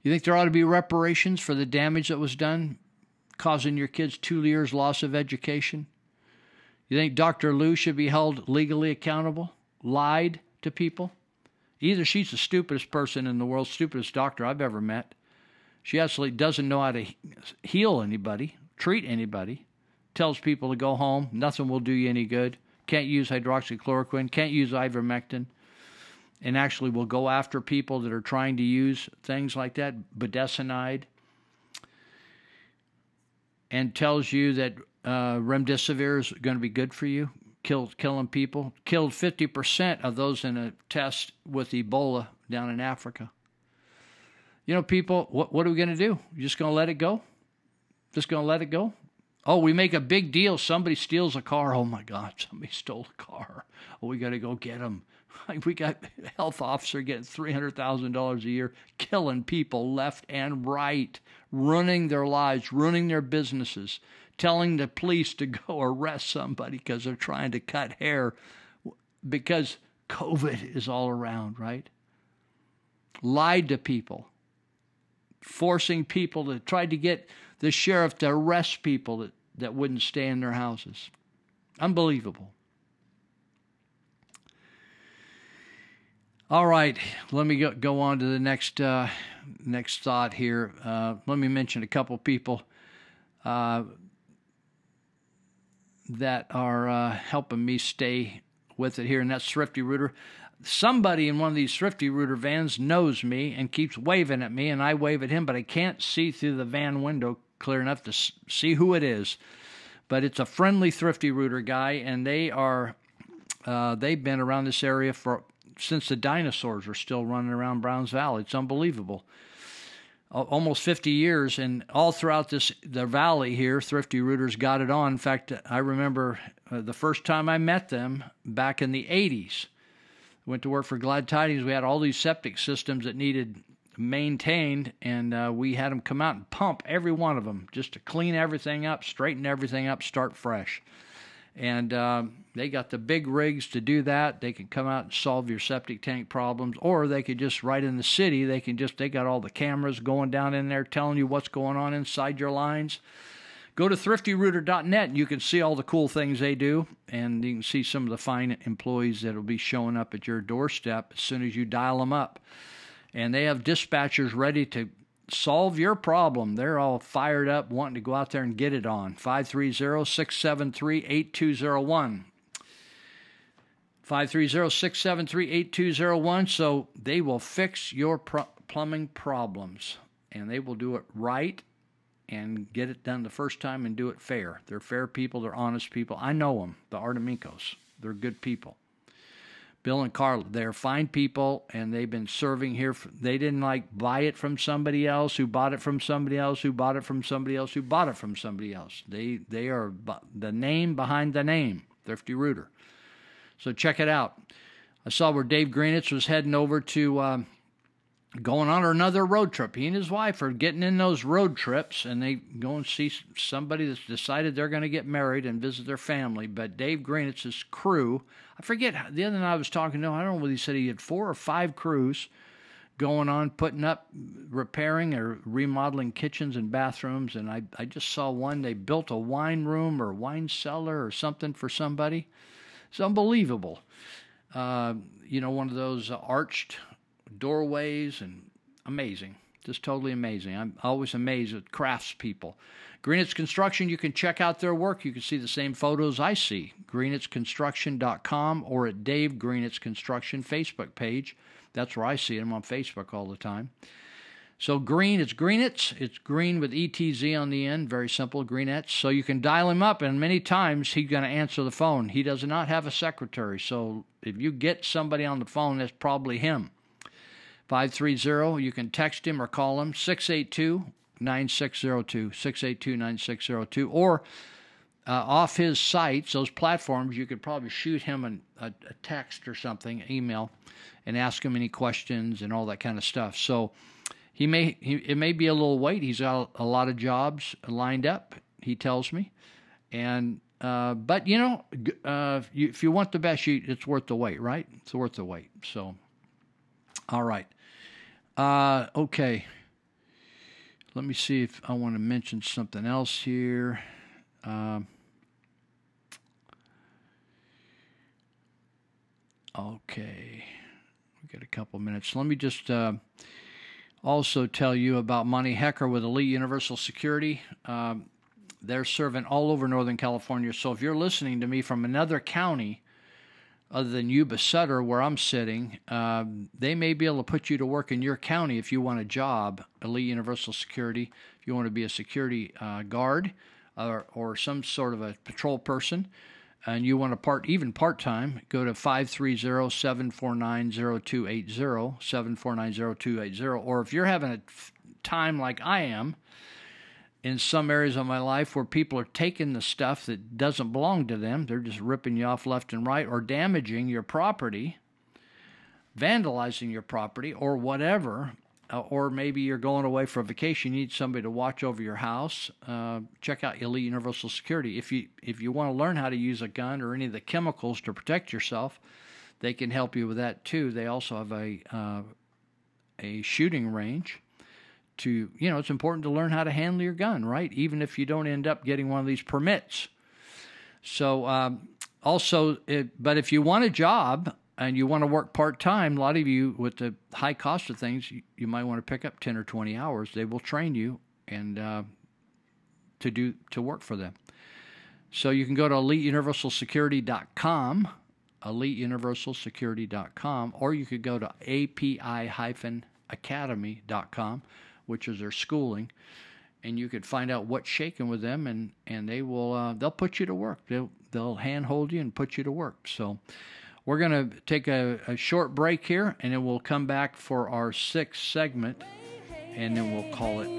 [SPEAKER 18] You think there ought to be reparations for the damage that was done, causing your kids two years loss of education? You think Dr. Luu should be held legally accountable? Lied to people? Either she's the stupidest person in the world, stupidest doctor I've ever met, she absolutely doesn't know how to heal anybody, treat anybody, tells people to go home, nothing will do you any good, can't use hydroxychloroquine, can't use ivermectin, and actually will go after people that are trying to use things like that, budesonide, and tells you that uh, remdesivir is going to be good for you, killed killing people, killed 50% of those in a test with Ebola down in Africa you know, people, what, what are we going to do? You just going to let it go? Just going to let it go? Oh, we make a big deal. Somebody steals a car. Oh my God, somebody stole a car. Oh, we got to go get them. [LAUGHS] We got health officer getting three hundred thousand dollars a year, killing people left and right, ruining their lives, ruining their businesses, telling the police to go [LAUGHS] arrest somebody because they're trying to cut hair, because COVID is all around, right? Lied to people forcing people to try to get the sheriff to arrest people that, that wouldn't stay in their houses. Unbelievable. All right, let me go, go on to the next uh, next thought here. Uh, let me mention a couple people. uh, that are uh, helping me stay with it here, and that's Thrifty Rooter. Somebody in one of these Thrifty Rooter vans knows me and keeps waving at me, and I wave at him, but I can't see through the van window clear enough to see who it is. But it's a friendly Thrifty Rooter guy, and they are uh, they've been around this area for since the dinosaurs were still running around Browns Valley. It's unbelievable. Almost 50 years, and all throughout this the valley here, Thrifty Rooters got it on. In fact, I remember uh, the first time I met them back in the 80s. Went to work for Glad Tidings. We had all these septic systems that needed maintained, and uh, we had them come out and pump every one of them just to clean everything up, straighten everything up, start fresh and um, they got the big rigs to do that. They can come out and solve your septic tank problems, or they could just right in the city. They can just they got all the cameras going down in there, telling you what's going on inside your lines. Go to thriftyrooter.net and you can see all the cool things they do, and you can see some of the fine employees that will be showing up at your doorstep as soon as you dial them up. And they have dispatchers ready to solve your problem. They're all fired up, wanting to go out there and get it on. 530 673 8201. 530 673 8201. So they will fix your plumbing problems and they will do it right and get it done the first time and do it fair. They're fair people, they're honest people. I know them, the Artemicos. They're good people. Bill and Carla, they're fine people, and they've been serving here. For, they didn't like buy it from somebody else who bought it from somebody else who bought it from somebody else who bought it from somebody else. They they are the name behind the name, Thrifty Rooter. So check it out. I saw where Dave Greenetz was heading over to um, going on another road trip. He and his wife are getting in those road trips, and they go and see somebody that's decided they're going to get married and visit their family. But Dave Greenetz's crew, I forget the other night I was talking to him. I don't know whether he said he had four or five crews going on putting up, repairing or remodeling kitchens and bathrooms. And I I just saw one they built a wine room or wine cellar or something for somebody. It's unbelievable. Uh, you know, one of those arched doorways and amazing. Just totally amazing. I'm always amazed at craftspeople. Greenetz Construction, you can check out their work. You can see the same photos I see. GreenetzConstruction.com or at Dave Greenetz Construction Facebook page. That's where I see them on Facebook all the time. So green, it's Greenetz. It's green with ETZ on the end. Very simple, Greenetz. So you can dial him up, and many times he's going to answer the phone. He does not have a secretary. So if you get somebody on the phone, that's probably him. 530, you can text him or call him, 682 9602, 682 9602. Or uh, off his sites, those platforms, you could probably shoot him an, a, a text or something, email, and ask him any questions and all that kind of stuff. So he may he, it may be a little wait. He's got a lot of jobs lined up. He tells me, and uh, but you know, uh, if, you, if you want the best, you, it's worth the wait, right? It's worth the wait. So, all right, uh, okay. Let me see if I want to mention something else here. Um, okay, we got a couple minutes. Let me just. Uh, also tell you about Monty Hecker with Elite Universal Security. Um, they're serving all over Northern California. So if you're listening to me from another county other than Yuba Sutter, where I'm sitting, um, they may be able to put you to work in your county if you want a job. Elite Universal Security, if you want to be a security uh, guard or, or some sort of a patrol person and you want to part even part time, go to 530-749-0280, 749-0280. Or if you're having a time like I am in some areas of my life where people are taking the stuff that doesn't belong to them, they're just ripping you off left and right or damaging your property, vandalizing your property or whatever, uh, or maybe you're going away for a vacation, you need somebody to watch over your house. Uh, check out Elite Universal Security. If you if you want to learn how to use a gun or any of the chemicals to protect yourself, they can help you with that too. They also have a uh, a shooting range. To you know, it's important to learn how to handle your gun, right? Even if you don't end up getting one of these permits. So um, also, it, but if you want a job and you want to work part time, a lot of you with the high cost of things, you, you might want to pick up ten or twenty hours. They will train you, and uh, to do to work for them. So you can go to eliteuniversalsecurity.com, eliteuniversalsecurity.com, or you could go to api-academy.com, which is their schooling, and you could find out what's shaking with them, and and they will uh, they'll put you to work. They'll they'll handhold you and put you to work. So. We're going to take a, a short break here, and then we'll come back for our sixth segment, and then we'll call it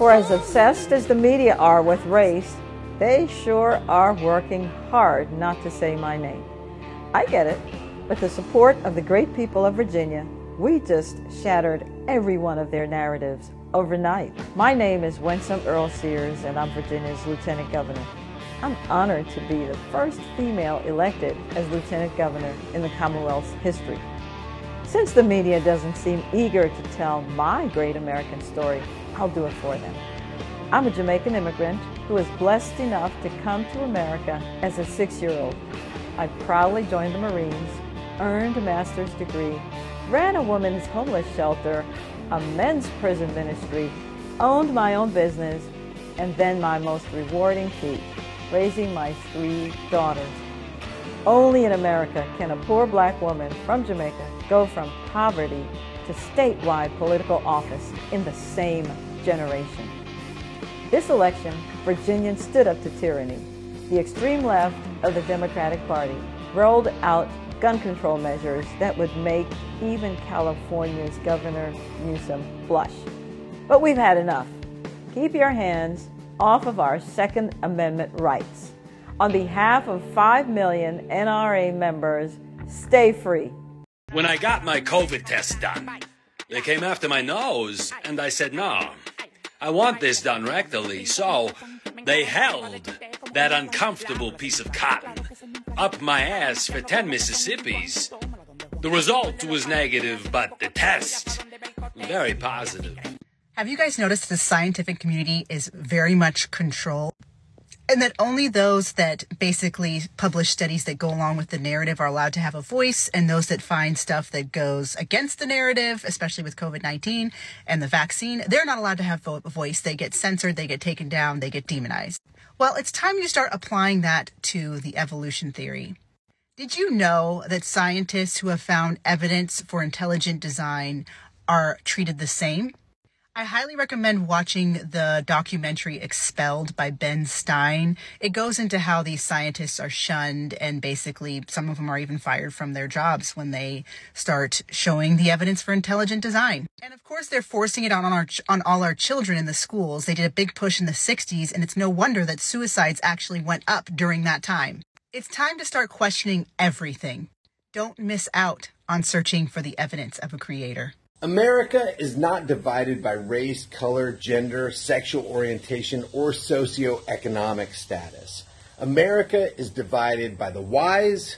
[SPEAKER 24] For
[SPEAKER 36] as obsessed as the media are with race, they sure are working hard not to say my name. I get it. With the support of the great people of Virginia, we just shattered every one of their narratives overnight. My name is Winsome Earle Sears, and I'm Virginia's Lieutenant Governor. I'm honored to be the first female elected as Lieutenant Governor in the Commonwealth's history. Since the media doesn't seem eager to tell my great American story, I'll do it for them. I'm a Jamaican immigrant who was blessed enough to come to America as a six year old. I proudly joined the Marines, earned a master's degree, ran a women's homeless shelter, a men's prison ministry, owned my own business, and then my most rewarding feat, raising my three daughters. Only in America can a poor black woman from Jamaica go from poverty to statewide political office in the same generation. This election, Virginians stood up to tyranny. The extreme left of the Democratic Party rolled out gun control measures that would make even California's Governor Newsom blush. But we've had enough. Keep your hands off of our Second Amendment rights. On behalf of 5 million NRA members, stay free.
[SPEAKER 33] When I got my COVID test done, they came after my nose, and I said no. I want this done rectally, so they held that uncomfortable piece of cotton up my ass for 10 Mississippis. The result was negative, but the test very positive.
[SPEAKER 37] Have you guys noticed the scientific community is very much controlled? And that only those that basically publish studies that go along with the narrative are allowed to have a voice, and those that find stuff that goes against the narrative, especially with COVID 19 and the vaccine, they're not allowed to have a voice. They get censored, they get taken down, they get demonized. Well, it's time you start applying that to the evolution theory. Did you know that scientists who have found evidence for intelligent design are treated the same? I highly recommend watching the documentary Expelled by Ben Stein. It goes into how these scientists are shunned and basically some of them are even fired from their jobs when they start showing the evidence for intelligent design. And of course they're forcing it on our on all our children in the schools. They did a big push in the 60s and it's no wonder that suicides actually went up during that time. It's time to start questioning everything. Don't miss out on searching for the evidence of a creator.
[SPEAKER 25] America is not divided by race, color, gender, sexual orientation, or socioeconomic status. America is divided by the wise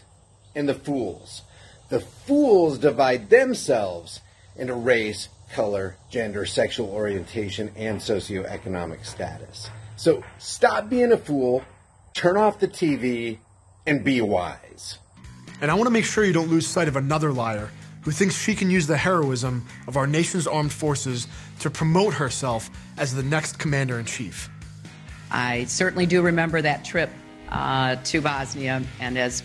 [SPEAKER 25] and the fools. The fools divide themselves into race, color, gender, sexual orientation, and socioeconomic status. So stop being a fool, turn off the TV, and be wise.
[SPEAKER 38] And I want to make sure you don't lose sight of another liar who thinks she can use the heroism of our nation's armed forces to promote herself as the next commander in chief.
[SPEAKER 39] I certainly do remember that trip uh, to Bosnia, and as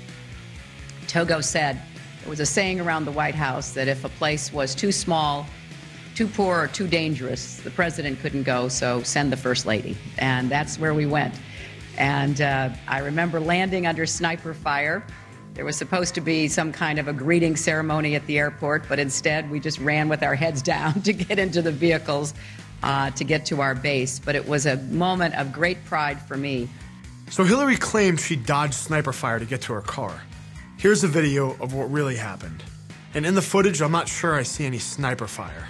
[SPEAKER 39] Togo said, there was a saying around the White House that if a place was too small, too poor, or too dangerous, the president couldn't go, so send the first lady. And that's where we went. And uh, I remember landing under sniper fire. There was supposed to be some kind of a greeting ceremony at the airport, but instead we just ran with our heads [LAUGHS] down to get into the vehicles uh, to get to our base. But it was a moment of great pride for me.
[SPEAKER 38] So Hillary claimed she dodged sniper fire to get to her car. Here's a video of what really happened. And in the footage, I'm not sure I see any sniper fire.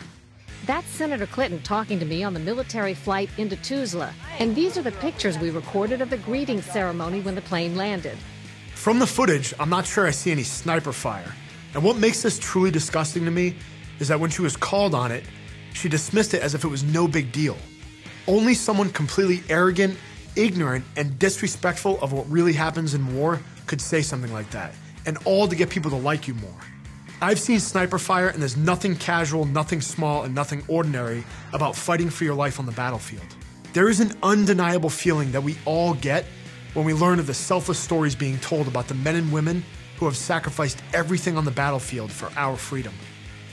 [SPEAKER 40] That's Senator Clinton talking to me on the military flight into Tuzla. And these are the pictures we recorded of the greeting ceremony when the plane landed.
[SPEAKER 27] From the footage, I'm not sure I see any sniper fire. And what makes this truly disgusting to me is that when she was called on it, she dismissed it as if it was no big deal. Only someone completely arrogant, ignorant, and disrespectful of what really happens in war could say something like that, and all to get people to like you more. I've seen sniper fire, and there's nothing casual, nothing small, and nothing ordinary about fighting for your life on the battlefield. There is an undeniable feeling that we all get when we learn of the selfless stories being told about the men and women who have sacrificed everything on the battlefield for our freedom.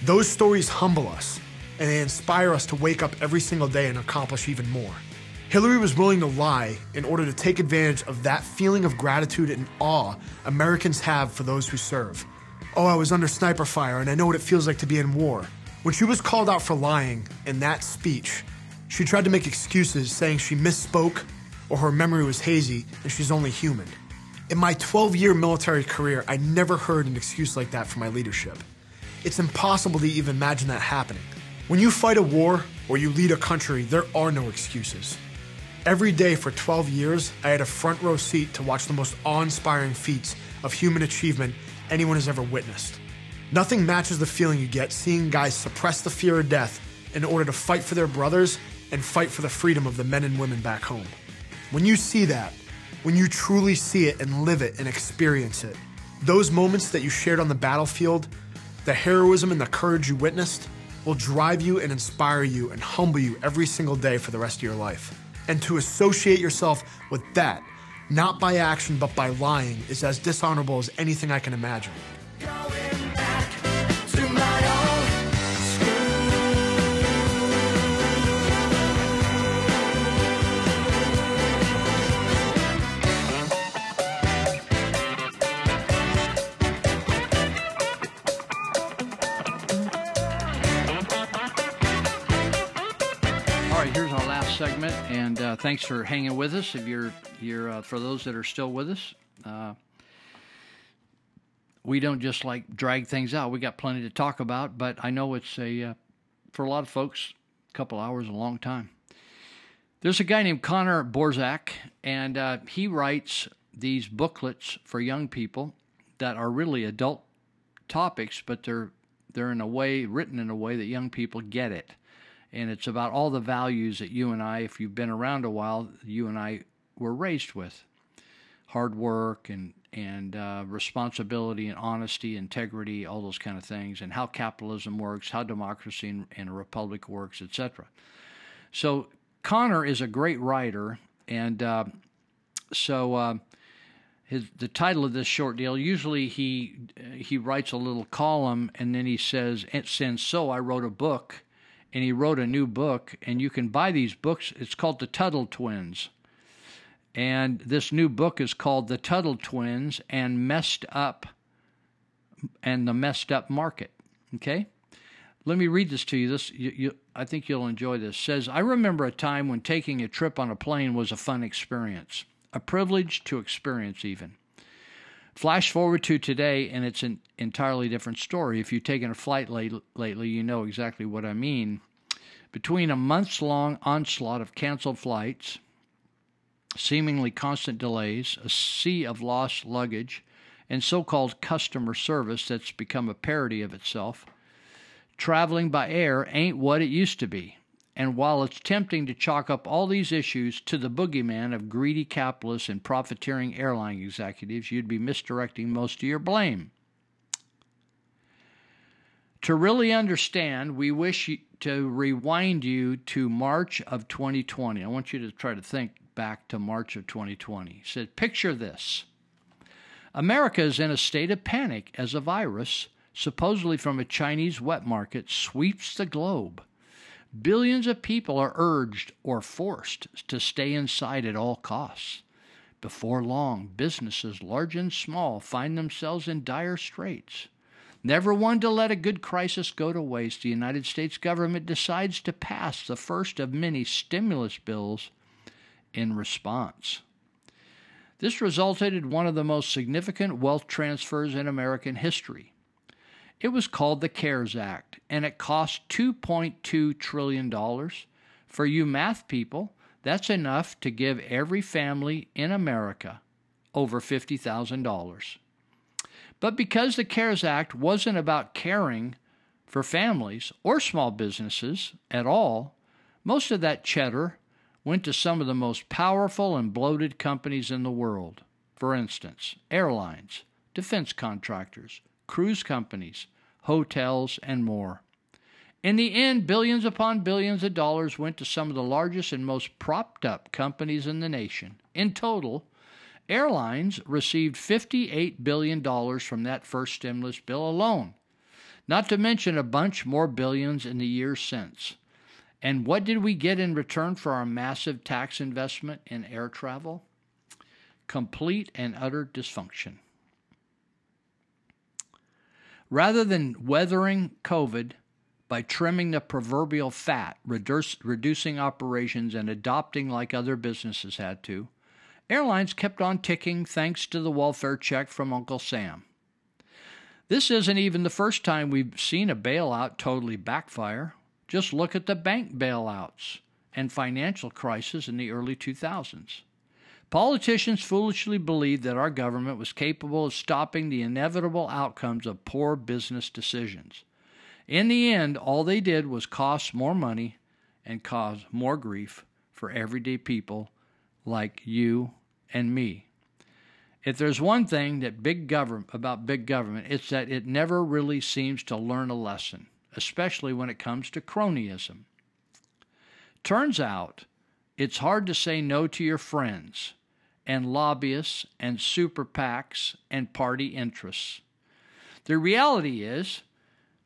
[SPEAKER 27] Those stories humble us, and they inspire us to wake up every single day and accomplish even more. Hillary was willing to lie in order to take advantage of that feeling of gratitude and awe Americans have for those who serve. Oh, I was under sniper fire and I know what it feels like to be in war. When she was called out for lying in that speech, she tried to make excuses saying she misspoke or her memory was hazy and she's only human. In my 12 year military career, I never heard an excuse like that for my leadership. It's impossible to even imagine that happening. When you fight a war or you lead a country, there are no excuses. Every day for 12 years, I had a front row seat to watch the most awe inspiring feats of human achievement anyone has ever witnessed. Nothing matches the feeling you get seeing guys suppress the fear of death in order to fight for their brothers and fight for the freedom of the men and women back home. When you see that, when you truly see it and live it and experience it, those moments that you shared on the battlefield, the heroism and the courage you witnessed, will drive you and inspire you and humble you every single day for the rest of your life. And to associate yourself with that, not by action but by lying, is as dishonorable as anything I can imagine.
[SPEAKER 18] Segment, and uh, thanks for hanging with us. If you're, you're uh, for those that are still with us, uh, we don't just like drag things out. We got plenty to talk about, but I know it's a uh, for a lot of folks, a couple hours, a long time. There's a guy named Connor Boyack, and uh, he writes these booklets for young people that are really adult topics, but they're they're in a way written in a way that young people get it and it's about all the values that you and I, if you've been around a while, you and I were raised with: hard work and and uh, responsibility and honesty, integrity, all those kind of things, and how capitalism works, how democracy and, and a republic works, etc. So Connor is a great writer, and uh, so. Uh, his, the title of this short deal. Usually he he writes a little column and then he says, and since so I wrote a book, and he wrote a new book, and you can buy these books. It's called The Tuttle Twins. And this new book is called The Tuttle Twins and Messed Up and the Messed Up Market. Okay? Let me read this to you. This you, you, I think you'll enjoy this. It says, I remember a time when taking a trip on a plane was a fun experience, a privilege to experience even. Flash forward to today, and it's an entirely different story. If you've taken a flight late, lately, you know exactly what I mean. Between a months long onslaught of canceled flights, seemingly constant delays, a sea of lost luggage, and so called customer service that's become a parody of itself, traveling by air ain't what it used to be. And while it's tempting to chalk up all these issues to the boogeyman of greedy capitalists and profiteering airline executives, you'd be misdirecting most of your blame. To really understand, we wish to rewind you to March of 2020. I want you to try to think back to March of 2020. He said, Picture this America is in a state of panic as a virus, supposedly from a Chinese wet market, sweeps the globe. Billions of people are urged or forced to stay inside at all costs. Before long, businesses, large and small, find themselves in dire straits. Never one to let a good crisis go to waste, the United States government decides to pass the first of many stimulus bills in response. This resulted in one of the most significant wealth transfers in American history. It was called the CARES Act, and it cost $2.2 trillion. For you math people, that's enough to give every family in America over $50,000. But because the CARES Act wasn't about caring for families or small businesses at all, most of that cheddar went to some of the most powerful and bloated companies in the world. For instance, airlines, defense contractors, cruise companies, hotels, and more. In the end, billions upon billions of dollars went to some of the largest and most propped up companies in the nation. In total, airlines received $58 billion from that first stimulus bill alone, not to mention a bunch more billions in the years since. And what did we get in return for our massive tax investment in air travel? Complete and utter dysfunction. Rather than weathering COVID by trimming the proverbial fat, reduce, reducing operations, and adopting like other businesses had to, airlines kept on ticking thanks to the welfare check from Uncle Sam. This isn't even the first time we've seen a bailout totally backfire. Just look at the bank bailouts and financial crisis in the early 2000s. Politicians foolishly believed that our government was capable of stopping the inevitable outcomes of poor business decisions. In the end, all they did was cost more money and cause more grief for everyday people like you and me. If there's one thing that big government about big government, it's that it never really seems to learn a lesson, especially when it comes to cronyism. Turns out, it's hard to say no to your friends and lobbyists and super PACs and party interests. The reality is,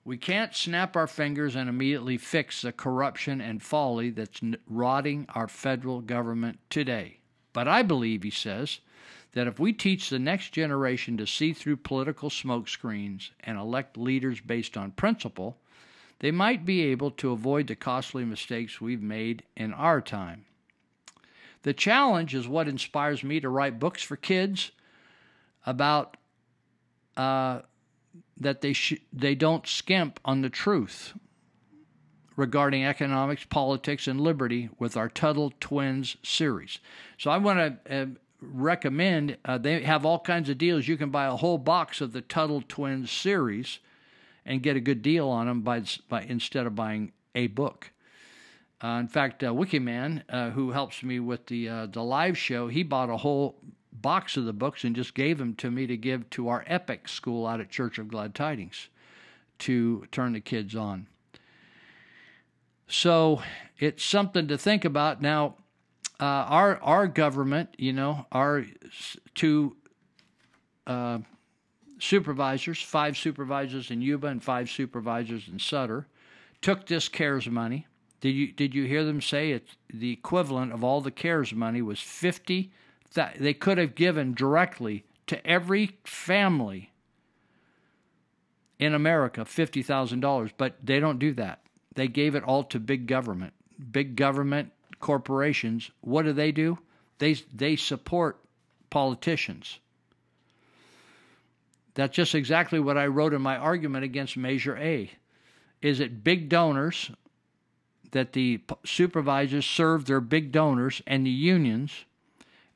[SPEAKER 18] we can't snap our fingers and immediately fix the corruption and folly that's rotting our federal government today. But I believe, he says, that if we teach the next generation to see through political smokescreens and elect leaders based on principle, they might be able to avoid the costly mistakes we've made in our time. The challenge is what inspires me to write books for kids about uh, that they sh- they don't skimp on the truth regarding economics, politics, and liberty with our Tuttle Twins series. So I want to uh, recommend uh, they have all kinds of deals. You can buy a whole box of the Tuttle Twins series and get a good deal on them by, by instead of buying a book. Uh, in fact, uh, Wikiman, uh, who helps me with the uh, the live show, he bought a whole box of the books and just gave them to me to give to our Epic school out at Church of Glad Tidings to turn the kids on. So it's something to think about. Now, uh, our our government, you know, our two uh, supervisors, five supervisors in Yuba and five supervisors in Sutter, took this CARES money did you did you hear them say the equivalent of all the CARES money was fifty? That they could have given directly to every family in America fifty thousand dollars, but they don't do that. They gave it all to big government. Big government corporations. What do they do? They they support politicians. That's just exactly what I wrote in my argument against Measure A. Is it big donors that the supervisors serve their big donors and the unions,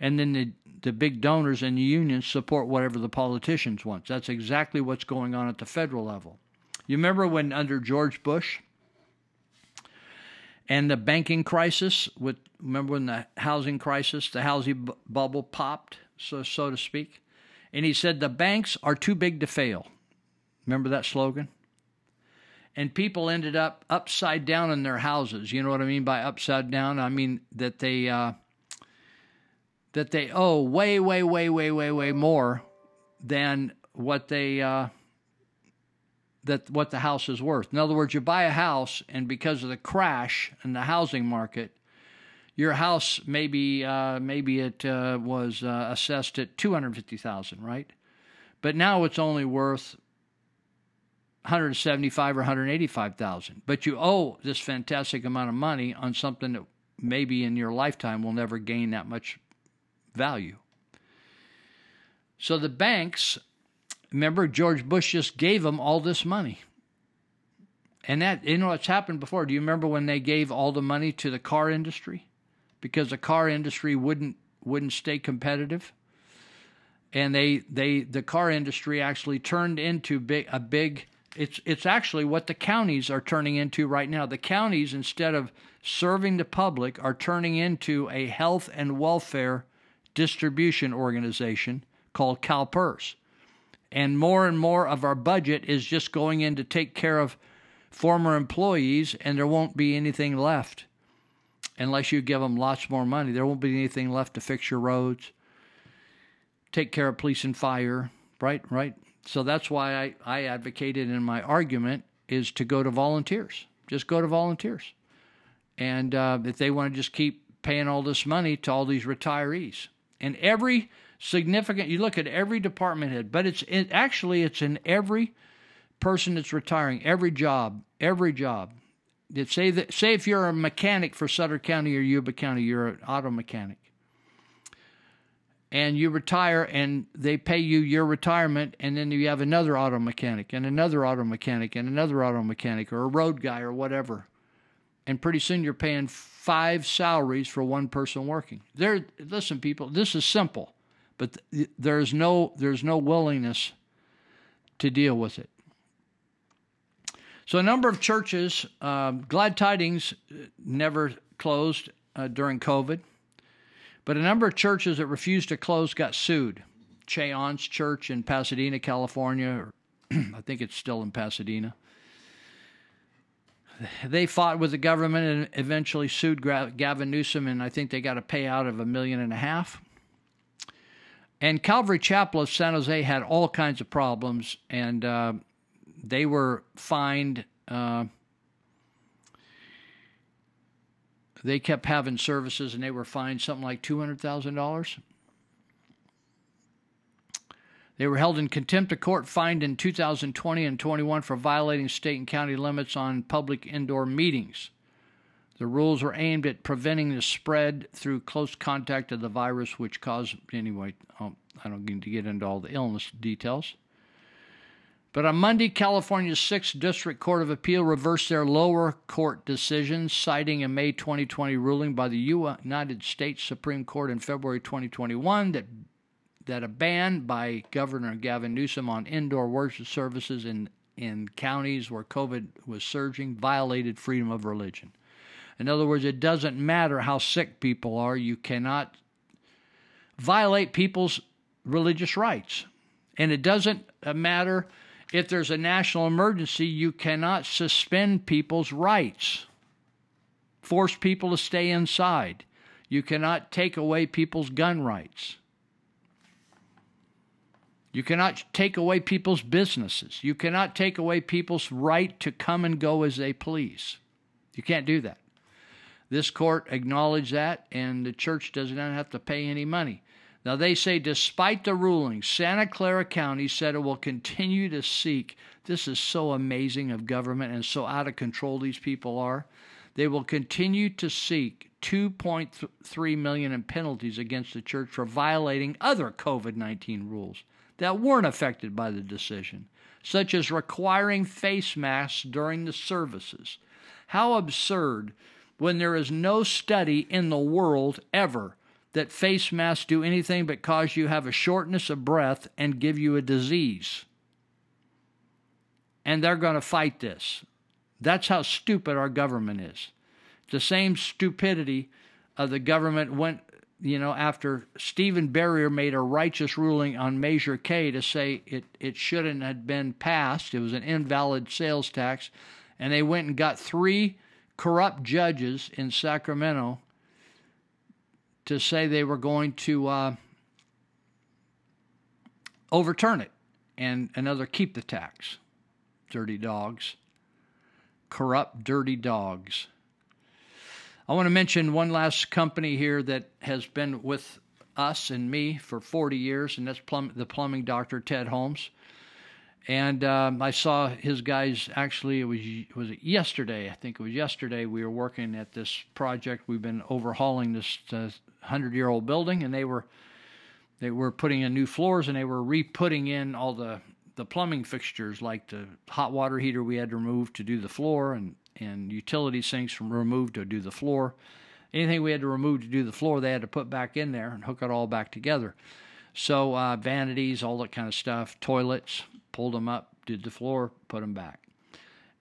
[SPEAKER 18] and then the, the big donors and the unions support whatever the politicians want. That's exactly what's going on at the federal level. You remember when under George Bush and the banking crisis, with remember when the housing crisis, the housing bu- bubble popped, so so to speak, and he said the banks are too big to fail. Remember that slogan? And people ended up upside down in their houses. You know what I mean by upside down? I mean that they uh, that they owe way, way, way, way, way, way more than what they uh, that what the house is worth. In other words, you buy a house, and because of the crash in the housing market, your house maybe uh, maybe it uh, was uh, assessed at two hundred fifty thousand, right? But now it's only worth 175 or 185,000, but you owe this fantastic amount of money on something that maybe in your lifetime will never gain that much value. So the banks remember, George Bush just gave them all this money. And that, you know, what's happened before. Do you remember when they gave all the money to the car industry? Because the car industry wouldn't wouldn't stay competitive. And they they the car industry actually turned into big a big it's it's actually what the counties are turning into right now. The counties instead of serving the public are turning into a health and welfare distribution organization called CalPERS. And more and more of our budget is just going in to take care of former employees, and there won't be anything left unless you give them lots more money. There won't be anything left to fix your roads, take care of police and fire, right? Right. So that's why I, I advocated in my argument is to go to volunteers. Just go to volunteers. And uh, if they want to just keep paying all this money to all these retirees. And every significant, you look at every department head, but it's it, actually it's in every person that's retiring, every job, every job. Say that say if you're a mechanic for Sutter County or Yuba County, you're an auto mechanic, and you retire, and they pay you your retirement, and then you have another auto mechanic, and another auto mechanic, and another auto mechanic, or a road guy, or whatever, and pretty soon you're paying five salaries for one person working. There, listen, people, this is simple, but th- there's no there's no willingness to deal with it. So, a number of churches, um, Glad Tidings uh, never closed uh, during COVID, but a number of churches that refused to close got sued. Che Ahn's Church in Pasadena, California, or [CLEARS THROAT] I think it's still in Pasadena. They fought with the government and eventually sued Gavin Newsom, and I think they got a payout of a million and a half. And Calvary Chapel of San Jose had all kinds of problems, and uh, they were fined. Uh, they kept having services, and they were fined something like two hundred thousand dollars. They were held in contempt of court, fined in 2020 and 21 for violating state and county limits on public indoor meetings. The rules were aimed at preventing the spread through close contact of the virus, which caused, anyway, oh, I don't need to get into all the illness details. But on Monday, California's 6th District Court of Appeal reversed their lower court decision, citing a May 2020 ruling by the United States Supreme Court in February 2021 that that a ban by Governor Gavin Newsom on indoor worship services in in counties where COVID was surging violated freedom of religion. In other words, it doesn't matter how sick people are, you cannot violate people's religious rights. And it doesn't uh, matter if there's a national emergency, you cannot suspend people's rights, force people to stay inside. You cannot take away people's gun rights. You cannot take away people's businesses. You cannot take away people's right to come and go as they please. You can't do that. This court acknowledged that, and the church does not have to pay any money. Now, they say, despite the ruling, Santa Clara County said it will continue to seek. This is so amazing of government and so out of control these people are. They will continue to seek 2.3 million in penalties against the church for violating other COVID-19 rules that weren't affected by the decision, such as requiring face masks during the services. How absurd when there is no study in the world ever that face masks do anything but cause you have a shortness of breath and give you a disease. And they're going to fight this. That's how stupid our government is. The same stupidity of the government went, you know, after Stephen Berrier made a righteous ruling on Measure K to say it, it shouldn't have been passed. It was an invalid sales tax. And they went and got three corrupt judges in Sacramento to say they were going to uh, overturn it and another keep the tax. Dirty dogs. Corrupt, dirty dogs. I want to mention one last company here that has been with us and me for 40 years, and that's plum- the plumbing doctor, Ted Holmes. And um, I saw his guys actually, it was, was it yesterday? I think it was yesterday. We were working at this project. We've been overhauling this uh, hundred year old building, and they were they were putting in new floors and they were re putting in all the the plumbing fixtures, like the hot water heater we had to remove to do the floor, and and utility sinks from removed to do the floor. Anything we had to remove to do the floor, they had to put back in there and hook it all back together. So uh, vanities, all that kind of stuff, toilets, pulled them up, did the floor, put them back.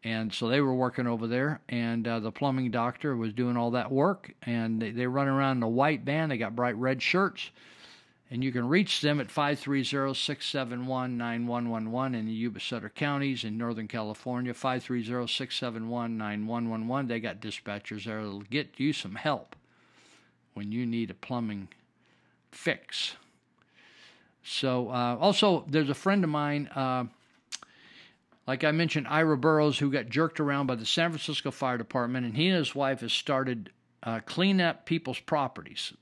[SPEAKER 18] And so they were working over there, and uh, the plumbing doctor was doing all that work. And they, they run around in a white van. They got bright red shirts. And you can reach them at 530 671 9111 in the Yuba Sutter counties in Northern California. 530 671 9111. They got dispatchers there that'll get you some help when you need a plumbing fix. So, uh, also, there's a friend of mine, uh, like I mentioned, Ira Burrows, who got jerked around by the San Francisco Fire Department, and he and his wife has started uh, clean up people's properties.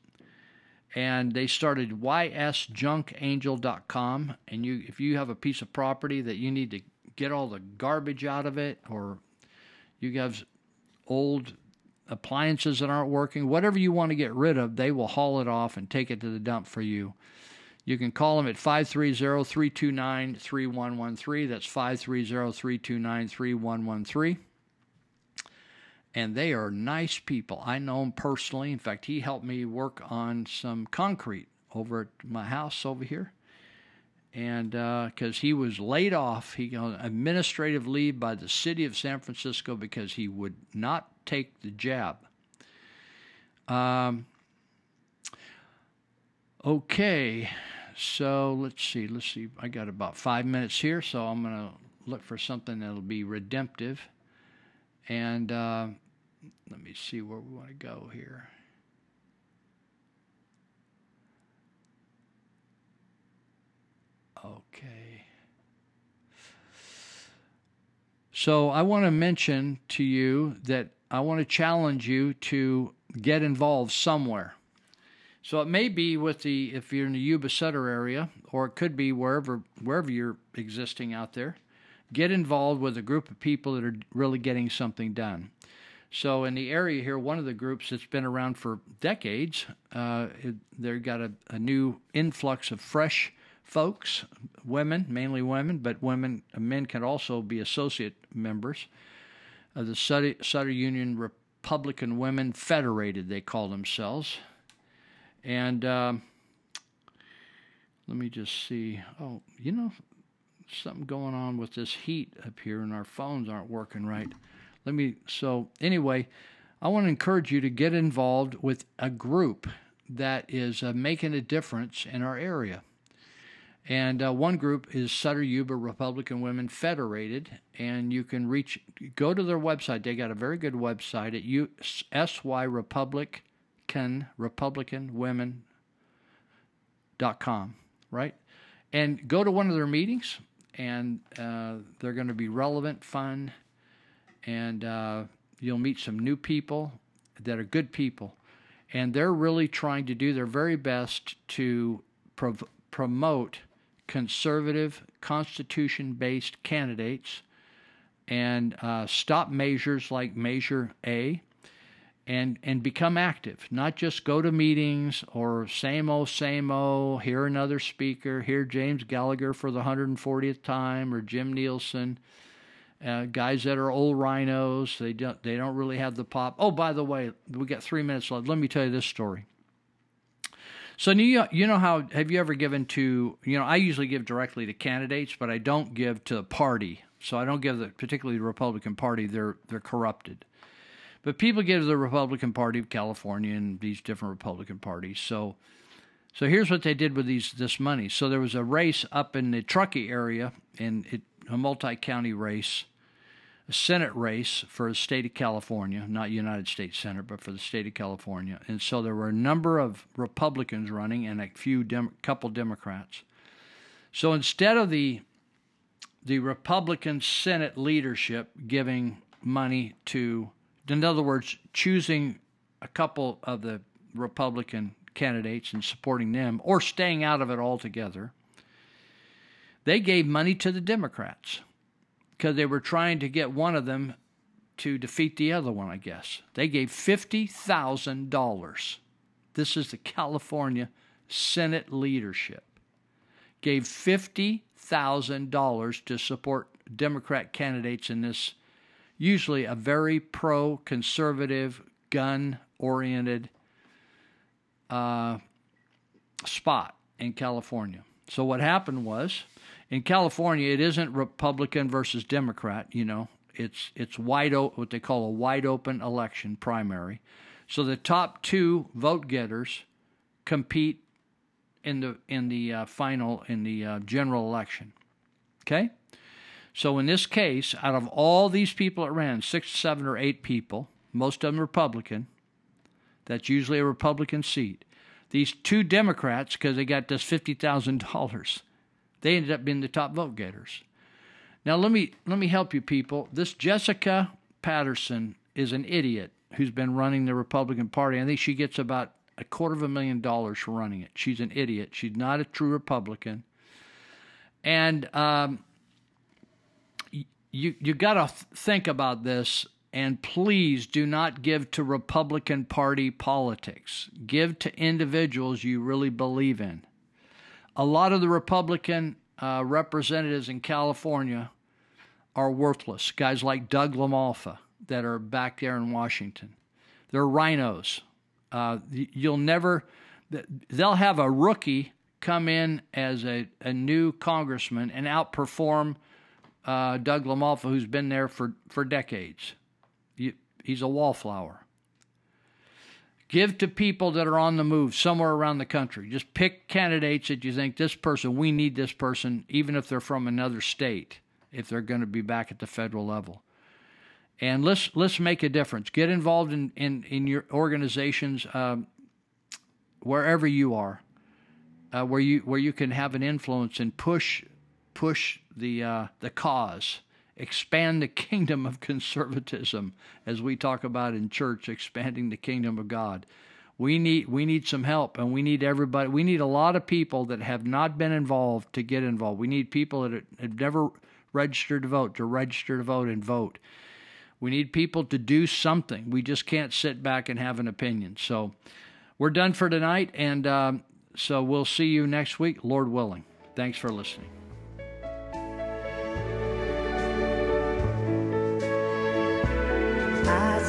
[SPEAKER 18] And they started ysjunkangel.com. And you, if you have a piece of property that you need to get all the garbage out of it, or you have old appliances that aren't working, whatever you want to get rid of, they will haul it off and take it to the dump for you. You can call them at 530 329 3113. That's 530 329 3113. And they are nice people. I know them personally. In fact, he helped me work on some concrete over at my house over here. And because uh, he was laid off, he got administrative leave by the city of San Francisco because he would not take the jab. Um, okay. So let's see, let's see. I got about five minutes here, so I'm going to look for something that'll be redemptive. And uh, let me see where we want to go here. Okay. So I want to mention to you that I want to challenge you to get involved somewhere. So it may be with the if you're in the Yuba Sutter area, or it could be wherever wherever you're existing out there. Get involved with a group of people that are really getting something done. So in the area here, one of the groups that's been around for decades, uh, they've got a, a, new influx of fresh folks, women, mainly women, but women, men can also be associate members of the Sutter, Sutter Union Republican Women Federated. They call themselves, and um, let me just see. Oh, you know, something going on with this heat up here, and our phones aren't working right. Let me, so anyway, I want to encourage you to get involved with a group that is uh, making a difference in our area. And uh, one group is Sutter Yuba Republican Women Federated, and you can reach, go to their website. They got a very good website at U, SY Republican, Republican Women dot com, right? And go to one of their meetings, and uh, they're going to be relevant, fun, and uh, you'll meet some new people that are good people. And they're really trying to do their very best to prov- promote conservative, constitution based candidates and uh, stop measures like Measure A and and become active. Not just go to meetings or same old same old. Hear another speaker. Hear James Gallagher for the 140th time or Jim Nielsen. Uh, guys that are old RINOs, they don't they don't really have the pop. Oh, by the way, we got three minutes left. Let me tell you this story. So you you know how have you ever given to you know I usually give directly to candidates, but I don't give to the party. So I don't give the particularly the Republican Party. They're they're corrupted. But people give the Republican Party of California and these different Republican parties. So, so here's what they did with these this money. So there was a race up in the Truckee area, in it, a multi-county race, a Senate race for the state of California, not United States Senate, but for the state of California. And so there were a number of Republicans running and a few dem- couple Democrats. So instead of the the Republican Senate leadership giving money to in other words, choosing a couple of the Republican candidates and supporting them or staying out of it altogether, they gave money to the Democrats because they were trying to get one of them to defeat the other one, I guess. They gave $50,000. This is the California Senate leadership. Gave $50,000 $50,000 to support Democrat candidates in this usually a very pro conservative, gun oriented uh, spot in California. So what happened was in California, it isn't Republican versus Democrat. You know, it's it's wide open, what they call a wide open election primary. So the top two vote getters compete in the in the uh, final in the uh, general election. Okay, so in this case, out of all these people that ran, six, seven, or eight people, most of them Republican. That's usually a Republican seat. These two Democrats, because they got this fifty thousand dollars, they ended up being the top vote getters. Now let me let me help you people. This Jessica Patterson is an idiot who's been running the Republican Party. I think she gets about a quarter of a million dollars for running it. She's an idiot. She's not a true Republican. And um, you you got to think about this and please do not give to Republican Party politics. Give to individuals you really believe in. A lot of the Republican uh, representatives in California are worthless. Guys like Doug LaMalfa that are back there in Washington. They're RINOs. Uh, you'll never, they'll have a rookie come in as a, a new congressman and outperform uh, Doug LaMalfa, who's been there for, for decades. He's a wallflower. Give to people that are on the move somewhere around the country. Just pick candidates that you think this person, we need this person, even if they're from another state, if they're going to be back at the federal level. And let's let's make a difference. Get involved in in, in your organizations um, wherever you are, uh, where you where you can have an influence and push push the uh, the cause expand the kingdom of conservatism as we talk about in church expanding the kingdom of God. We need we need some help and we need everybody we need a lot of people that have not been involved to get involved. We need people that have never registered to vote to register to vote and vote. We need people to do something. We just can't sit back and have an opinion. So we're done for tonight and um, so we'll see you next week, Lord willing. Thanks for listening.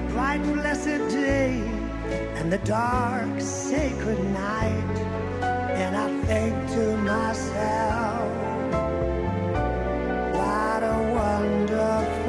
[SPEAKER 41] the bright blessed day and the dark sacred night and I think to myself what a wonderful